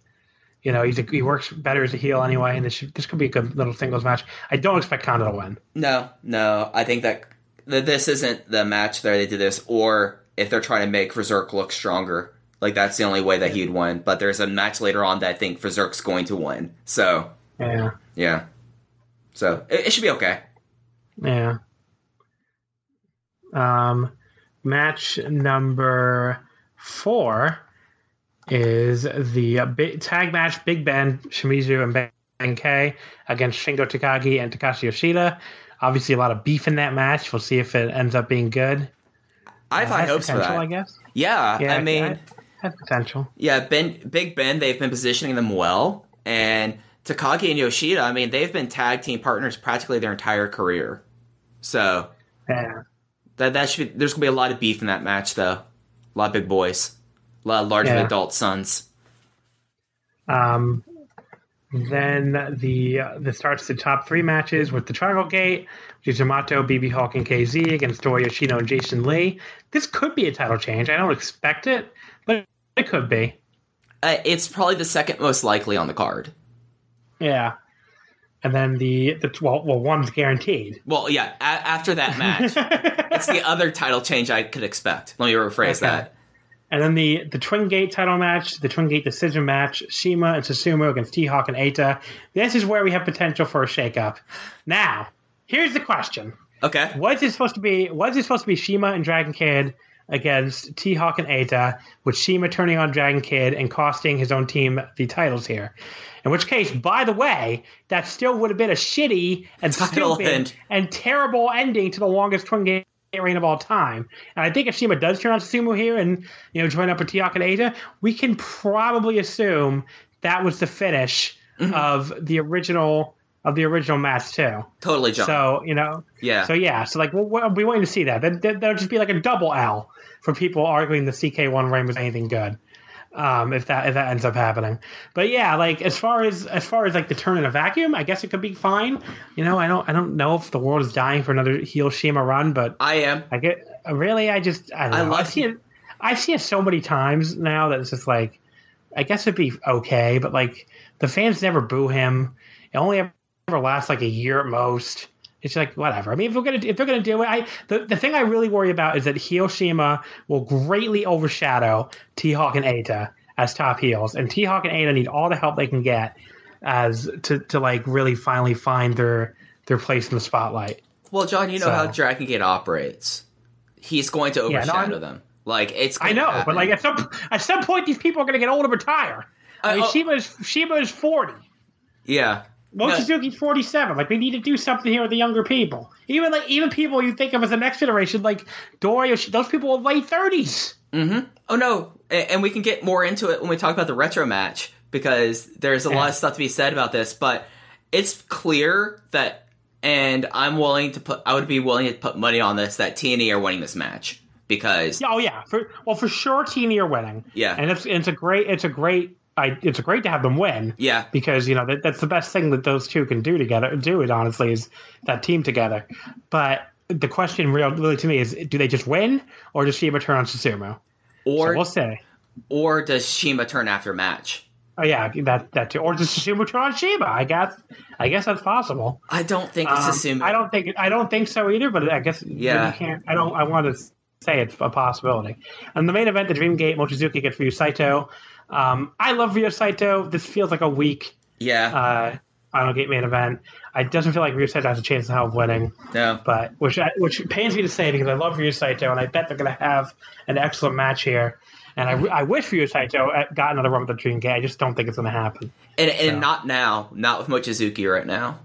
you know he's a, he works better as a heel anyway, and this should, this could be a good little singles match. I don't expect Kanda to win. No, no, I think that that this isn't the match there they did this, or if they're trying to make Berserk look stronger, Like that's the only way that he'd win. But there's a match later on that I think Berserk's going to win. So Yeah. yeah. So it, it should be okay. Yeah. Um, match number four is the uh, big, tag match Big Ben, Shimizu, and Benkei against Shingo Takagi and Takashi Yoshida. Obviously, a lot of beef in that match. We'll see if it ends up being good. I have high hopes for that. I guess. Yeah, Yeah, I mean, has potential. yeah, Ben, Big Ben, they've been positioning them well, and Takagi and Yoshida, I mean, they've been tag team partners practically their entire career. So Yeah. that that should be, there's gonna be a lot of beef in that match, though. A lot of big boys, a lot of large Yeah. adult sons. Um, then the uh, the starts the top three matches with the Triangle Gate, Yamato, BB Hulk, and KZ against Doi Yoshino and Jason Lee. This could be a title change. I don't expect it, but it could be. Uh, it's probably the second most likely on the card. Yeah. And then the the well, well one's guaranteed. Well, yeah, a- after that match, <laughs> it's the other title change I could expect. Let me rephrase Okay. that. And then the the Twin Gate title match, the Twin Gate decision match, Shima and Susumu against T-Hawk and Eita. This is where we have potential for a shakeup. Now, here's the question. Okay. Was it supposed to be? Was it supposed to be Shima and Dragon Kid against T-Hawk and Eita, with Shima turning on Dragon Kid and costing his own team the titles here? In which case, by the way, that still would have been a shitty and Title stupid end. and terrible ending to the longest Twin Gate reign of all time. And I think if Shima does turn on Susumu here and you know join up with T-Hawk and Asia, we can probably assume that was the finish Mm-hmm. of the original of the original match too. Totally, John. So you know, yeah. so yeah, so like we'll, be waiting to see that. That there'll just be like a double L for people arguing the CK1 reign was anything good. Um, if that if that ends up happening, but yeah, like as far as as far as like the turn in a vacuum, I guess it could be fine. You know, I don't I don't know if the world is dying for another heel Shima run, but I am. I get really I just I I love I've seen it. I see it so many times now that it's just like I guess it'd be okay, but like the fans never boo him. It only ever lasts like a year at most. It's like whatever. I mean, if we're gonna if they're gonna do it, I the, the thing I really worry about is that Hiroshima will greatly overshadow T-Hawk and Eita as top heels, and T-Hawk and Eita need all the help they can get as to to like really finally find their their place in the spotlight. Well, John, you know So- how Dragon Gate operates. He's going to Yeah, overshadow I'm- them. Like it's. I know, happen. but like at some at some point, these people are going to get old and retire. I mean, Uh, oh- Shima is Shima is forty. yeah. Mochizuki's forty seven. Like we need to do something here with the younger people. Even like even people you think of as the next generation, like Doi, those people are late thirties. Mm-hmm. Oh no, and we can get more into it when we talk about the retro match because there's a lot of stuff to be said about this. But it's clear that, and I'm willing to put, I would be willing to put money on this that TNE are winning this match because Oh yeah, for, well for sure, Teeny are winning. Yeah. and it's it's a great it's a great I, it's great to have them win. yeah, because you know that, that's the best thing that those two can do together. Do it honestly is that team together. But the question, real, really to me, is: Do they just win, or does Shima turn on Susumu? or So we'll see. or does Shima turn after match? Oh yeah, that that too. Or does Susumu turn on Shima? I guess I guess that's possible. I don't think it's Um, assumed. I don't think I don't think so either. But I guess Yeah. you can't. I don't. I want to say it's a possibility. And the main event, the Dream Gate, Mochizuki gets Ryu Saito. Um, I love Ryu Saito. This feels like a weak Yeah, uh, Final Gate main event. It doesn't feel like Ryu Saito has a chance hell of winning, no. but which I, which pains me to say because I love Ryu Saito and I bet they're going to have an excellent match here. And I, I wish Ryu Saito got another run with the Dream Gate. I just don't think it's going to happen. And, and So. not now, not with Mochizuki right now.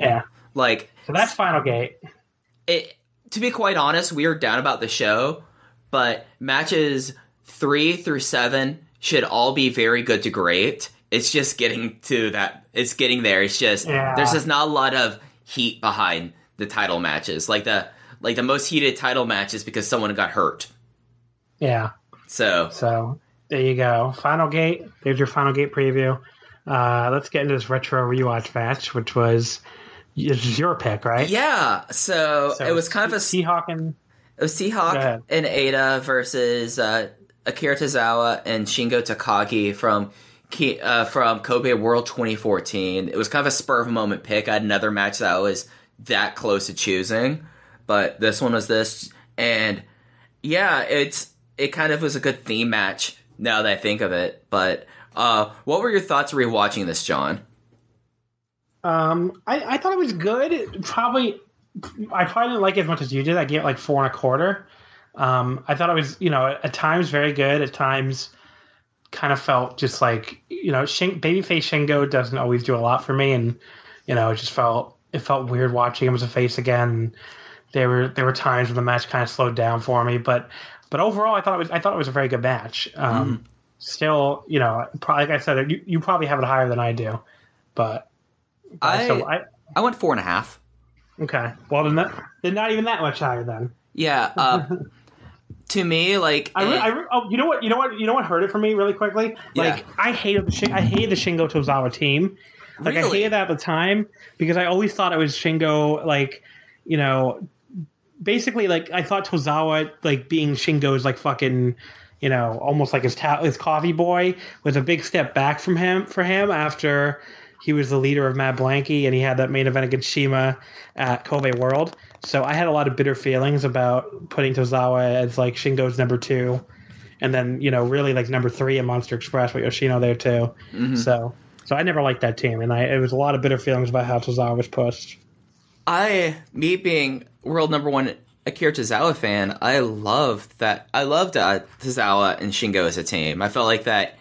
Yeah. Like So that's Final Gate. it to be quite honest, we are down about the show, but matches three through seven should all be very good to great. It's just getting to that. It's getting there. It's just Yeah. there's just not a lot of heat behind the title matches. Like the like the most heated title matches because someone got hurt. Yeah. So So there you go. Final Gate. There's your Final Gate preview. Uh, let's get into this retro rewatch match, which was this is your pick, right? yeah, so, So it was kind of a T-Hawk and It was T-Hawk and Eita versus uh, Akira Tozawa and Shingo Takagi from uh, from Kobe World 2014. It was kind of a spur of a moment pick. I had another match that I was that close to choosing, but this one was this, and yeah, it's it kind of was a good theme match now that I think of it. But uh, what were your thoughts rewatching this, John? Um, I, I thought it was good. Probably, I probably didn't like it as much as you did. I gave it like four and a quarter. Um, I thought it was, you know, at times very good. At times, kind of felt just like, you know, Shin, babyface Shingo doesn't always do a lot for me, and you know, it just felt it felt weird watching him as a face again. There were there were times when the match kind of slowed down for me, but but overall, I thought it was I thought it was a very good match. Um, Still, you know, probably, like I said, you, you probably have it higher than I do, but I, so I I went four and a half. okay. Well, then, that, then not even that much higher then. Yeah. Uh, <laughs> to me, like I, re- eh, I re- oh, you know what? You know what? You know what hurt it for me really quickly? Like Yeah. I hated the I hated the Shingo Tozawa team. Like I Really? hated that at the time because I always thought it was Shingo. Like you know, basically like I thought Tozawa like being Shingo's like fucking. You know, almost like his ta- his coffee boy was a big step back from him for him after he was the leader of Mad Blankey and he had that main event against Shima at Kobe World. So I had a lot of bitter feelings about putting Tozawa as like Shingo's number two, and then you know really like number three in Monster Express with Yoshino there too. So so I never liked that team, and I it was a lot of bitter feelings about how Tozawa was pushed. I, me being world number one Akira Tozawa fan, I loved that. I loved uh, Tozawa and Shingo as a team. I felt like that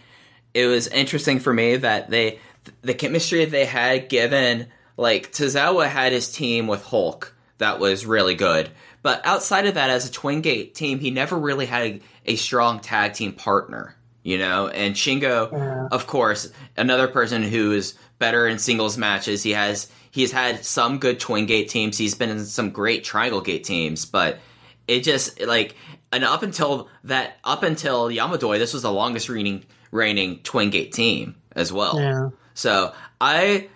it was interesting for me that they, the chemistry they had given, like Tozawa had his team with Hulk that was really good. But outside of that, as a Twin Gate team, he never really had a, a strong tag team partner, you know? And Shingo, of course, another person who is better in singles matches. He has he's had some good Twin Gate teams. He's been in some great Triangle Gate teams, but it just like and up until that up until Yamadoi, this was the longest reigning reigning Twin Gate team as well. Yeah. So I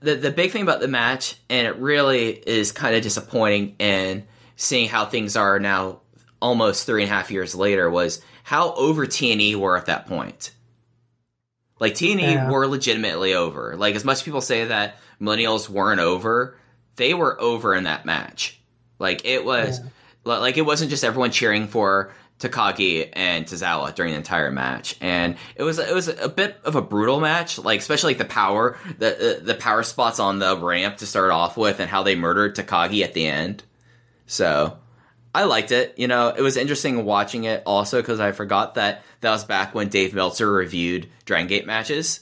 the the big thing about the match, and it really is kind of disappointing in seeing how things are now, almost three and a half years later, was how over TNE were at that point. Like TNE Yeah. were legitimately over. Like as much people say that millennials weren't over, they were over in that match. Like it was, li- like it wasn't just everyone cheering for Takagi and Tozawa during the entire match, and it was it was a bit of a brutal match. Like especially like the power, the the, the power spots on the ramp to start off with, and how they murdered Takagi at the end. So I liked it. You know, it was interesting watching it also because I forgot that that was back when Dave Meltzer reviewed Dragon Gate matches.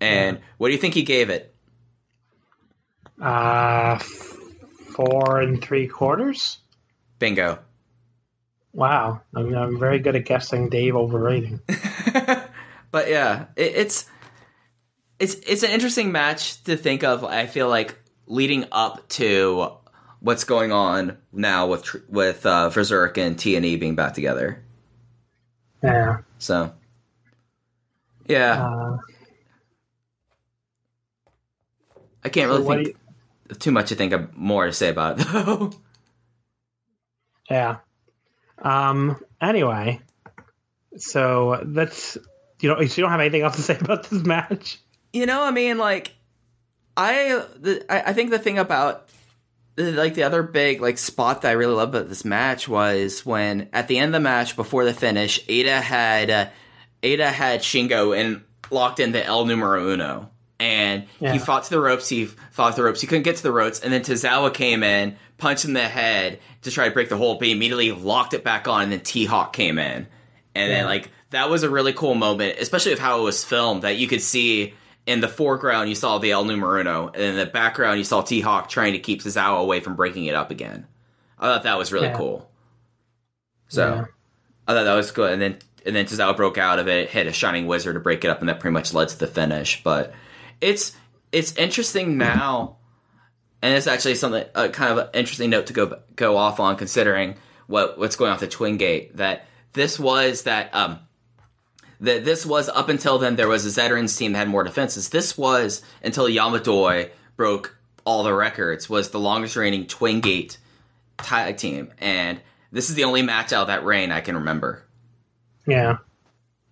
And what do you think he gave it? Uh, four and three quarters. Bingo. Wow, I'm, I'm very good at guessing Dave overrating. <laughs> but yeah, it, it's it's it's an interesting match to think of. I feel like leading up to what's going on now with with uh, Berserk and T and E being back together. Yeah. So yeah, Uh, I can't really think too much to think of more to say about it though. <laughs> Yeah. Um. Anyway, so that's you know you don't have anything else to say <laughs> about this match. You know, I mean, like, I, the, I, I think the thing about, the- like, the other big like spot that I really love about this match was when at the end of the match before the finish, Eita had, uh, Eita had Shingo and locked in the El Numero Uno, and Yeah. he fought to the ropes. He fought to the ropes. He couldn't get to the ropes, and then Tozawa came in, punched him in the head to try to break the hold, but he immediately locked it back on, and then T-Hawk came in, and then like that was a really cool moment, especially with how it was filmed. That you could see in the foreground, you saw the El Numerino, and in the background, you saw T-Hawk trying to keep Tozawa away from breaking it up again. I thought that was really Yeah. cool. So Yeah. I thought that was good, and then and then Tozawa broke out of it, hit a Shining Wizard to break it up, and that pretty much led to the finish. But it's it's interesting mm-hmm. now, and it's actually something a kind of an interesting note to go go off on, considering what what's going on with the Twin Gate. That this was that um that this was up until then there was a veterans team that had more defenses. This was until Yamadoi broke all the records was the longest reigning Twin Gate tag team, and this is the only match out of that reign I can remember. Yeah.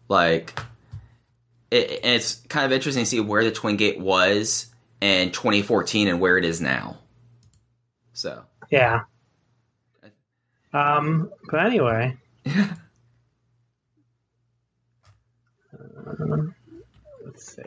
Like, it, and it's kind of interesting to see where the Twin Gate was and 2014 and where it is now. So yeah. Um. But anyway. <laughs> Let's see.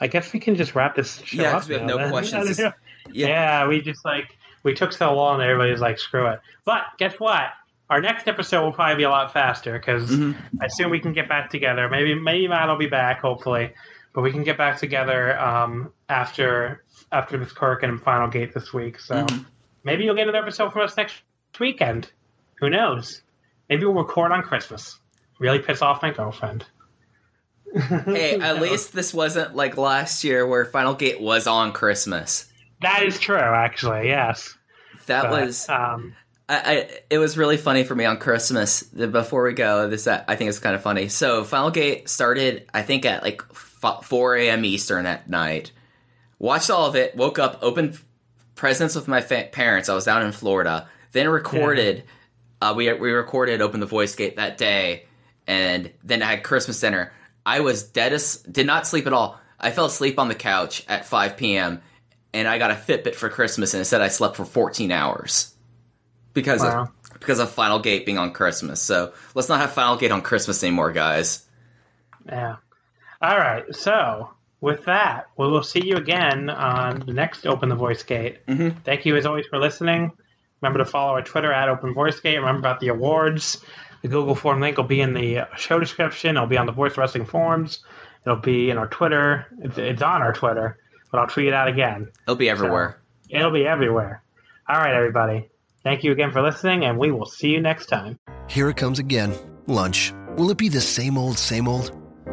I guess we can just wrap this show yeah, up. Yeah, we have now, no then. <laughs> questions. yeah. yeah, we just like we took so long that everybody's like, "Screw it." But guess what? Our next episode will probably be a lot faster because mm-hmm. I assume we can get back together. Maybe maybe Matt will be back. Hopefully, but we can get back together um, after after this Kirk and final gate this week. So Mm-hmm. maybe you'll get another episode from us next weekend. Who knows? Maybe we'll record on Christmas. Really piss off my girlfriend. <laughs> Hey, at least this wasn't like last year where Final Gate was on Christmas. That is true, actually. Yes. That But, was um, I, I it was really funny for me on Christmas. The- Before we go, this I think it's kind of funny. So Final Gate started, I think at like f- 4 a.m. Eastern that night. Watched all of it. Woke up, opened presents with my fa- parents. I was down in Florida. Then recorded. Uh, we we recorded Open the Voice Gate that day, and then I had Christmas dinner. I was dead as did not sleep at all. I fell asleep on the couch at 5 p.m. and I got a Fitbit for Christmas, and it said I slept for 14 hours because Wow. of because of Final Gate being on Christmas. So let's not have Final Gate on Christmas anymore, guys. Yeah. All right. So with that, we will see you again on the next Open the Voice Gate. Mm-hmm. Thank you as always for listening. Remember to follow our Twitter at Open Voice Gate. Remember about the awards. The Google form link will be in the show description. It'll be on the Voice Wrestling forums. It'll be in our Twitter. It's, it's on our Twitter, but I'll tweet it out again. It'll be everywhere. It'll be everywhere. All right, everybody. Thank you again for listening, and we will see you next time. Here it comes again. Lunch. Will it be the same old, same old?